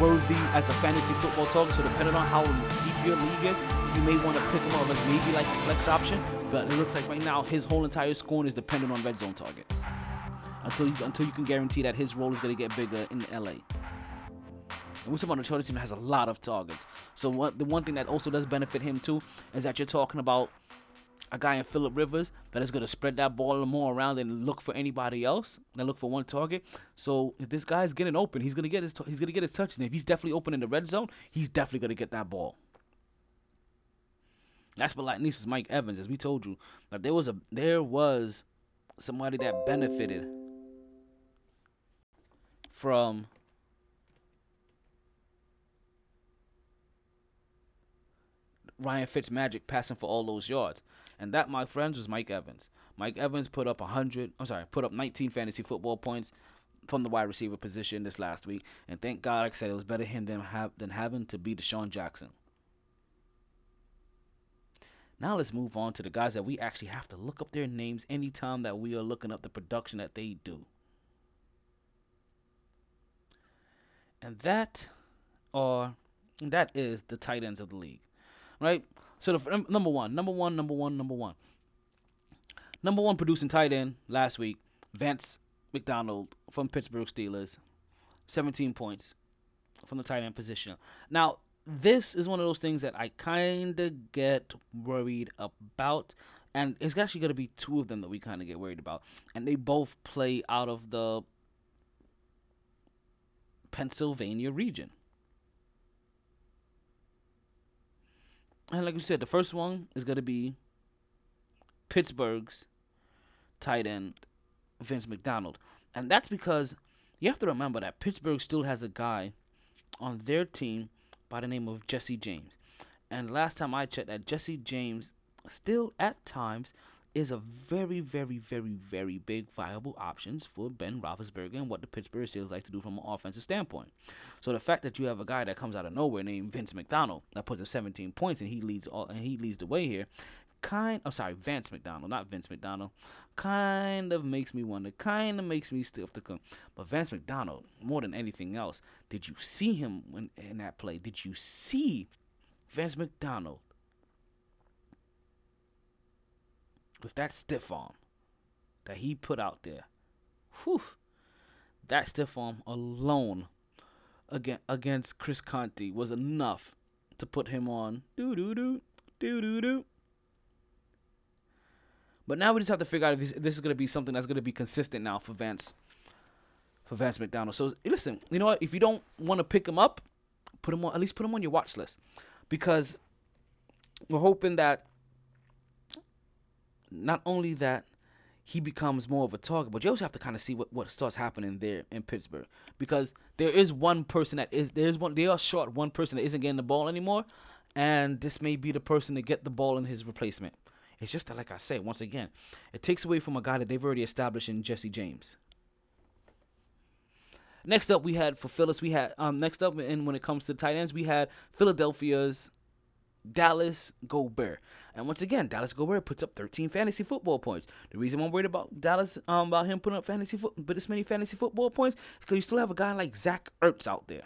S1: worthy as a fantasy football target. So depending on how deep your league is, you may want to pick him up as maybe like a flex option. But it looks like right now his whole entire scoring is dependent on red zone targets. Until you until you can guarantee that his role is going to get bigger in LA. And we're talking about a Chargers team that has a lot of targets. So what the one thing that also does benefit him too is that you're talking about a guy in Philip Rivers that is going to spread that ball more around and look for anybody else and look for one target. So if this guy's getting open, he's going to get his he's going to get his touch. And if he's definitely open in the red zone, he's definitely going to get that ball. That's what like niece was Mike Evans, as we told you. Like there was a there was somebody that benefited from Ryan Fitzmagic passing for all those yards. And that, my friends, was Mike Evans. Mike Evans put up 100, I'm sorry, put up 19 fantasy football points from the wide receiver position this last week. And thank God, like I said, it was better him than, have, than having to be DeSean Jackson. Now let's move on to the guys that we actually have to look up their names anytime that we are looking up the production that they do. And that are that is the tight ends of the league. Right? So the num- number 1, number 1, number 1, number 1. Number 1 producing tight end last week, Vance McDonald from Pittsburgh Steelers. 17 points from the tight end position. Now, this is one of those things that I kind of get worried about. And it's actually going to be two of them that we kind of get worried about. And they both play out of the Pennsylvania region. And like you said, the first one is going to be Pittsburgh's tight end, Vince McDonald. And that's because you have to remember that Pittsburgh still has a guy on their team by the name of Jesse James. And last time I checked, that Jesse James still at times is a very, very, very, very big viable options for Ben Roethlisberger and what the Pittsburgh Steelers like to do from an offensive standpoint. So the fact that you have a guy that comes out of nowhere named Vince McDonald that puts up 17 points and he leads all and he leads the way here, kind. Oh, sorry, Vance McDonald, not Vince McDonald. Kind of makes me wonder. Kind of makes me stiff to come. But Vance McDonald, more than anything else, did you see him when, in that play? Did you see Vance McDonald with that stiff arm that he put out there. Whew. That stiff arm alone against Chris Conte was enough to put him on doo doo doo doo doo doo. But now we just have to figure out if this is going to be something that's going to be consistent now for Vance for Vance McDonald. So listen, you know what? If you don't want to pick him up, put him on at least put him on your watch list because we're hoping that not only that he becomes more of a target, but you also have to kind of see what, what starts happening there in Pittsburgh because there is one person that is there's one they are short one person that isn't getting the ball anymore, and this may be the person to get the ball in his replacement. It's just that, like I said, once again, it takes away from a guy that they've already established in Jesse James. Next up, we had for Phyllis, we had um next up, and when it comes to tight ends, we had Philadelphia's Dallas Goedert. And once again, Dallas Goedert puts up 13 fantasy football points. The reason I'm worried about Dallas, um, about him putting up fantasy foot, but this many fantasy football points, is because you still have a guy like Zach Ertz out there.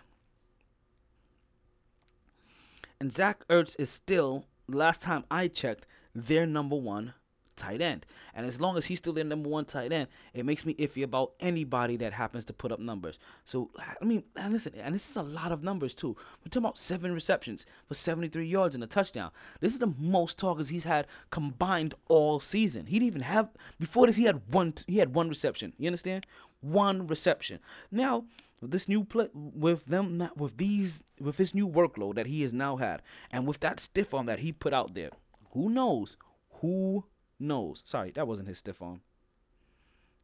S1: And Zach Ertz is still, last time I checked, their number one tight end. And as long as he's still their number one tight end, it makes me iffy about anybody that happens to put up numbers. So I mean, listen, and this is a lot of numbers too. We're talking about seven receptions for 73 yards and a touchdown. This is the most targets he's had combined all season. He didn't even have before this. He had one. He had one reception. You understand? One reception. Now with this new play with them with these with this new workload that he has now had and with that stiff arm that he put out there who knows who knows. Sorry, that wasn't his stiff arm.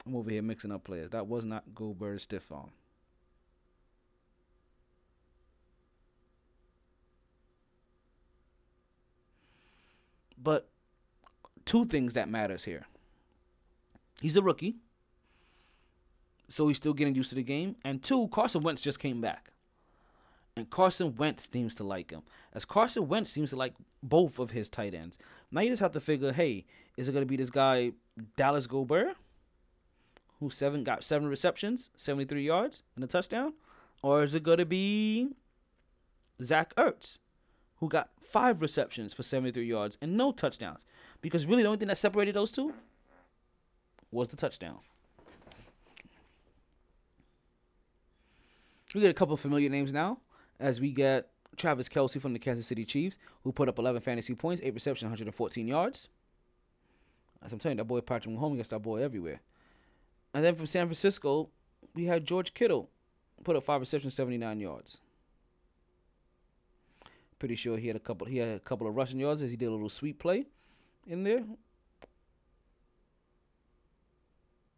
S1: I'm over here mixing up players. That was not Goldberg's stiff arm. But two things that matters here. He's a rookie. So he's still getting used to the game. And two, Carson Wentz just came back. And Carson Wentz seems to like him. As Carson Wentz seems to like both of his tight ends. Now you just have to figure, hey, is it gonna be this guy Dallas Goedert, who seven got seven receptions, 73 yards, and a touchdown? Or is it going to be Zach Ertz, who got five receptions for 73 yards and no touchdowns? Because really, the only thing that separated those two was the touchdown. We get a couple of familiar names now as we get Travis Kelce from the Kansas City Chiefs, who put up 11 fantasy points, 8 receptions, 114 yards. As I'm telling you, that boy Patrick Mahomes gets that boy everywhere. And then from San Francisco, we had George Kittle, put up 5 receptions, 79 yards. Pretty sure he had a couple he had a couple of rushing yards as he did a little sweep play in there.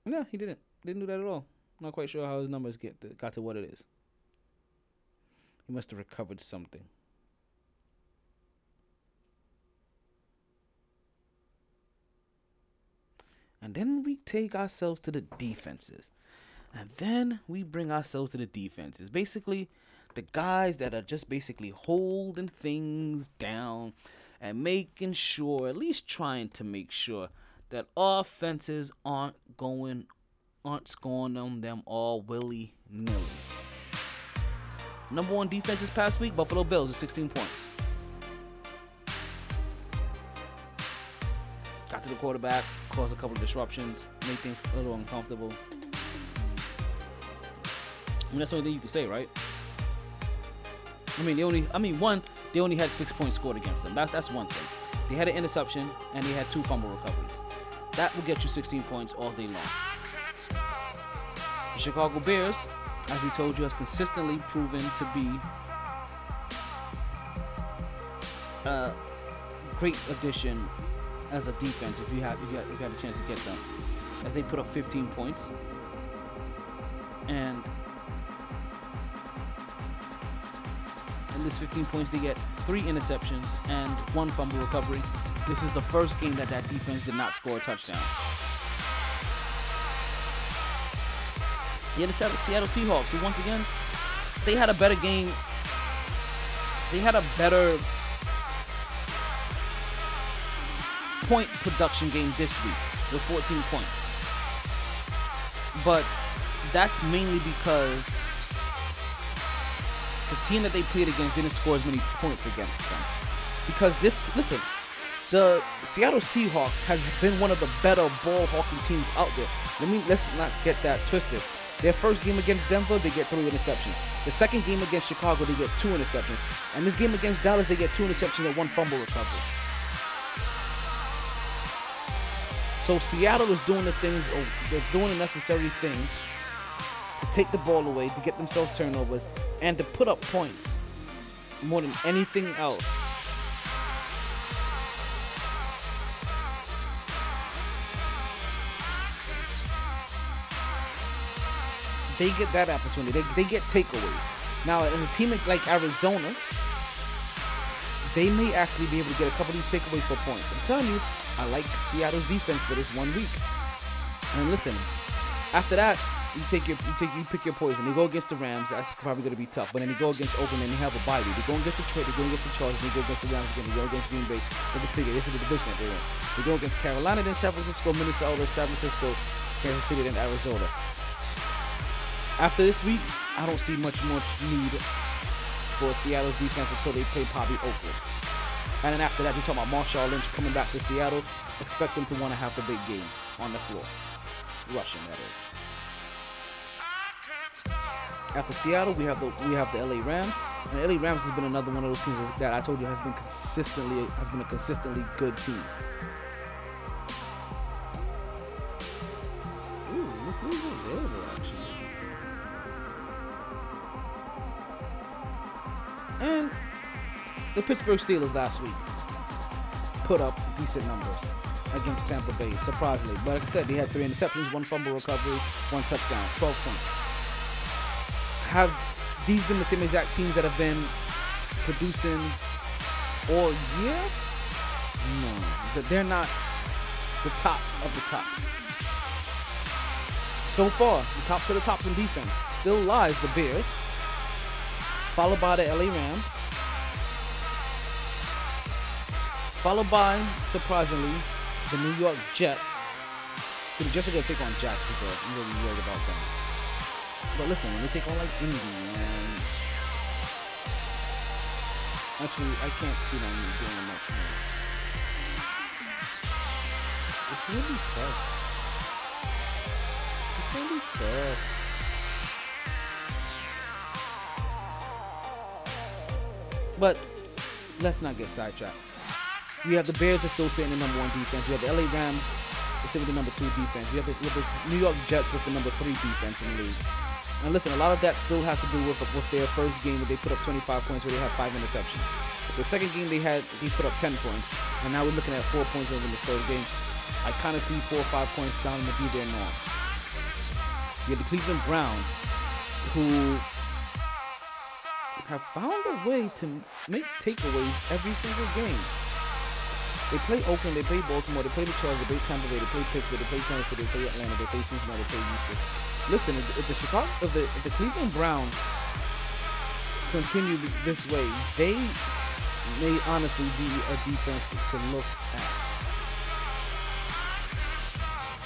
S1: Yeah, he didn't. Didn't do that at all. Not quite sure how his numbers get to, got to what it is. He must have recovered something. And then we take ourselves to the defenses. And then we bring ourselves to the defenses. Basically, the guys that are just basically holding things down and making sure, at least trying to make sure, that offenses aren't going, aren't scoring on them all willy nilly. Number one defense this past week, Buffalo Bills with 16 points. To the quarterback, caused a couple of disruptions, made things a little uncomfortable. I mean, that's the only thing you can say, right? I mean, they only, I mean, one, they only had six points scored against them. That's that's one thing. They had an interception and they had two fumble recoveries. That will get you 16 points all day long. The Chicago Bears, as we told you, has consistently proven to be a great addition as a defense if you have if you have, if you have a chance to get them. As they put up 15 points. And in this 15 points, they get three interceptions and one fumble recovery. This is the first game that that defense did not score a touchdown. Yeah, the Seattle Seattle Seahawks, who once again, they had a better game. They had a better point production game this week with 14 points. But that's mainly because the team that they played against didn't score as many points against them. Because this, listen, the Seattle Seahawks has been one of the better ball hawking teams out there. Let me let's not get that twisted. Their first game against Denver, they get three interceptions. The second game against Chicago, they get two interceptions. And this game against Dallas, they get two interceptions and one fumble recovery. So Seattle is doing the things, they're doing the necessary things to take the ball away, to get themselves turnovers, and to put up points more than anything else. They get that opportunity. They, they get takeaways. Now, in a team like Arizona, they may actually be able to get a couple of these takeaways for points. I'm telling you, I like Seattle's defense for this one week. And listen, after that, you take your you take you pick your poison. They go against the Rams. That's probably going to be tough. But then they go against Oakland and they have a bye week. They go against Detroit. They go against the Chargers. They go against the Rams again. They go against Green Bay. But they figure this is the division that they're in. They go against Carolina, then San Francisco, Minnesota, San Francisco, Kansas City, then Arizona. After this week, I don't see much more need for Seattle's defense until they play probably Oakland. And then after that, you're talking about Marshawn Lynch coming back to Seattle. Expect them to want to have the big game on the floor. Rushing, that is. After Seattle, we have the we have the LA Rams, and LA Rams has been another one of those teams that I told you has been consistently has been a consistently good team. And the Pittsburgh Steelers last week put up decent numbers against Tampa Bay, surprisingly. But like I said, they had three interceptions, one fumble recovery, one touchdown, 12 points. Have these been the same exact teams that have been producing all year? No, they're not the tops of the tops. So far, the tops of the tops in defense still lies the Bears, followed by the LA Rams, followed by, surprisingly, the New York Jets. The Jets are going to take on Jacksonville. I'm really worried about them. But listen, when they take on like Indy and actually, I can't see them doing much more. It's gonna be tough. It's gonna be tough. But let's not get sidetracked. We have the Bears are still sitting in number one defense. We have the LA Rams sitting with the number two defense. We have, the, we have the New York Jets with the number three defense in the league. And listen, a lot of that still has to do with with their first game where they put up 25 points, where they had five interceptions. The second game they had they put up 10 points, and now we're looking at four points over in the third game. I kind of see four or five points down to be their norm. You have the Cleveland Browns, who have found a way to make takeaways every single game. They play Oakland, they play Baltimore, they play the Chargers, they play Tampa Bay, they play Pittsburgh, they play City, they play Atlanta, they play Cincinnati, they play Houston. Listen, if, if the Chicago, if the, if the Cleveland Browns continue this way, they may honestly be a defense to look at.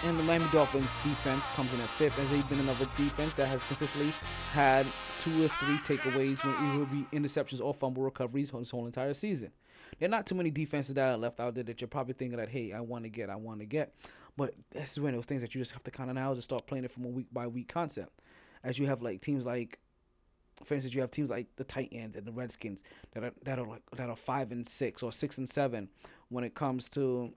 S1: And the Miami Dolphins defense comes in at fifth, as they've been another defense that has consistently had two or three takeaways when it will be interceptions or fumble recoveries this whole entire season. There are not too many defenses that are left out there that you're probably thinking that, hey, I want to get, I want to get. But this is one of those things that you just have to kind of now just start playing it from a week by week concept. As you have like teams like, for instance, you have teams like the Titans and the Redskins that are that are like that are five and six or six and seven when it comes to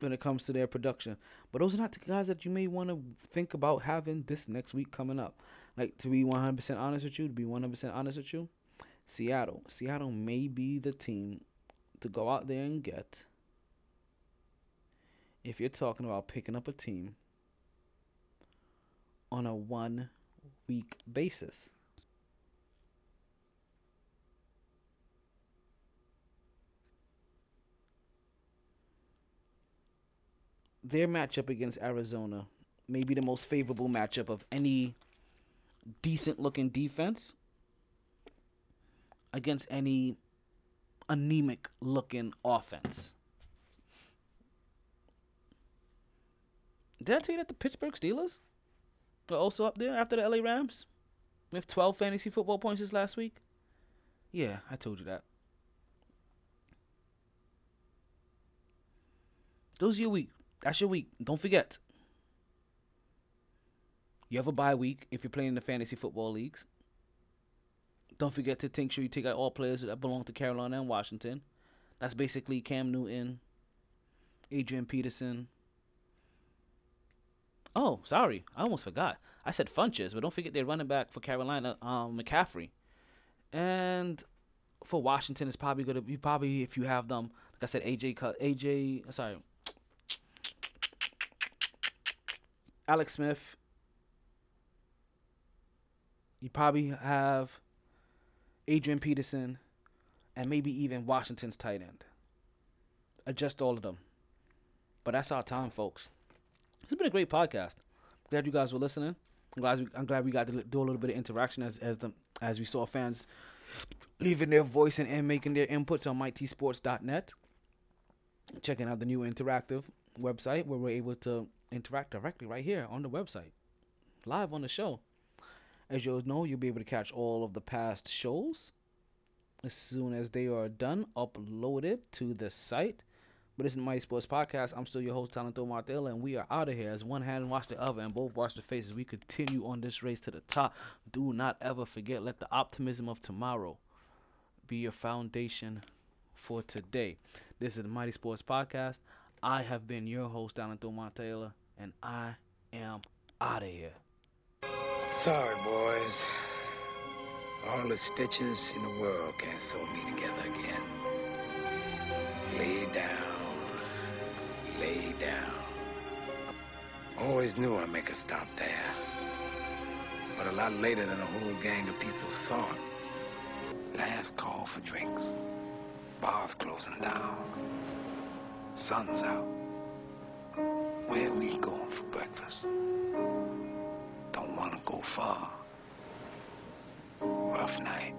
S1: when it comes to their production. But those are not the guys that you may want to think about having this next week coming up. Like to be 100% honest with you, to be 100% honest with you, Seattle. Seattle may be the team to go out there and get if you're talking about picking up a team on a one week basis. Their matchup against Arizona may be the most favorable matchup of any decent looking defense against any anemic looking offense. Did I tell you that the Pittsburgh Steelers are also up there after the LA Rams with 12 fantasy football points this last week? Yeah, I told you that. Those are your week. That's your week. Don't forget. You have a bye week if you're playing in the fantasy football leagues. Don't forget to make sure you take out all players that belong to Carolina and Washington. That's basically Cam Newton, Adrian Peterson. Oh, sorry, I almost forgot. I said Funchess, but don't forget they're running back for Carolina, um, McCaffrey. And for Washington, it's probably gonna be probably if you have them. Like I said, AJ, AJ, sorry, Alex Smith. You probably have Adrian Peterson, and maybe even Washington's tight end. Adjust all of them. But that's our time, folks. It's been a great podcast. Glad you guys were listening. I'm glad we, I'm glad we got to do a little bit of interaction as as the as we saw fans leaving their voice and, and making their inputs on mytsports.net. Checking out the new interactive website where we're able to interact directly right here on the website, live on the show. As you know, you'll be able to catch all of the past shows as soon as they are done, uploaded to the site. But this is MyT Sports Podcast. I'm still your host, Talento Martell, and we are out of here as one hand wash the other and both wash the faces. We continue on this race to the top. Do not ever forget, let the optimism of tomorrow be your foundation for today. This is the MyT Sports Podcast. I have been your host, Talento Martell, and I am out of here.
S19: Sorry, boys. All the stitches in the world can't sew me together again. Lay down. Lay down. Always knew I'd make a stop there. But a lot later than a whole gang of people thought. Last call for drinks. Bars closing down. Sun's out. Where are we going for breakfast? Want to go far. Rough night.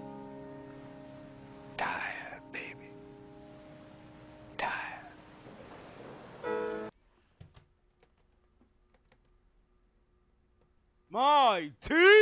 S19: Tired, baby. Tired.
S20: YT.